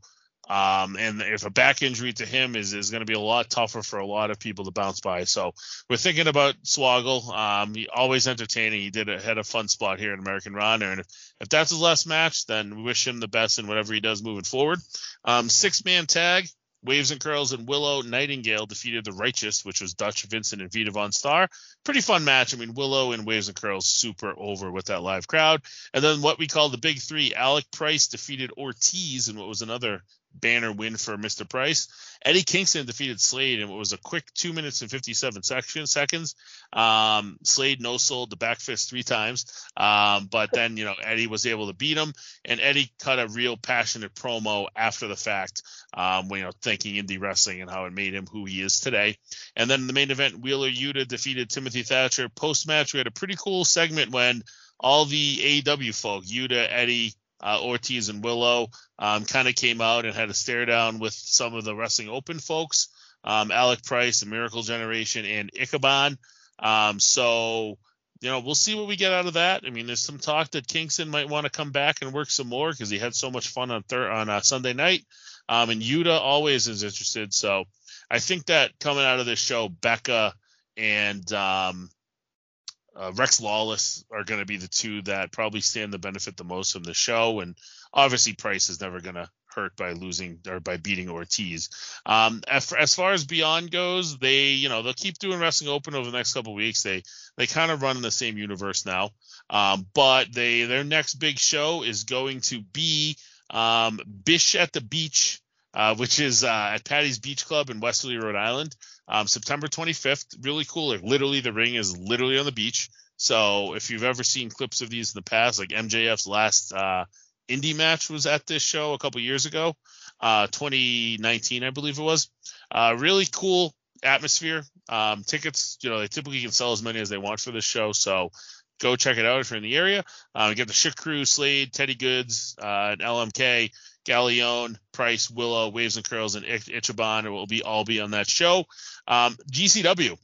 S4: um, and if a back injury to him is is going to be a lot tougher for a lot of people to bounce by. So we're thinking about Swoggle. Um, he always entertaining. He did a, had a fun spot here in Americanrana, and if, if that's his last match, then we wish him the best in whatever he does moving forward. Um, six man tag. Waves and Curls and Willow Nightingale defeated the Righteous, which was Dutch Vincent and Vita VonStarr. Pretty fun match. I mean, Willow and Waves and Curls super over with that live crowd. And then what we call the big three, Alec Price defeated Ortiz in what was another banner win for Mr. Price. Eddie Kingston defeated Slade in what was a quick two minutes and 57 section, seconds. Um, Slade no sold the back fist three times, um, but then you know Eddie was able to beat him, and Eddie cut a real passionate promo after the fact, um, you know, thanking indie wrestling and how it made him who he is today. And then the main event, Wheeler Yuta defeated Timothy Thatcher. Post match, we had a pretty cool segment when all the AW folk, Yuta, Eddie, uh, Ortiz and Willow um, kind of came out and had a stare down with some of the Wrestling Open folks, um, Alec Price, the Miracle Generation, and Ichabod. Um, so, you know, we'll see what we get out of that. I mean, there's some talk that Kingston might want to come back and work some more because he had so much fun on thir- on uh, Sunday night. Um, and Yuta always is interested. So I think that coming out of this show, Becca and um, uh, Rex Lawless are going to be the two that probably stand to benefit the most from the show, and obviously Price is never going to hurt by losing or by beating Ortiz. Um, as, as, far as Beyond goes, they you know they'll keep doing Wrestling Open over the next couple weeks. They they kind of run in the same universe now, um, but they their next big show is going to be um, Bish at the Beach. Uh, which is uh, at Patty's Beach Club in Westerly, Rhode Island um, September 25th. Really cool. Like literally, the ring is literally on the beach. So if you've ever seen clips of these in the past, like MJF's last uh, indie match was at this show a couple years ago, uh, 2019, I believe it was. Uh, really cool atmosphere. Um, tickets, you know, they typically can sell as many as they want for this show. So go check it out if you're in the area. Uh, get the Shit Crew, Slade, Teddy Goods, uh, and LMK. Galeone, Price, Willow, Waves and Curls, and Ich- Ichiban will be all be on that show. Um, GCW.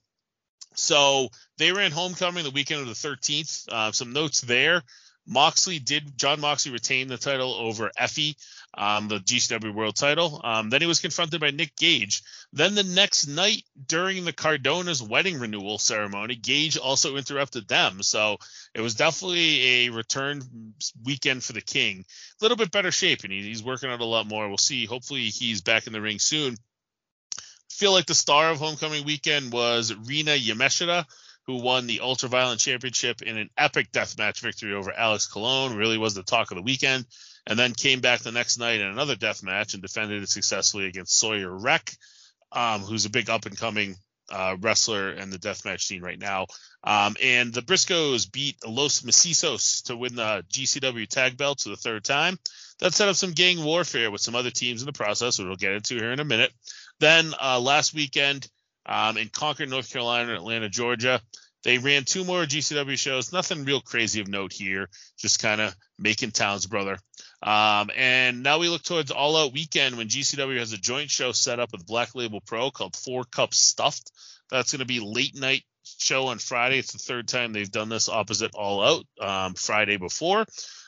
S4: So they ran Homecoming the weekend of the 13th. Uh, some notes there. Moxley did Jon Moxley retain the title over Effy, um, the GCW World Title. Um, then he was confronted by Nick Gage. Then the next night during the Cardona's wedding renewal ceremony, Gage also interrupted them. So it was definitely a return weekend for the King. A little bit better shape, and he's working out a lot more. We'll see. Hopefully he's back in the ring soon. I Feel like the star of Homecoming weekend was Rina Yamashita who won the Ultra Violent Championship in an epic deathmatch victory over Alex Colon. Really was the talk of the weekend. And then came back the next night in another death match and defended it successfully against Sawyer Wreck, um, who's a big up and coming uh, wrestler in the deathmatch scene right now. Um, and the Briscoes beat Los Macizos to win the GCW tag belts for the third time. That set up some gang warfare with some other teams in the process, which we'll get into here in a minute. Then uh, last weekend, um, in Concord, North Carolina, and Atlanta, Georgia. They ran two more GCW shows. Nothing real crazy of note here. Just kind of making towns, brother. Um, and now we look towards All Out Weekend when GCW has a joint show set up with Black Label Pro called Four Cups Stuffed. That's going to be late night show on Friday. It's the third time they've done this opposite All Out um, Friday before.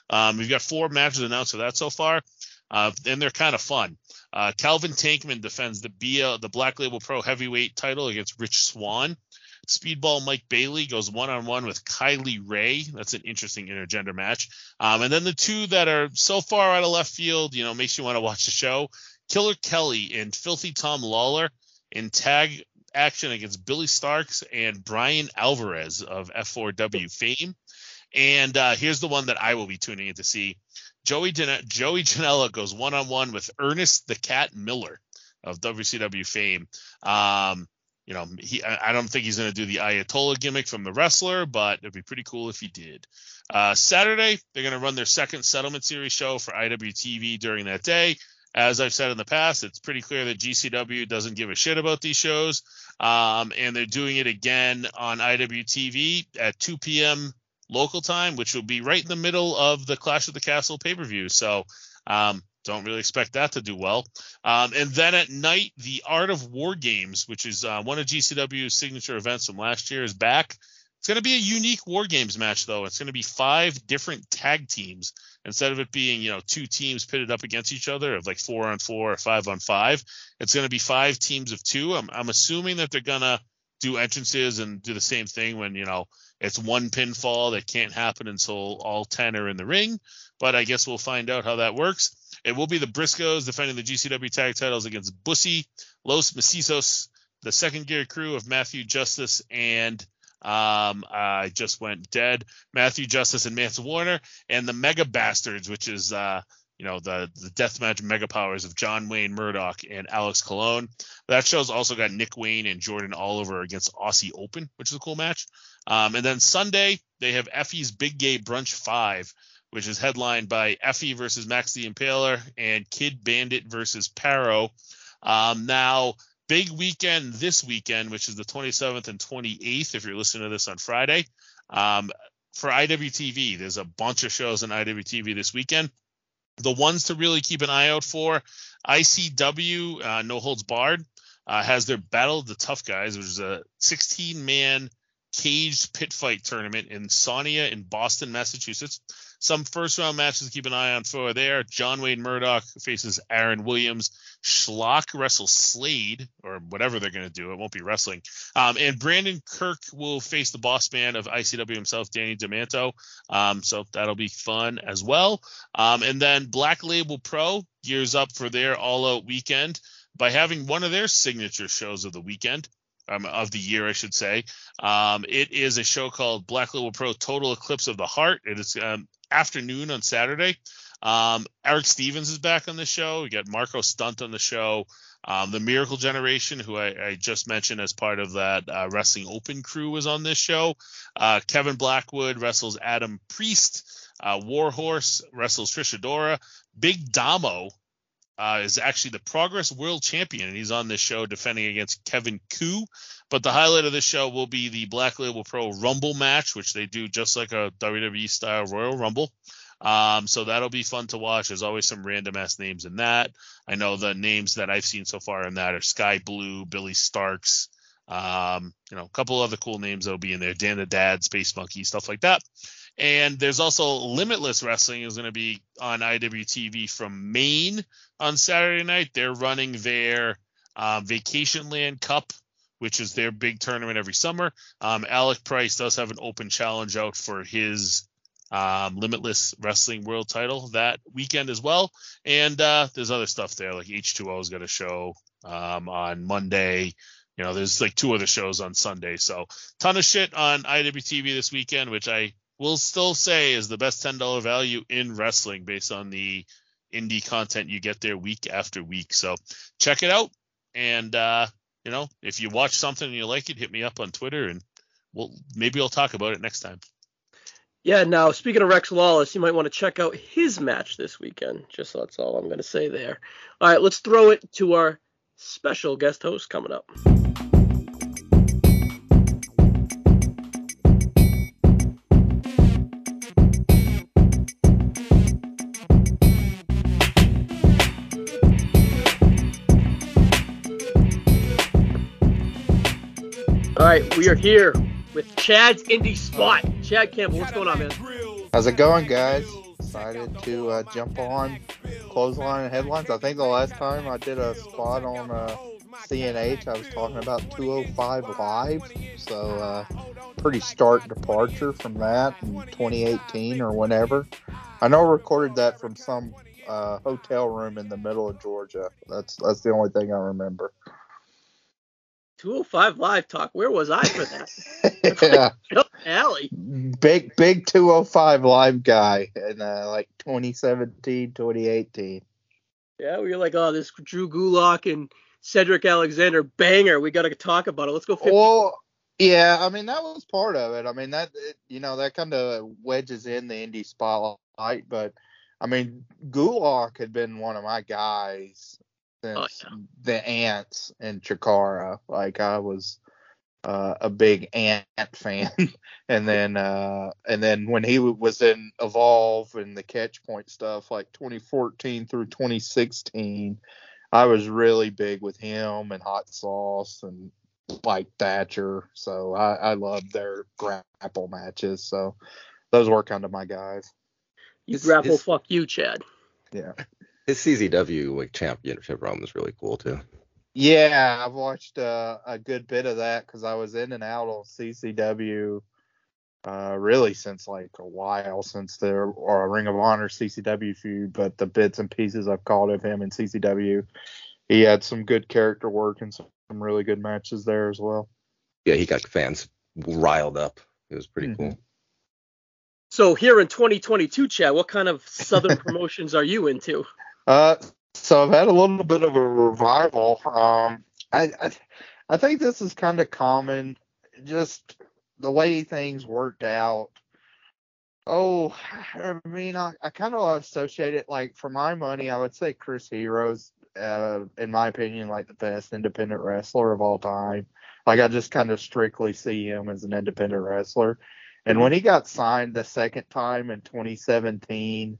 S4: Um, we've got four matches announced for that so far, uh, and they're kind of fun. Uh, Calvin Tankman defends the BL, the Black Label Pro Heavyweight title against Rich Swann. Speedball Mike Bailey goes one on one with Kylie Rae. That's an interesting intergender match. Um, and then the two that are so far out of left field, you know, makes you want to watch the show. Killer Kelly and Filthy Tom Lawlor in tag action against Billy Starks and Brian Alvarez of F4W (laughs) fame. And uh, here's the one that I will be tuning in to see. Joey Jan- Joey Janela goes one on one with Ernest the Cat Miller of WCW fame. Um, you know, he I don't think he's going to do the Ayatollah gimmick from the wrestler, but it'd be pretty cool if he did. Uh, Saturday, they're going to run their second settlement series show for IWTV during that day. As I've said in the past, it's pretty clear that GCW doesn't give a shit about these shows. Um, and they're doing it again on IWTV at 2 p.m local time, which will be right in the middle of the Clash of the Castle pay per view. So um, don't really expect that to do well. Um, and then at night, the Art of War Games, which is uh, one of GCW's signature events from last year, is back. It's going to be a unique War Games match, though. It's going to be five different tag teams instead of it being, you know, two teams pitted up against each other of like four on four or five on five. It's going to be five teams of two. I'm, I'm assuming that they're going to do entrances and do the same thing when, you know, it's one pinfall that can't happen until all 10 are in the ring, but I guess we'll find out how that works. It will be the Briscoes defending the GCW tag titles against Bussy, Los Macizos, the second gear crew of Matthew Justice and um, I just went dead. Matthew Justice and Mance Warner, and the Mega Bastards, which is uh, you know the the deathmatch mega powers of John Wayne Murdoch and Alex Colon. That show's also got Nick Wayne and Jordan Oliver against Aussie Open, which is a cool match. Um, and then Sunday they have Effy's Big Gay Brunch Five, which is headlined by Effy versus Max the Impaler and Kid Bandit versus Paro. Um, now big weekend this weekend, which is the 27th and 28th, if you're listening to this on Friday. Um, for IWTV, there's a bunch of shows on IWTV this weekend. The ones to really keep an eye out for ICW, uh, No Holds Barred, uh, has their Battle of the Tough Guys, which is a 16 man caged pit fight tournament in Sarnia in Boston, Massachusetts. Some first round matches to keep an eye on for there. John Wayne Murdoch faces Aaron Williams. Schlock wrestles Slade, or whatever they're going to do. It won't be wrestling. Um, and Brandon Kirk will face the boss man of ICW himself, Danny Demanto. Um, so that'll be fun as well. Um, and then Black Label Pro gears up for their all out weekend by having one of their signature shows of the weekend. Um, of the year, I should say. Um, it is a show called Black Label Pro Total Eclipse of the Heart. It is um, afternoon on Saturday. Um, Eric Stevens is back on the show. We got Marco Stunt on the show. Um, the Miracle Generation, who I, I, just mentioned as part of that uh, Wrestling Open crew, was on this show. Uh, Kevin Blackwood wrestles Adam Priest. Uh, Warhorse wrestles Trish Adora. Big Damo uh, is actually the Progress World Champion, and he's on this show defending against Kevin Ku. But the highlight of this show will be the Black Label Pro Rumble match, which they do just like a WWE style Royal Rumble. Um, so that'll be fun to watch. There's always some random ass names in that. I know the names that I've seen so far in that are Sky Blue, Billy Starks, um, you know, a couple other cool names that'll be in there. Dan the Dad, Space Monkey, stuff like that. And there's also Limitless Wrestling is going to be on IWTV from Maine on Saturday night. They're running their um, Vacation Land Cup, which is their big tournament every summer. Um, Alec Price does have an open challenge out for his um, Limitless Wrestling World title that weekend as well. And uh, there's other stuff there, like H2O is going to show um, on Monday. You know, there's like two other shows on Sunday. So ton of shit on IWTV this weekend, which I will still say is the best $10 value in wrestling based on the indie content you get there week after week. So check it out. And, uh, you know, if you watch something and you like it, hit me up on Twitter and we'll maybe I'll talk about it next time.
S2: Yeah, now speaking of Rex Lawless, you might want to check out his match this weekend. Just so that's all I'm going to say there. All right, let's throw it to our special guest host coming up. Right, we are here with Chad's Indie Spot. Chad Campbell, what's going on, man?
S8: How's it going, guys? Excited to uh, jump on clothesline and headlines. I think the last time I did a spot on uh, CNH, I was talking about 205 Live. So, uh, pretty stark departure from that in 2018 or whenever. I know I recorded that from some uh, hotel room in the middle of Georgia. That's that's the only thing I remember.
S2: 205 Live Talk. Where was I for that? (laughs)
S8: yeah.
S2: Alley.
S8: Big, big 205 Live guy in uh, like 2017, 2018.
S2: Yeah, we were like, oh, this Drew Gulak and Cedric Alexander banger. We got to talk about it. Let's go. 50.
S8: Well, yeah, I mean, that was part of it. I mean, that, you know, that kind of wedges in the indie spotlight. But, I mean, Gulak had been one of my guys since oh, yeah. the ants and Chikara. Like I was uh, a big ant fan, (laughs) and then uh, and then when he was in Evolve and the Catch Point stuff, like 2014 through 2016, I was really big with him and Hot Sauce and like Thatcher. So I, I loved their grapple matches. So those were kind of my guys.
S2: You grapple, fuck you, Chad.
S8: Yeah
S3: his CZW like championship run was really cool too.
S8: Yeah, I've watched uh, a good bit of that because I was in and out on CZW uh, really since like a while since the or a Ring of Honor CZW feud, but the bits and pieces I've caught of him in CZW, he had some good character work and some really good matches there as well.
S3: Yeah, he got fans riled up. It was pretty
S8: Mm-hmm.
S3: cool.
S2: So here in 2022, Chad, what kind of Southern (laughs) promotions are you into?
S8: Uh, so I've had a little bit of a revival. Um, I, I, I think this is kind of common, just the way things worked out. Oh, I mean, I, I kind of associate it like for my money, I would say Chris Hero's, uh, in my opinion, like the best independent wrestler of all time. Like I just kind of strictly see him as an independent wrestler. And when he got signed the second time in 2017,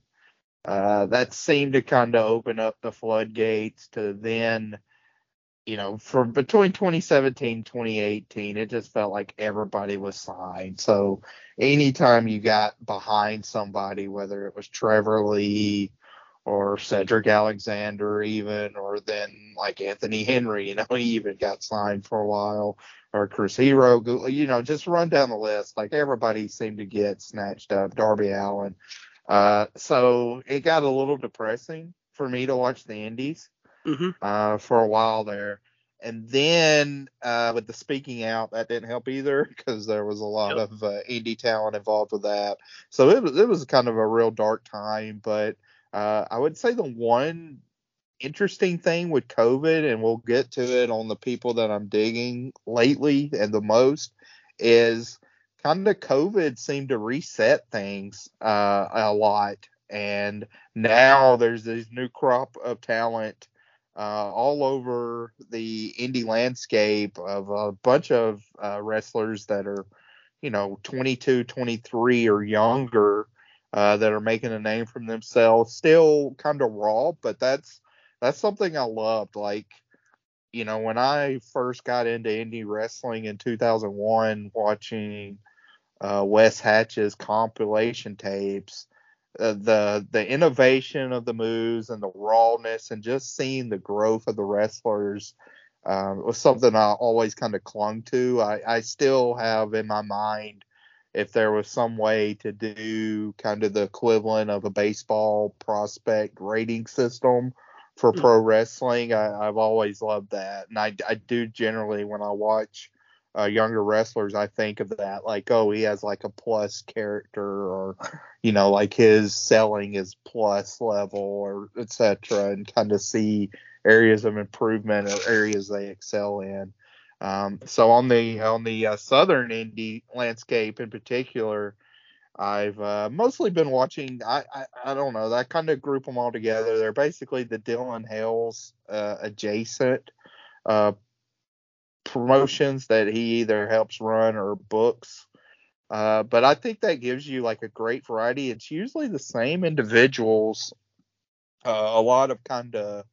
S8: uh, that seemed to kind of open up the floodgates to then, you know, from between 2017 2018, it just felt like everybody was signed. So anytime you got behind somebody, whether it was Trevor Lee or Cedric Alexander, even, or then like Anthony Henry, you know, (laughs) he even got signed for a while, or Chris Hero, you know, just run down the list. Like everybody seemed to get snatched up. Darby Allin. Uh, so it got a little depressing for me to watch the Indies
S2: hmm
S8: uh, for a while there. And then uh, with the speaking out, that didn't help either (laughs) because there was a lot
S2: Yep.
S8: of uh, indie talent involved with that. So it was it was kind of a real dark time. But uh, I would say the one interesting thing with COVID, and we'll get to it on the people that I'm digging lately and the most, is kind of COVID seemed to reset things uh, a lot. And now there's this new crop of talent uh, all over the indie landscape of a bunch of uh, wrestlers that are, you know, 22, 23 or younger uh, that are making a name for themselves. Still kind of raw, but that's that's something I loved. Like, you know, when I first got into indie wrestling in 2001, watching uh, Wes Hatch's compilation tapes, uh, the the innovation of the moves and the rawness and just seeing the growth of the wrestlers um, was something I always kind of clung to. I, I still have in my mind if there was some way to do kind of the equivalent of a baseball prospect rating system for
S2: Hmm.
S8: pro wrestling, I, I've always loved that. And I, I do generally when I watch uh, younger wrestlers, I think of that like, oh, he has like a plus character, or you know, like his selling is plus level, or etc., and kind of see areas of improvement or areas they excel in. Um, so on the on the uh, southern indie landscape in particular, I've uh, mostly been watching. I, I I don't know. I kind of group them all together. They're basically the Dylan Hales uh, adjacent uh, promotions that he either helps run or books. Uh, but I think that gives you like a great variety. It's usually the same individuals, uh, a lot of kind of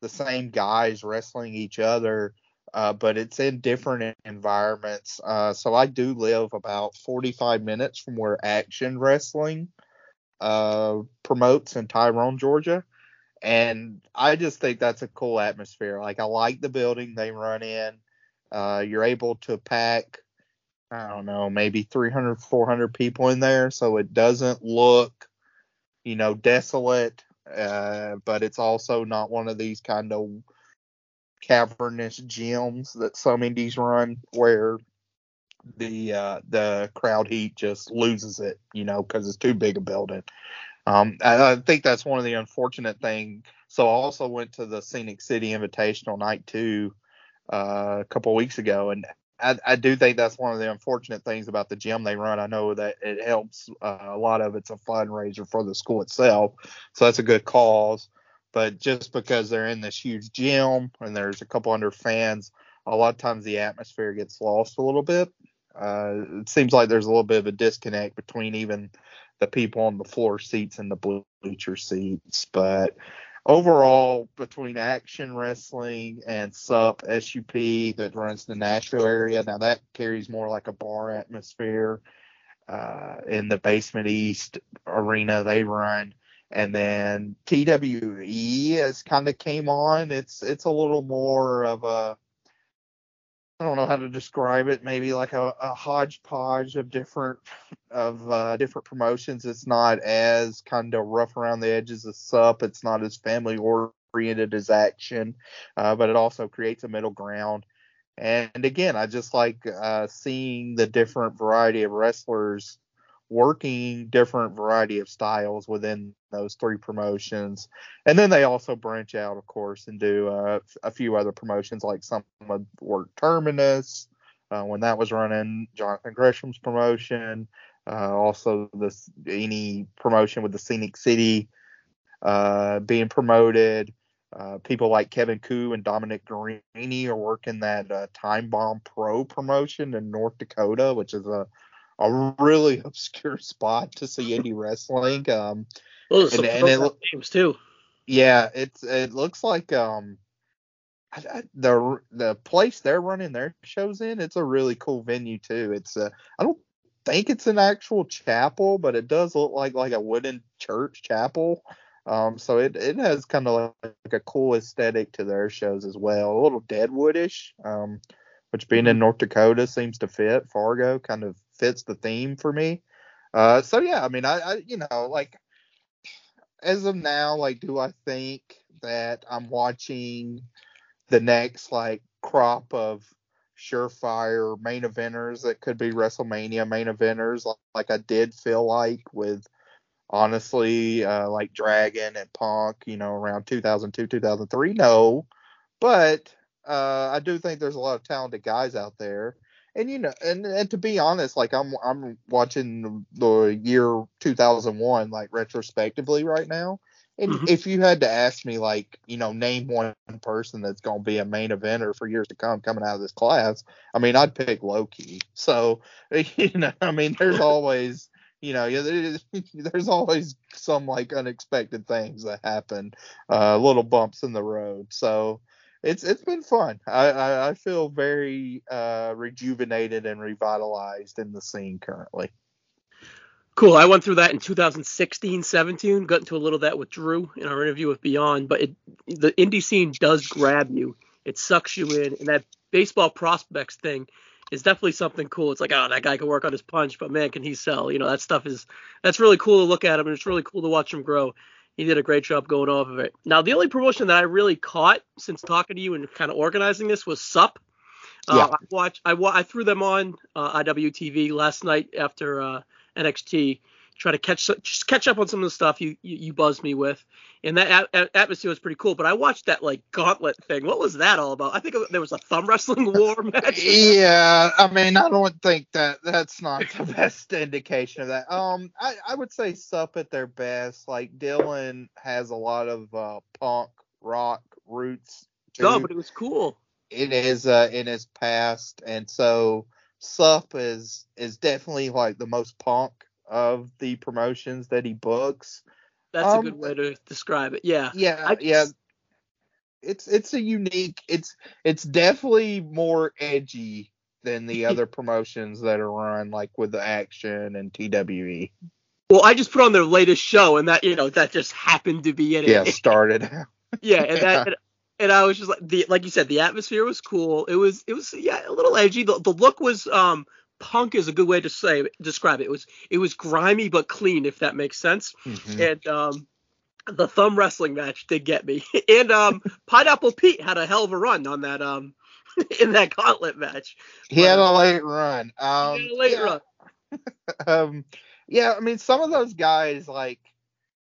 S8: the same guys wrestling each other, uh, but it's in different environments. Uh, so I do live about 45 minutes from where Action Wrestling uh, promotes in Tyrone, Georgia. And I just think that's a cool atmosphere. Like I like the building they run in. Uh, you're able to pack, I don't know, maybe 300, 400 people in there, so it doesn't look, you know, desolate. Uh, but it's also not one of these kind of cavernous gyms that some indies run where the uh, the crowd heat just loses it, you know, because it's too big a building. Um, I, I think that's one of the unfortunate things. So I also went to the Scenic City Invitational Night two uh, a couple weeks ago, and I, I do think that's one of the unfortunate things about the gym they run. I know that it helps uh, a lot of it's a fundraiser for the school itself, so that's a good cause. But just because they're in this huge gym and there's a couple hundred fans, a lot of times the atmosphere gets lost a little bit. Uh, it seems like there's a little bit of a disconnect between even the people on the floor seats and the bleacher seats. But overall, between Action Wrestling and SUP SUP that runs the Nashville area, now that carries more like a bar atmosphere. Uh, in the Basement East arena they run, and then TWE has kind of came on. It's it's a little more of a I don't know how to describe it. Maybe like a, a hodgepodge of different of uh, different promotions. It's not as kind of rough around the edges as SUP. It's not as family oriented as Action, uh, but it also creates a middle ground. And again, I just like uh, seeing the different variety of wrestlers working different variety of styles within those three promotions. And then they also branch out, of course, and do uh, a few other promotions, like some would work Terminus uh, when that was running, Jonathan Gresham's promotion, uh, also this any promotion with the Scenic City uh, being promoted. Uh, people like Kevin Ku and Dominic Garrini are working that uh, Time Bomb Pro promotion in North Dakota, which is a a really (laughs) obscure spot to see indie wrestling. Um,
S2: Those and, and it, too.
S8: Yeah, it's it looks like um I, I, the the place they're running their shows in. It's a really cool venue too. It's uh, I don't think it's an actual chapel, but it does look like like a wooden church chapel. Um, so it it has kind of like, like a cool aesthetic to their shows as well, a little Deadwoodish. Um, which being in mm-hmm. North Dakota seems to fit. Fargo kind of fits the theme for me. Uh, so yeah, I mean, I, I, you know, like as of now, like, do I think that I'm watching the next like crop of surefire main eventers that could be WrestleMania main eventers, like, like I did feel like with honestly, uh, like Dragon and Punk, you know, around 2002, 2003. No, but uh, I do think there's a lot of talented guys out there and you know, and and to be honest, like I'm I'm watching the year 2001 like retrospectively right now. And mm-hmm. if you had to ask me, like, you know, name one person that's going to be a main eventer for years to come coming out of this class, I mean, I'd pick Low Ki. So, (laughs) you know, I mean, there's (laughs) always, you know, (laughs) there's always some like unexpected things that happen, uh, little bumps in the road. So, it's it's been fun. I, I, I feel very uh, rejuvenated and revitalized in the scene currently.
S2: Cool. I went through that in 2016, 17. Got into a little of that with Drew in our interview with Beyond. But it, the indie scene does grab you. It sucks you in, and that baseball prospects thing is definitely something cool. It's like, oh, that guy can work on his punch, but man, can he sell? You know, that stuff is that's really cool to look at him, and it's really cool to watch him grow he did a great job going off of it. Now, the only promotion that I really caught since talking to you and kind of organizing this was SUP. Uh, yeah. I watched. I, I threw them on uh, IWTV last night after uh, NXT try to catch just catch up on some of the stuff you you, you buzzed me with, and that a- atmosphere was pretty cool. But I watched that like gauntlet thing. What was that all about? I think there was a thumb wrestling (laughs) war match.
S8: yeah, I mean, I don't think that that's not the (laughs) best indication of that. Um, I, I would say SUP at their best. Like Dylan has a lot of uh, punk rock roots.
S2: Too. No, but it was cool.
S8: It is uh, in his past, and so SUP is is definitely like the most punk of the promotions that he books.
S2: That's um, a good way to describe it. Yeah.
S8: Yeah. Yeah. It's it's a unique. It's it's definitely more edgy than the other (laughs) promotions that are run like with the action and TWE.
S2: Well, I just put on their latest show, and that you know that just happened to be in it.
S8: Yeah, (laughs) started.
S2: yeah, and that (laughs) and, and, I was just like the like you said, the atmosphere was cool. It was it was yeah a little edgy. The the look was um punk is a good way to say describe it. It was it was grimy but clean, if that makes sense. Mm-hmm. And um, the thumb wrestling match did get me. (laughs) and um, Pineapple Pete had a hell of a run on that um (laughs) in that gauntlet match.
S8: He but, had a late run. Um,
S2: a late
S8: yeah.
S2: run. (laughs)
S8: um, yeah, I mean some of those guys like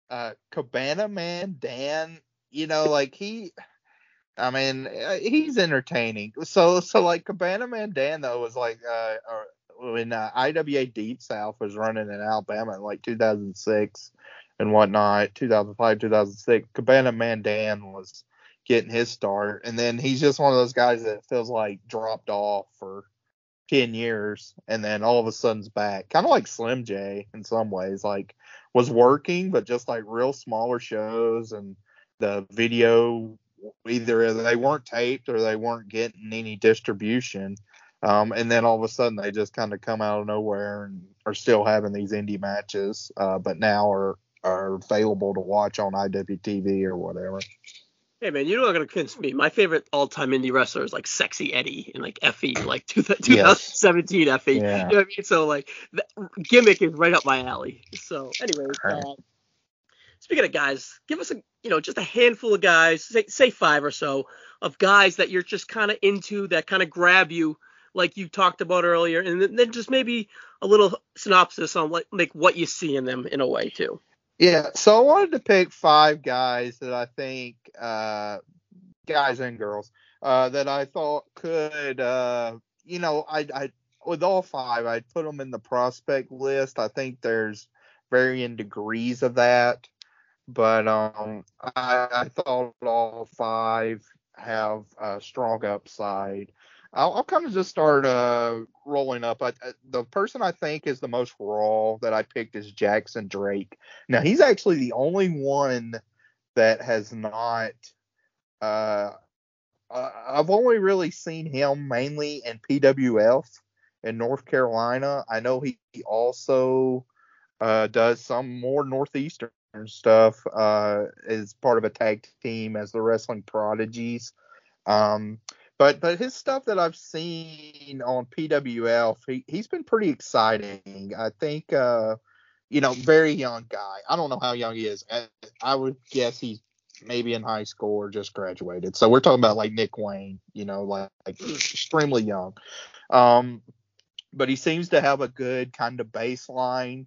S8: uh, Cabana Man Dan, you know, like he I mean, uh, he's entertaining. So, so like Cabana Man Dan though was like, uh, when uh, IWA Deep South was running in Alabama in like 2006 and whatnot, 2005, 2006, Cabana Man Dan was getting his start, and then he's just one of those guys that feels like dropped off for 10 years, and then all of a sudden's back, kind of like Slim J in some ways, like was working, but just like real smaller shows and the video either they weren't taped or they weren't getting any distribution. Um, and then all of a sudden they just kind of come out of nowhere and are still having these indie matches, uh, but now are are available to watch on IWTV or whatever.
S2: Hey man, you're not gonna convince me. My favorite all-time indie wrestler is like Sexy Eddie and like Fe, like two, 2017 Effy.
S8: Yeah.
S2: You know what I mean? So like the gimmick is right up my alley. So anyways,
S8: Right.
S2: uh, speaking of guys, give us a you know just a handful of guys, say say five or so of guys that you're just kind of into that kind of grab you, like you talked about earlier, and then- just maybe a little synopsis on like like what you see in them in a way too.
S8: Yeah, so I wanted to pick five guys that I think, uh, guys and girls, uh, that I thought could, uh, you know, I, I, with all five, I'd put them in the prospect list. I think there's varying degrees of that, but um, I, I thought all five have a strong upside. I'll, I'll kind of just start uh, rolling up. I, I- the person I think is the most raw that I picked is Jackson Drake. Now he's actually the only one that has not. Uh, uh, I've only really seen him mainly in PWF in North Carolina. I know he, he also uh, does some more northeastern stuff uh, as part of a tag team as the Wrestling Prodigies. Um, but but his stuff that I've seen on PWF, he he's been pretty exciting. I think uh, you know, very young guy. I don't know how young he is. I, I would guess he's maybe in high school or just graduated. So we're talking about like Nick Wayne, you know, like, like extremely young. Um, but he seems to have a good kind of baseline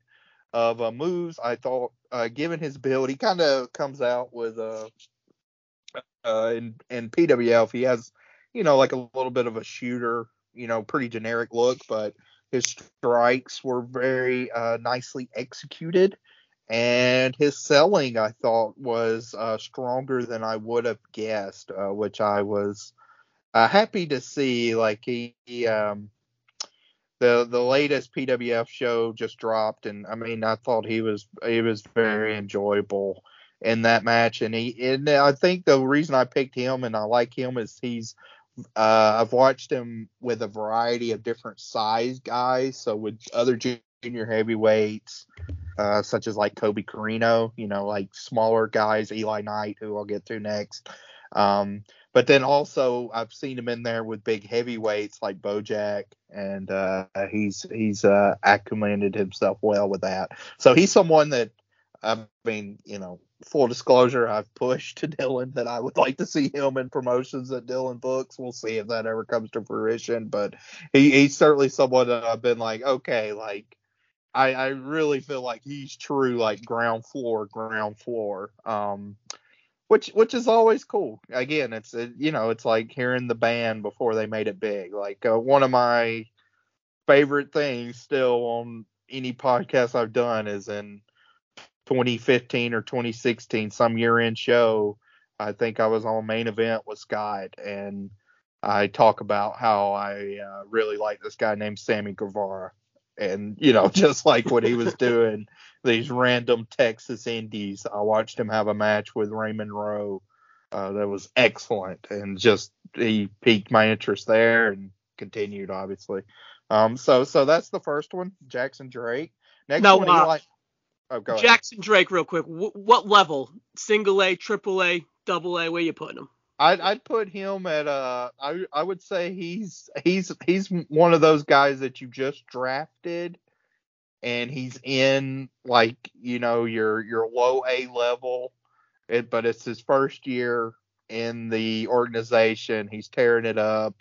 S8: of uh, moves. I thought, uh, given his build, he kind of comes out with uh, uh, in in PWF, he has, you know, like a little bit of a shooter, you know, pretty generic look, but his strikes were very uh, nicely executed, and his selling I thought was uh, stronger than I would have guessed, uh, which I was uh, happy to see. Like he, he, um, the the latest PWF show just dropped, and I mean I thought he was he was very enjoyable in that match, and he and I think the reason I picked him and I like him is he's uh, I've watched him with a variety of different size guys. So with other junior heavyweights, uh, such as like Kobe Carino, you know, like smaller guys, Eli Knight, who I'll get to next. Um, but then also I've seen him in there with big heavyweights like Bojack, and uh, he's he's uh, acclimated himself well with that. So he's someone that I mean, you know, full disclosure, I've pushed to Dylan that I would like to see him in promotions that Dylan books. We'll see if that ever comes to fruition, but he, he's certainly someone that I've been like, okay, like I, I really feel like he's true, like ground floor, ground floor. Um, which which is always cool. Again, it's it, you know, it's like hearing the band before they made it big. Like uh, one of my favorite things still on any podcast I've done is in 2015 or 2016, some year end show. I think I was on main event with Scott, and I talk about how I uh, really like this guy named Sammy Guevara, and you know, (laughs) just like what he was doing these random Texas indies. I watched him have a match with Raymond Rowe uh, that was excellent, and just he piqued my interest there and continued, obviously. Um, so so that's the first one, Jackson Drake. Next
S2: Now,
S8: one,
S2: uh,
S8: Eli. Oh, go ahead.
S2: Jackson Drake, real quick. W- what level? Single A, triple A, double A? Where you putting him?
S8: I'd I'd put him at uh I I would say he's he's he's one of those guys that you just drafted and he's in like you know your your low A level it, but it's his first year in the organization. He's tearing it up.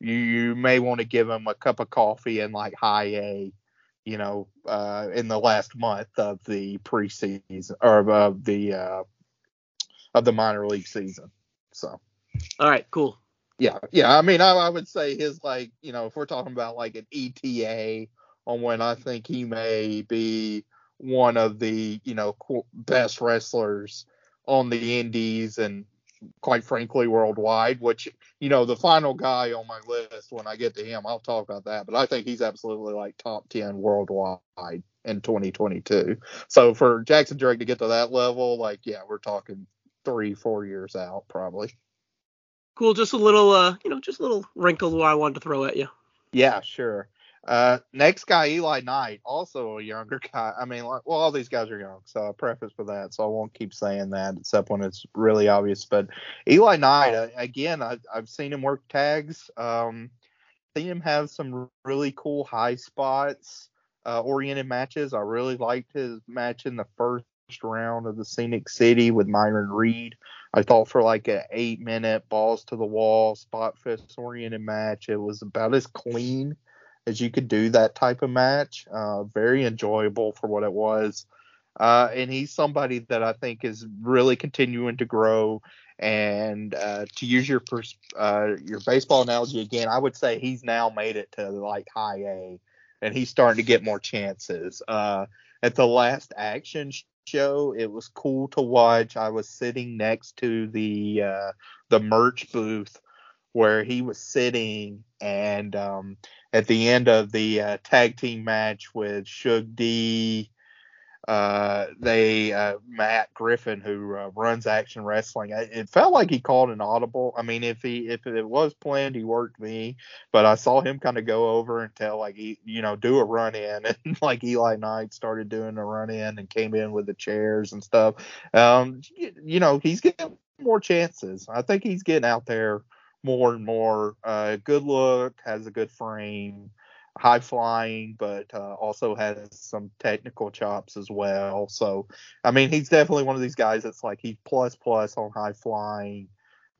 S8: You you may want to give him a cup of coffee in like high A you know uh in the last month of the preseason or of the uh of the minor league season so
S2: All right, cool.
S8: yeah, yeah. I mean, I, I would say his like, you know, if we're talking about like an ETA on when I think he may be one of the, you know, best wrestlers on the indies and quite frankly worldwide. Which, you know, the final guy on my list when I get to him, I'll talk about that. But I think he's absolutely like top ten worldwide in 2022. So for Jackson Drake to get to that level, like, yeah, we're talking three, four years out probably.
S2: Cool. Just a little, uh, you know, just a little wrinkle I wanted to throw at you.
S8: Yeah, sure. Uh, next guy, Eli Knight, also a younger guy. I mean, like, well, all these guys are young, so I preface with that. So I won't keep saying that except when it's really obvious. But Eli Knight, uh, again, I, I've seen him work tags. Um, seen him have some really cool high spots, uh, oriented matches. I really liked his match in the first round of the Scenic City with Myron Reed. I thought for like an eight minute balls to the wall spot fist oriented match, it was about as clean as you could do that type of match. Uh, very enjoyable for what it was. Uh, and he's somebody that I think is really continuing to grow. And uh, to use your pers- uh, your baseball analogy again, I would say he's now made it to like high A, and he's starting to get more chances. Uh, at the last action show, it was cool to watch. I was sitting next to the uh, the merch booth where he was sitting, and um, at the end of the uh, tag team match with Shug D, uh, they uh, Matt Griffin, who uh, runs Action Wrestling, it felt like he called an audible. I mean, if he if it was planned, he worked me, but I saw him kind of go over and tell like he you know do a run in, (laughs) and like Eli Knight started doing a run in and came in with the chairs and stuff. Um, you, you know, he's getting more chances. I think he's getting out there more and more. Uh, good look, has a good frame, high flying, but uh, also has some technical chops as well. So, I mean, he's definitely one of these guys that's like he's plus plus on high flying,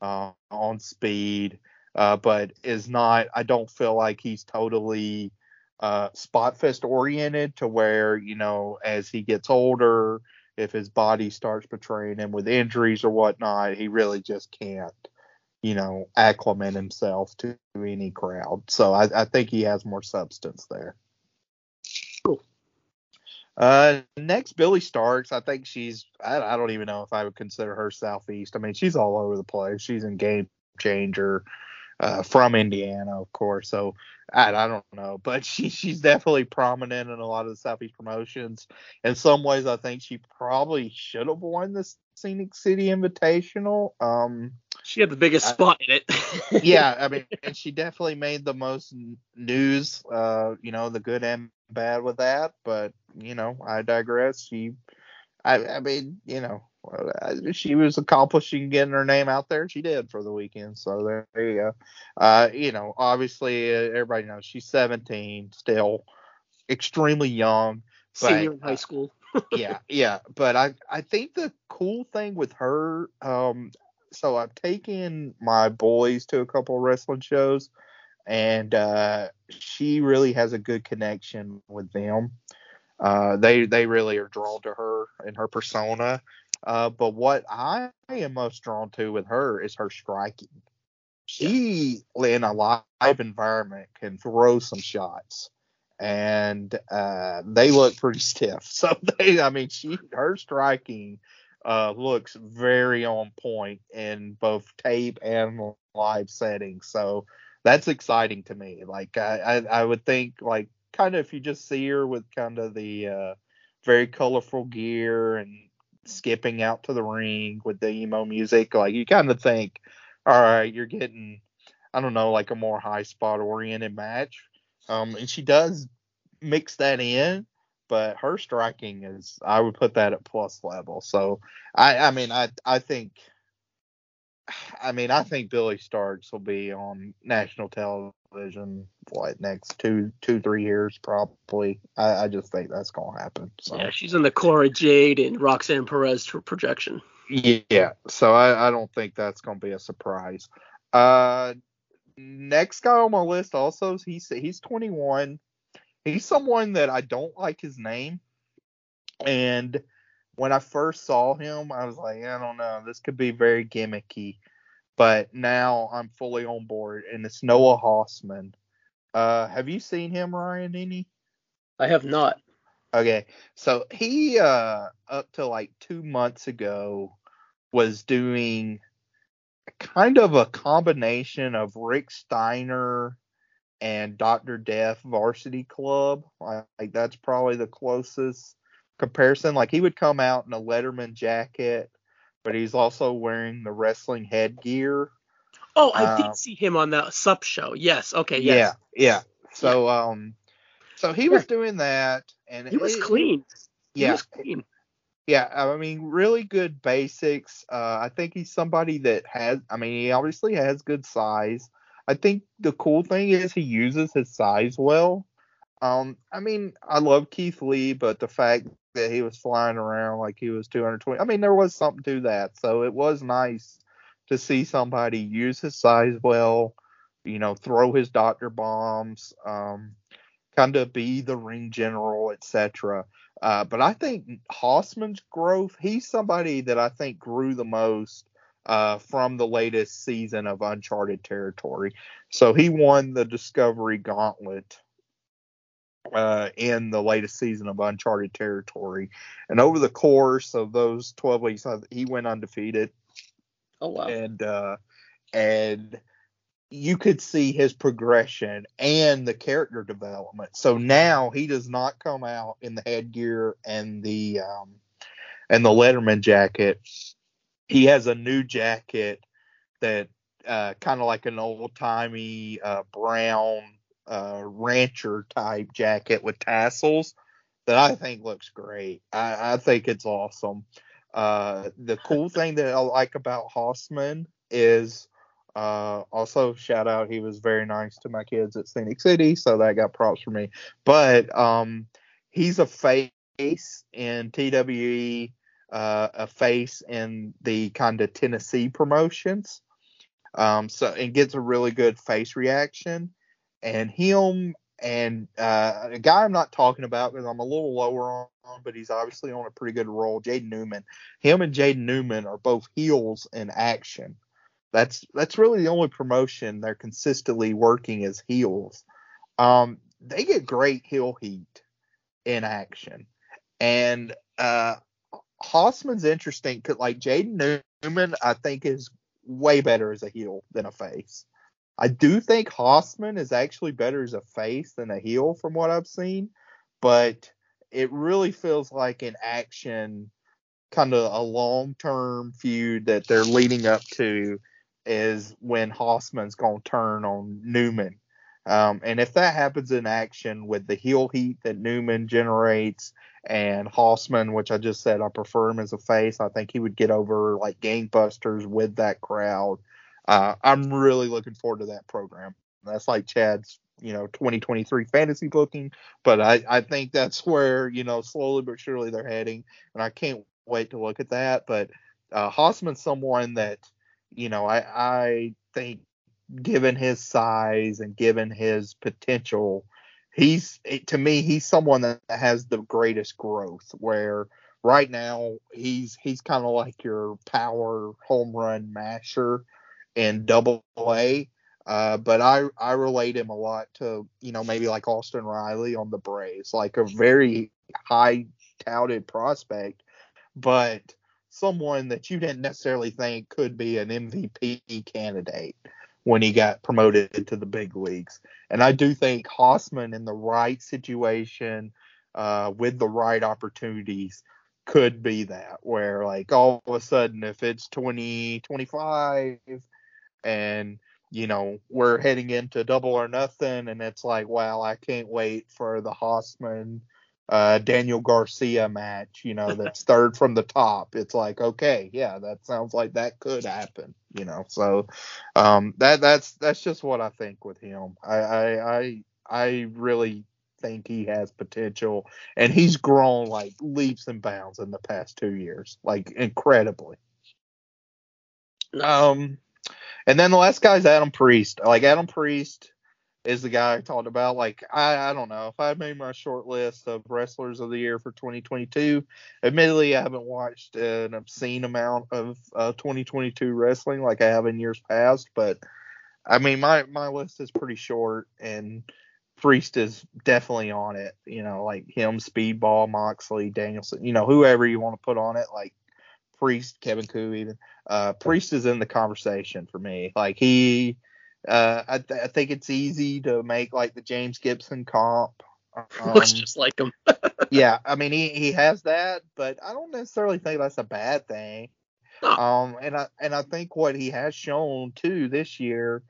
S8: uh, on speed, uh, but is not. I don't feel like he's totally uh, spot fest oriented to where you know as he gets older. If his body starts betraying him with injuries or whatnot, he really just can't you know, acclimate himself to any crowd. So I, I think he has more substance there.
S2: Cool.
S8: Uh, next, Billie Starkz. I think she's. I, I don't even know if I would consider her southeast. I mean, she's all over the place. She's in Game Changer, uh, from Indiana, of course. So I, I don't know, (laughs) but she she's definitely prominent in a lot of the southeast promotions. In some ways, I think she probably should have won this Scenic City Invitational. Um,
S2: she had the biggest spot in it. (laughs)
S8: yeah, I mean, and she definitely made the most news. Uh, you know, the good and bad with that. But you know, I digress. She, I, I mean, you know, she was accomplishing getting her name out there. She did for the weekend. So there, there you go. Uh, you know, obviously, uh, everybody knows she's 17, still extremely young.
S2: But, Senior in high school. (laughs)
S8: yeah, yeah. But I, I think the cool thing with her, um, so I've taken my boys to a couple of wrestling shows, and uh, she really has a good connection with them. Uh, they they really are drawn to her and her persona. Uh, but what I am most drawn to with her is her striking. She in a live environment can throw some shots, and uh, they look pretty (laughs) stiff. So they, I mean, she her striking uh, looks very on point in both tape and live settings. So that's exciting to me. Like I, I, I would think like kind of if you just see her with kind of the uh, very colorful gear and skipping out to the ring with the emo music, like you kind of think, all right, you're getting, I don't know, like a more high spot oriented match. Um, and she does mix that in, but her striking is I would put that at plus level. So I I mean I I think I mean I think Billie Starkz will be on national television what next two two three years probably. I, I just think that's gonna happen. So.
S2: Yeah, she's in the Cora Jade and Roxanne Perez projection.
S8: Yeah, so I, I don't think that's gonna be a surprise. Uh, next guy on my list also he's he's 21 he's someone that I don't like his name. And when I first saw him, I was like, I don't know, this could be very gimmicky. But now I'm fully on board, and it's Noah Hossman. Uh, have you seen him, Ryan? Any?
S2: I have not.
S8: Okay, so he uh, up to like two months ago was doing kind of a combination of Rick Steiner and Dr. Death Varsity Club. Like that's probably the closest comparison. Like he would come out in a Letterman jacket, but he's also wearing the wrestling headgear.
S2: Oh, I um, did see him on that SUP show. Yes. Okay. Yes.
S8: Yeah. Yeah. So um So he was doing that, and
S2: He was
S8: it-
S2: clean. He
S8: Yeah,
S2: was clean.
S8: Yeah, I mean, really good basics. Uh, I think he's somebody that has. I mean, he obviously has good size. I think the cool thing is he uses his size well. Um, I mean, I love Keith Lee, but the fact that he was flying around like he was 220, I mean, there was something to that. So it was nice to see somebody use his size well. You know, throw his doctor bombs. Um, kind of be the ring general, etc. Uh, but I think Hossman's growth, he's somebody that I think grew the most uh, from the latest season of Uncharted Territory. So he won the Discovery Gauntlet uh, in the latest season of Uncharted Territory. And over the course of those 12 weeks, uh, he went undefeated.
S2: Oh wow.
S8: And, uh, and, you could see his progression and the character development. So now he does not come out in the headgear and the um, and the Letterman jacket. He has a new jacket that uh, kind of like an old timey uh, brown uh, rancher type jacket with tassels that I think looks great. I, I think it's awesome. Uh, the cool (laughs) thing that I like about Hossman is uh, also, shout out, he was very nice to my kids at Scenic City, so that got props for me. But um, he's a face in TWE, uh, a face in the kind of Tennessee promotions. Um, so and gets a really good face reaction. And him and uh, a guy I'm not talking about because I'm a little lower on, but he's obviously on a pretty good roll. Jaden Newman. Him and Jaden Newman are both heels in action that's that's really the only promotion they're consistently working as heels. Um, they get great heel heat in action, and uh, Hossman's interesting. Cause like Jaden Newman, I think is way better as a heel than a face. I do think Hossman is actually better as a face than a heel from what I've seen, but it really feels like an action kind of a long term feud that they're leading up to is when Hossman's going to turn on Newman. Um, and if that happens in action with the heel heat that Newman generates and Hossman, which I just said I prefer him as a face, I think he would get over like gangbusters with that crowd. Uh, I'm really looking forward to that program. That's like Chad's, you know, 2023 fantasy booking, but I, I think that's (laughs) where, you know, slowly but surely they're heading. And I can't wait to look at that. But uh, Hossman's someone that – you know, I I think given his size and given his potential, he's to me he's someone that has the greatest growth. Where right now he's he's kind of like your power home run masher in Double A. Uh, but I I relate him a lot to you know maybe like Austin Riley on the Braves, like a very high touted prospect, but someone that you didn't necessarily think could be an MVP candidate when he got promoted to the big leagues. And I do think Hossman in the right situation uh, with the right opportunities could be that where like all of a sudden if it's 2025 and you know we're heading into double or nothing and it's like wow I can't wait for the Hossman uh, Daniel Garcia match, you know, that's (laughs) third from the top. It's like, okay, yeah, that sounds like that could happen, you know. So um, that that's that's just what I think with him. I I I, I really think he has potential, and he's grown like leaps and bounds in the past two years, like incredibly. Um, and then the last guy is Adam Priest. Like Adam Priest is the guy I talked about. Like I, I don't know if I made my short list of wrestlers of the year for 2022. Admittedly, I haven't watched an obscene amount of uh, 2022 wrestling like I have in years past, but I mean my my list is pretty short and Priest is definitely on it. You know, like him, Speedball, Moxley, Danielson. You know, whoever you want to put on it, like Priest, Kevin Ku, even. Uh, Priest is in the conversation for me. Like he uh, I, th- I, think it's easy to make like the James Gibson comp. (laughs)
S2: Um, Looks just like him. (laughs)
S8: yeah, I mean he, he has that, but I don't necessarily think that's a bad thing. Um, and I and I think what he has shown too this year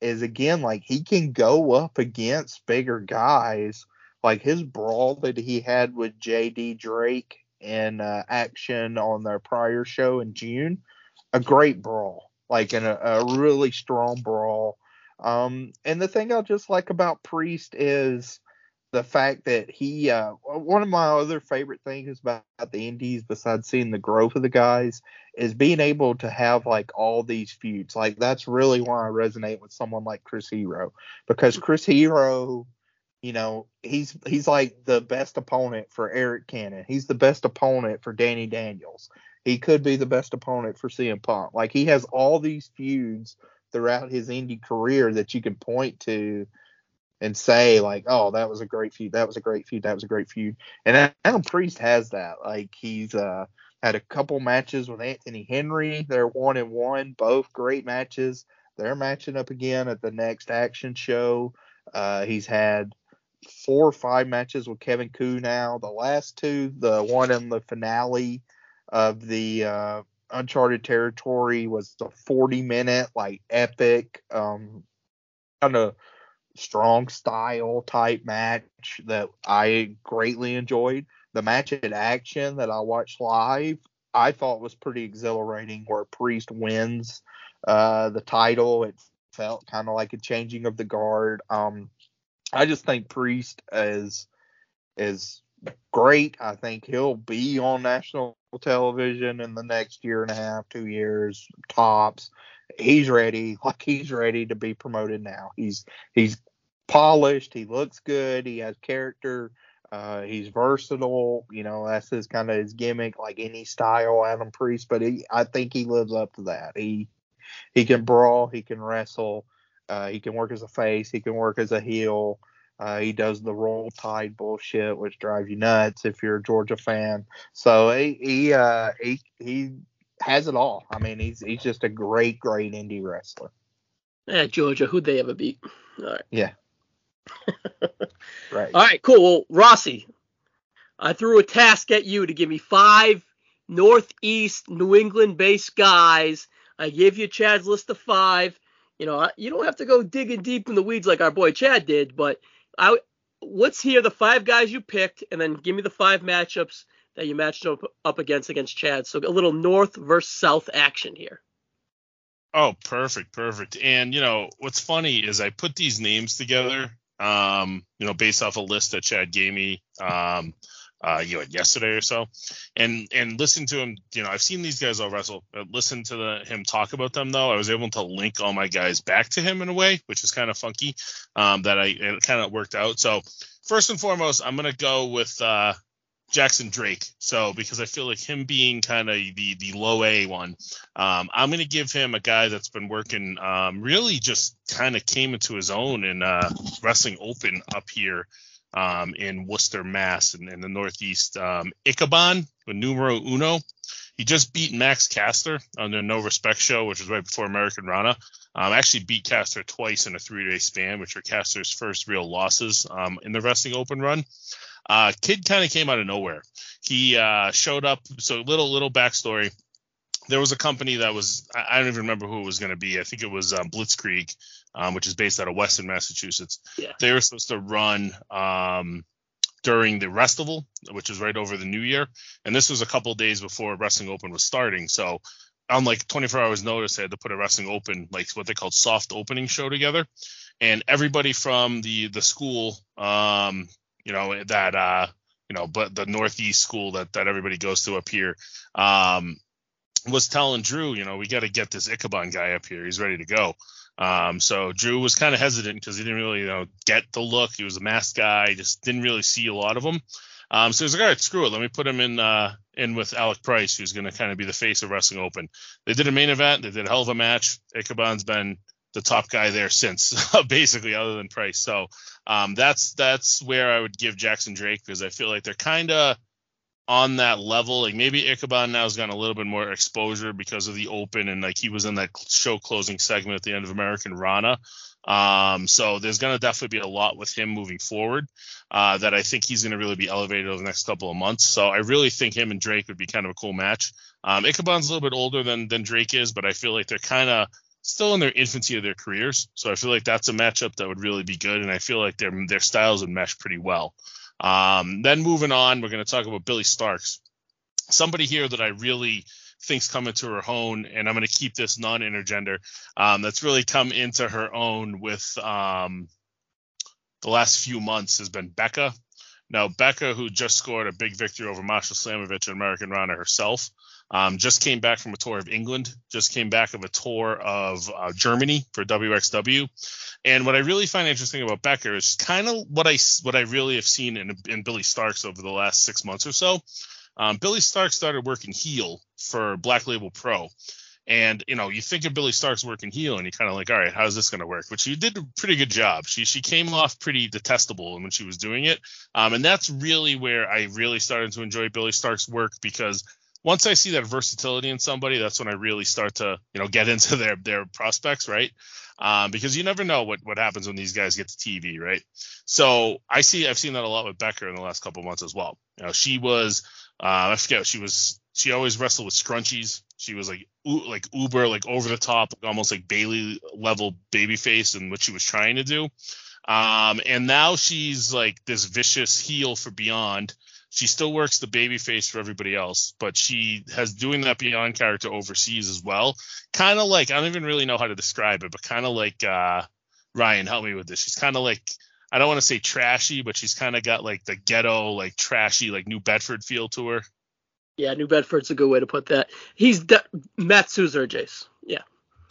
S8: is again like he can go up against bigger guys. like his brawl that he had with JD Drake in uh, action on their prior show in June, a great brawl, like in a, a really strong brawl. Um, and the thing I just like about Priest is the fact that he uh, one of my other favorite things about the indies besides seeing the growth of the guys is being able to have like all these feuds. Like that's really why i resonate with someone like chris hero. Because chris hero you know he's he's like the best opponent for eric cannon. He's the best opponent for danny daniels. He could be the best opponent for CM Punk. Like he has all these feuds throughout his indie career that you can point to and say like, oh, that was a great feud, that was a great feud, that was a great feud. And Adam Priest has that. Like he's uh had a couple matches with Anthony Henry. They're one and one, both great matches. They're matching up again at the next action show. Uh, he's had four or five matches with Kevin Ku now. The last two, the one in the finale of the uh, Uncharted Territory was a 40 minute, like epic, um, kind of strong style type match that I greatly enjoyed. The match in Action that I watched live, I thought was pretty exhilarating. Where Priest wins uh, the title, it felt kind of like a changing of the guard. Um, I just think Priest is is great. I think he'll be on national television in the next year and a half, two years tops. He's ready, (laughs) like he's ready to be promoted now. He's he's polished. He looks good. He has character. Uh, he's versatile. You know, that's his kind of his gimmick, like any style Adam Priest. But he, I think he lives up to that. He he can brawl. He can wrestle. Uh, he can work as a face. He can work as a heel. Uh, he does the roll tide bullshit, which drives you nuts if you're a Georgia fan. So he he uh, he, he has it all. I mean, he's he's just a great, great indie wrestler.
S2: Yeah, Georgia, who'd they ever beat? All right.
S8: Yeah. (laughs) right.
S2: All right, cool. Well, Rossi, I threw a task at you to give me five Northeast New England based guys. I gave you Chad's list of five. You know, you don't have to go digging deep in the weeds like our boy Chad did, but I let's hear the five guys you picked, and then give me the five matchups that you matched up, up against against Chad. So a little North versus South action here.
S4: Oh, perfect, perfect. And you know what's funny is I put these names together, um, you know, based off a list that Chad gave me. Um, uh, you know, yesterday or so, and and listen to him. You know, I've seen these guys all wrestle. Uh, listen to the, him talk about them though. I was able to link all my guys back to him in a way, which is kind of funky. Um, that I it kind of worked out. So first and foremost, I'm gonna go with uh, Jackson Drake. So because I feel like him being kind of the the low A one, um, I'm gonna give him a guy that's been working. Um, really just kind of came into his own in uh, wrestling open up here um, in Worcester, Mass, in, in the Northeast. Um, Ichabod with numero uno. He just beat Max Caster on the No Respect show, which was right before Americanrana. Um, actually beat Caster twice in a three-day span, which are Caster's first real losses um, in the Wrestling Open run. Uh, kid kind of came out of nowhere. He uh, showed up. So little little backstory. There was a company that was I, I don't even remember who it was going to be. I think it was um, Blitzkrieg um, which is based out of Western Massachusetts.
S2: Yeah.
S4: They were supposed to run um, during the Restival, which is right over the New Year, and this was a couple days before Wrestling Open was starting. So on like 24 hours notice, they had to put a Wrestling Open, like what they called soft opening show together, and everybody from the the school, um, you know that uh, you know, but the Northeast school that that everybody goes to up here, um, was telling Drew, you know, we got to get this Ichabod guy up here. He's ready to go. Um, so Drew was kind of hesitant because he didn't really, you know, get the look. He was a masked guy, just didn't really see a lot of them. Um, so he's like, all right, screw it. Let me put him in uh, in with Alec Price, who's going to kind of be the face of Wrestling Open. They did a main event. They did a hell of a match. Ichabod's been the top guy there since, (laughs) basically, other than Price. So um, that's that's where I would give Jackson Drake because I feel like they're kind of on that level. Like maybe Ichabod now has gotten a little bit more exposure because of the Open and like he was in that show closing segment at the end of Americanrana. Um, so there's going to definitely be a lot with him moving forward uh, that I think he's going to really be elevated over the next couple of months. So I really think him and Drake would be kind of a cool match. Um, Ichabod's a little bit older than than Drake is, but I feel like they're kind of still in their infancy of their careers. So I feel like that's a matchup that would really be good, and I feel like their their styles would mesh pretty well. Um, then moving on, we're going to talk about Billie Starkz, somebody here that I really think's coming to her own, and I'm going to keep this non-intergender. Um, that's really come into her own with um, the last few months has been Becca. Now Becca, who just scored a big victory over Masha Slamovich and Americanrana herself, um, just came back from a tour of England, just came back of a tour of uh, Germany for WXW. And what I really find interesting about Becca is kind of what I what I really have seen in, in Billie Starkz over the last six months or so. Um, Billie Starkz started working heel for Black Label Pro. And you know, you think of Billie Starkz working heel, and you're kind of like, all right, how's this going to work? But she did a pretty good job. She she came off pretty detestable when she was doing it, um, and that's really where I really started to enjoy Billie Starkz' work because once I see that versatility in somebody, that's when I really start to you know get into (laughs) their their prospects, right? Um, because you never know what what happens when these guys get to TV, right? So I see I've seen that a lot with Becca in the last couple months as well. You know, she was uh, I forget she was she always wrestled with scrunchies. She was like like uber like over the top, almost like Bayley level babyface and what she was trying to do. Um, and now she's like this vicious heel for Beyond. She still works the babyface for everybody else, but she has doing that Beyond character overseas as well. Kind of like I don't even really know how to describe it, but kind of like uh, Ryan, help me with this. She's kind of like I don't want to say trashy, but she's kind of got like the ghetto, like trashy, like New Bedford feel to her.
S2: Yeah, New Bedford's a good way to put that. He's de- Matt Souza or Jace. Yeah.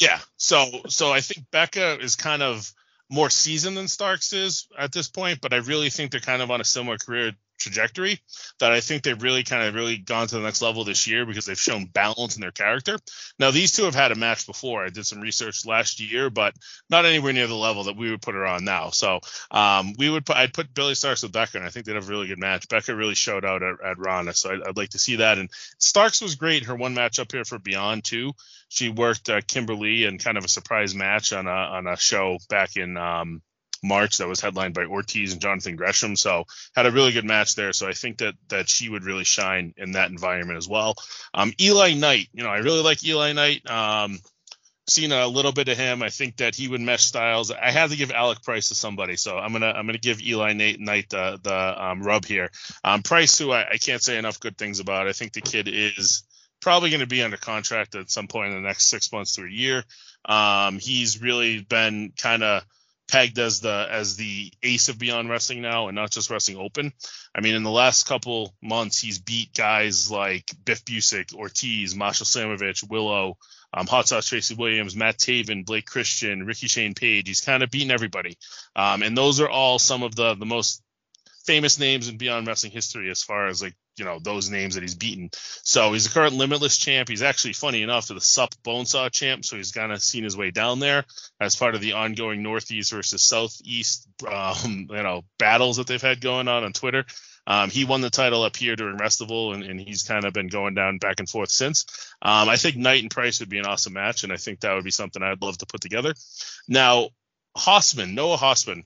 S4: Yeah. So so I think Becca is kind of more seasoned than Starkz is at this point, but I really think they're kind of on a similar career trajectory that I think they've really kind of really gone to the next level this year because they've shown balance in their character. Now these two have had a match before. I did some research last year, but not anywhere near the level that we would put her on now. So um, we would put I'd put Billie Starkz with Becca, and I think they'd have a really good match. Becca really showed out at, at Rana, so I'd, I'd, like to see that. And Starkz was great. Her one match up here for Beyond too. She worked uh, Kimber Lee in kind of a surprise match on a on a show back in um, March that was headlined by Ortiz and Jonathan Gresham. So had a really good match there. So I think that that she would really shine in that environment as well. Um, Eli Knight, you know, I really like Eli Knight. Um, seen a little bit of him. I think that he would mesh styles. I had to give Alec Price to somebody, so I'm gonna I'm gonna give Eli Nate Knight the the um, rub here. Um, Price, who I, I can't say enough good things about. I think the kid is probably going to be under contract at some point in the next six months to a year. Um, he's really been kind of pegged as the as the ace of Beyond Wrestling now, and not just Wrestling Open. I mean, in the last couple months, he's beat guys like Biff Busick, Ortiz, Masha Slamovich, Willow, um, Hot Sauce Tracy Williams, Matt Taven, Blake Christian, Ricky Shane Page. He's kind of beaten everybody, um, and those are all some of the the most famous names in Beyond Wrestling history as far as like you know those names that he's beaten. So he's the current Limitless champ. He's actually funny enough to the Sup Bonesaw champ, so he's kind of seen his way down there as part of the ongoing Northeast versus Southeast um, you know battles that they've had going on on Twitter. Um, he won the title up here during Restival, and, and he's kind of been going down back and forth since. Um, I think Knight and Price would be an awesome match, and I think that would be something I'd love to put together. Now, Hossman, Noah Hossman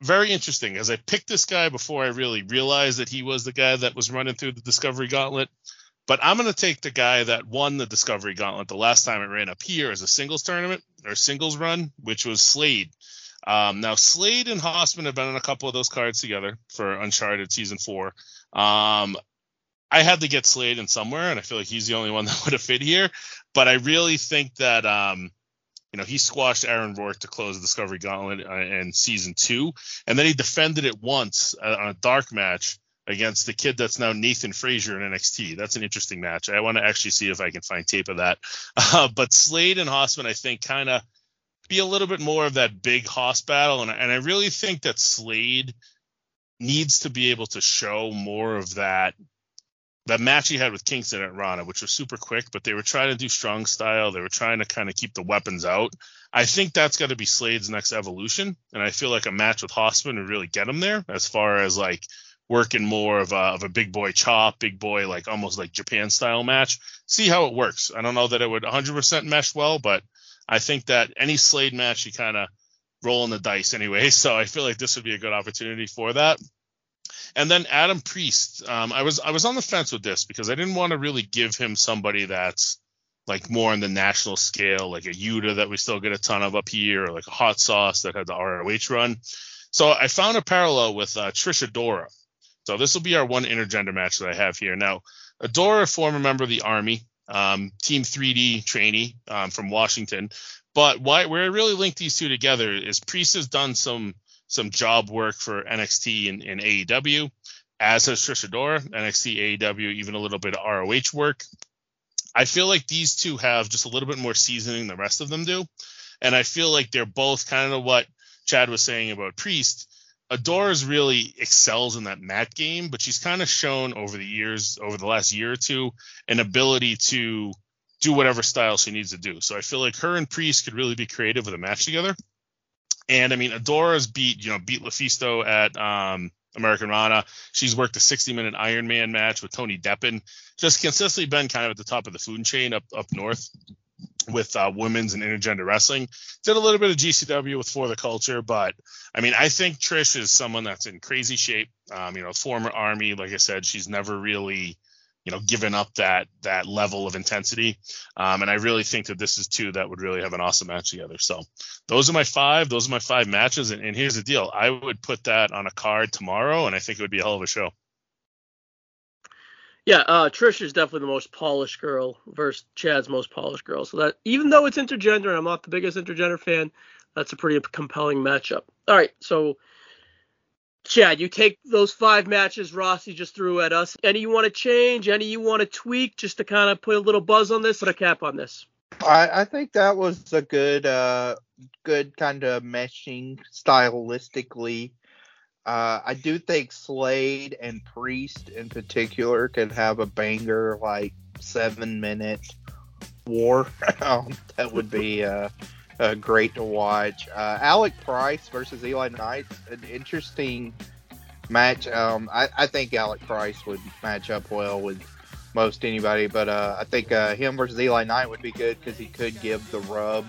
S4: very interesting as I picked this guy before I really realized that he was the guy that was running through the Discovery Gauntlet. But I'm going to take the guy that won the Discovery Gauntlet the last time it ran up here as a singles tournament or singles run, which was Slade. Um, now, Slade and Hossman have been on a couple of those cards together for Uncharted Season 4. Um, I had to get Slade in somewhere, and I feel like he's the only one (laughs) that would have fit here. But I really think that um, you know, he squashed Aaron Rourke to close the Discovery Gauntlet uh, in season two, and then he defended it once uh, on a dark match against the kid that's now Nathan Frazer in NXT. That's an interesting match. I want to actually see if I can find tape of that. (laughs) Uh, but Slade and Hossman, I think, kind of be a little bit more of that big Hoss battle, and, and I really think that Slade needs to be able to show more of that that match he had with Kingston at Rana, which was super quick, but they were trying to do strong style. They were trying to kind of keep the weapons out. I think that's got to be Slade's next evolution, and I feel like a match with Hossman would really get him there as far as like working more of a, of a big boy chop, big boy like almost like Japan style match. See how it works. I don't know that it would 100% mesh well, but I think that any Slade match you kind of roll in the dice anyway. (laughs) So I feel like this would be a good opportunity for that. And then Adam Priest, um, I was I was on the fence with this because I didn't want to really give him somebody that's like more on the national scale, like a Yuta that we still get a ton of up here, or like a hot sauce that had the ROH run. So I found a parallel with uh, Trish Adora. So this will be our one intergender match that I have here. Now, Adora, former member of the Army, um, Team 3D trainee um, from Washington. But why, where I really link these two together is Priest has done some some job work for NXT and, and AEW, as has Trish Adora, NXT, AEW, even a little bit of ROH work. I feel like these two have just a little bit more seasoning than the rest of them do. And I feel like they're both kind of what Chad was saying about Priest. Adora's really excels in that mat game, but she's kind of shown over the years, over the last year or two, an ability to do whatever style she needs to do. So I feel like her and Priest could really be creative with a match together. And I mean, Adora's beat, you know, beat LuFisto at um, Americanrana. She's worked a 60 minute Iron Man match with Tony Deppen. Just consistently been kind of at the top of the food chain up up north with uh, women's and intergender wrestling. Did a little bit of GCW with For the Culture, but I mean, I think Trish is someone that's in crazy shape. Um, you know, former Army, like I said, she's never really you know given up that that level of intensity. Um, and i really think that this is two that would really have an awesome match together. So those are my five those are my five matches. And, and here's the deal. I would put that on a card tomorrow and i think it would be a hell of a show.
S2: Yeah, uh, Trish is definitely the most polished girl versus Chad's most polished girl. So that even though it's intergender, and I'm not the biggest intergender fan, that's a pretty compelling matchup. All right, so Chad, you take those five matches Rossi just threw at us. Any you want to change? Any you want to tweak just to kind of put a little buzz on this? Put a cap on this.
S8: I, I think that was a good, uh, good kind of meshing stylistically. Uh, I do think Slade and Priest in particular could have a banger like seven minute war. (laughs) That would be uh, uh, great to watch. Uh, Alec Price versus Eli Knight, an interesting match. Um, I, I, think Alec Price would match up well with most anybody, but uh, I think uh, him versus Eli Knight would be good because he could give the rub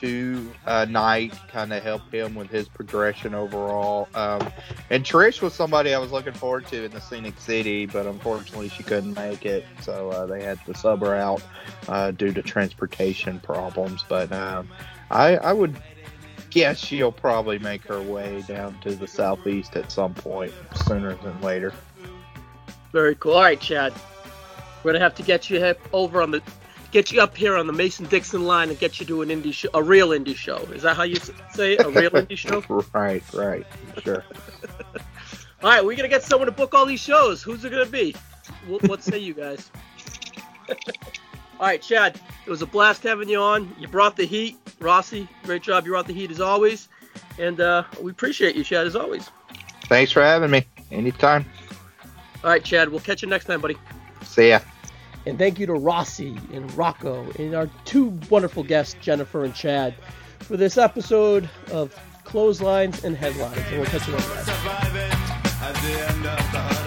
S8: to uh, Knight, kind of helped him with his progression overall. Um, and Trish was somebody I was looking forward to in the Scenic City, but unfortunately she couldn't make it, so uh, they had to sub her out uh, due to transportation problems. But um, I, I would guess she'll probably make her way down to the southeast at some point sooner than later.
S2: Very cool. All right, Chad. We're gonna have to get you over on the get you up here on the Mason Dixon line and get you to an indie show, a real indie show. Is that how you say it? A real indie show? (laughs)
S8: Right, right, sure. (laughs)
S2: all right, we're gonna get someone to book all these shows. Who's it gonna be? What, what say you guys? (laughs) all right, Chad. It was a blast having you on. You brought the heat, Rossi. Great job. You brought the heat as always, and uh, we appreciate you, Chad, as always.
S8: Thanks for having me. Anytime.
S2: All right, Chad. We'll catch you next time, buddy.
S8: See ya.
S2: And thank you to Rossi and Rocco and our two wonderful guests, Jennifer and Chad, for this episode of Clotheslines and Headlines. And we'll catch you next time.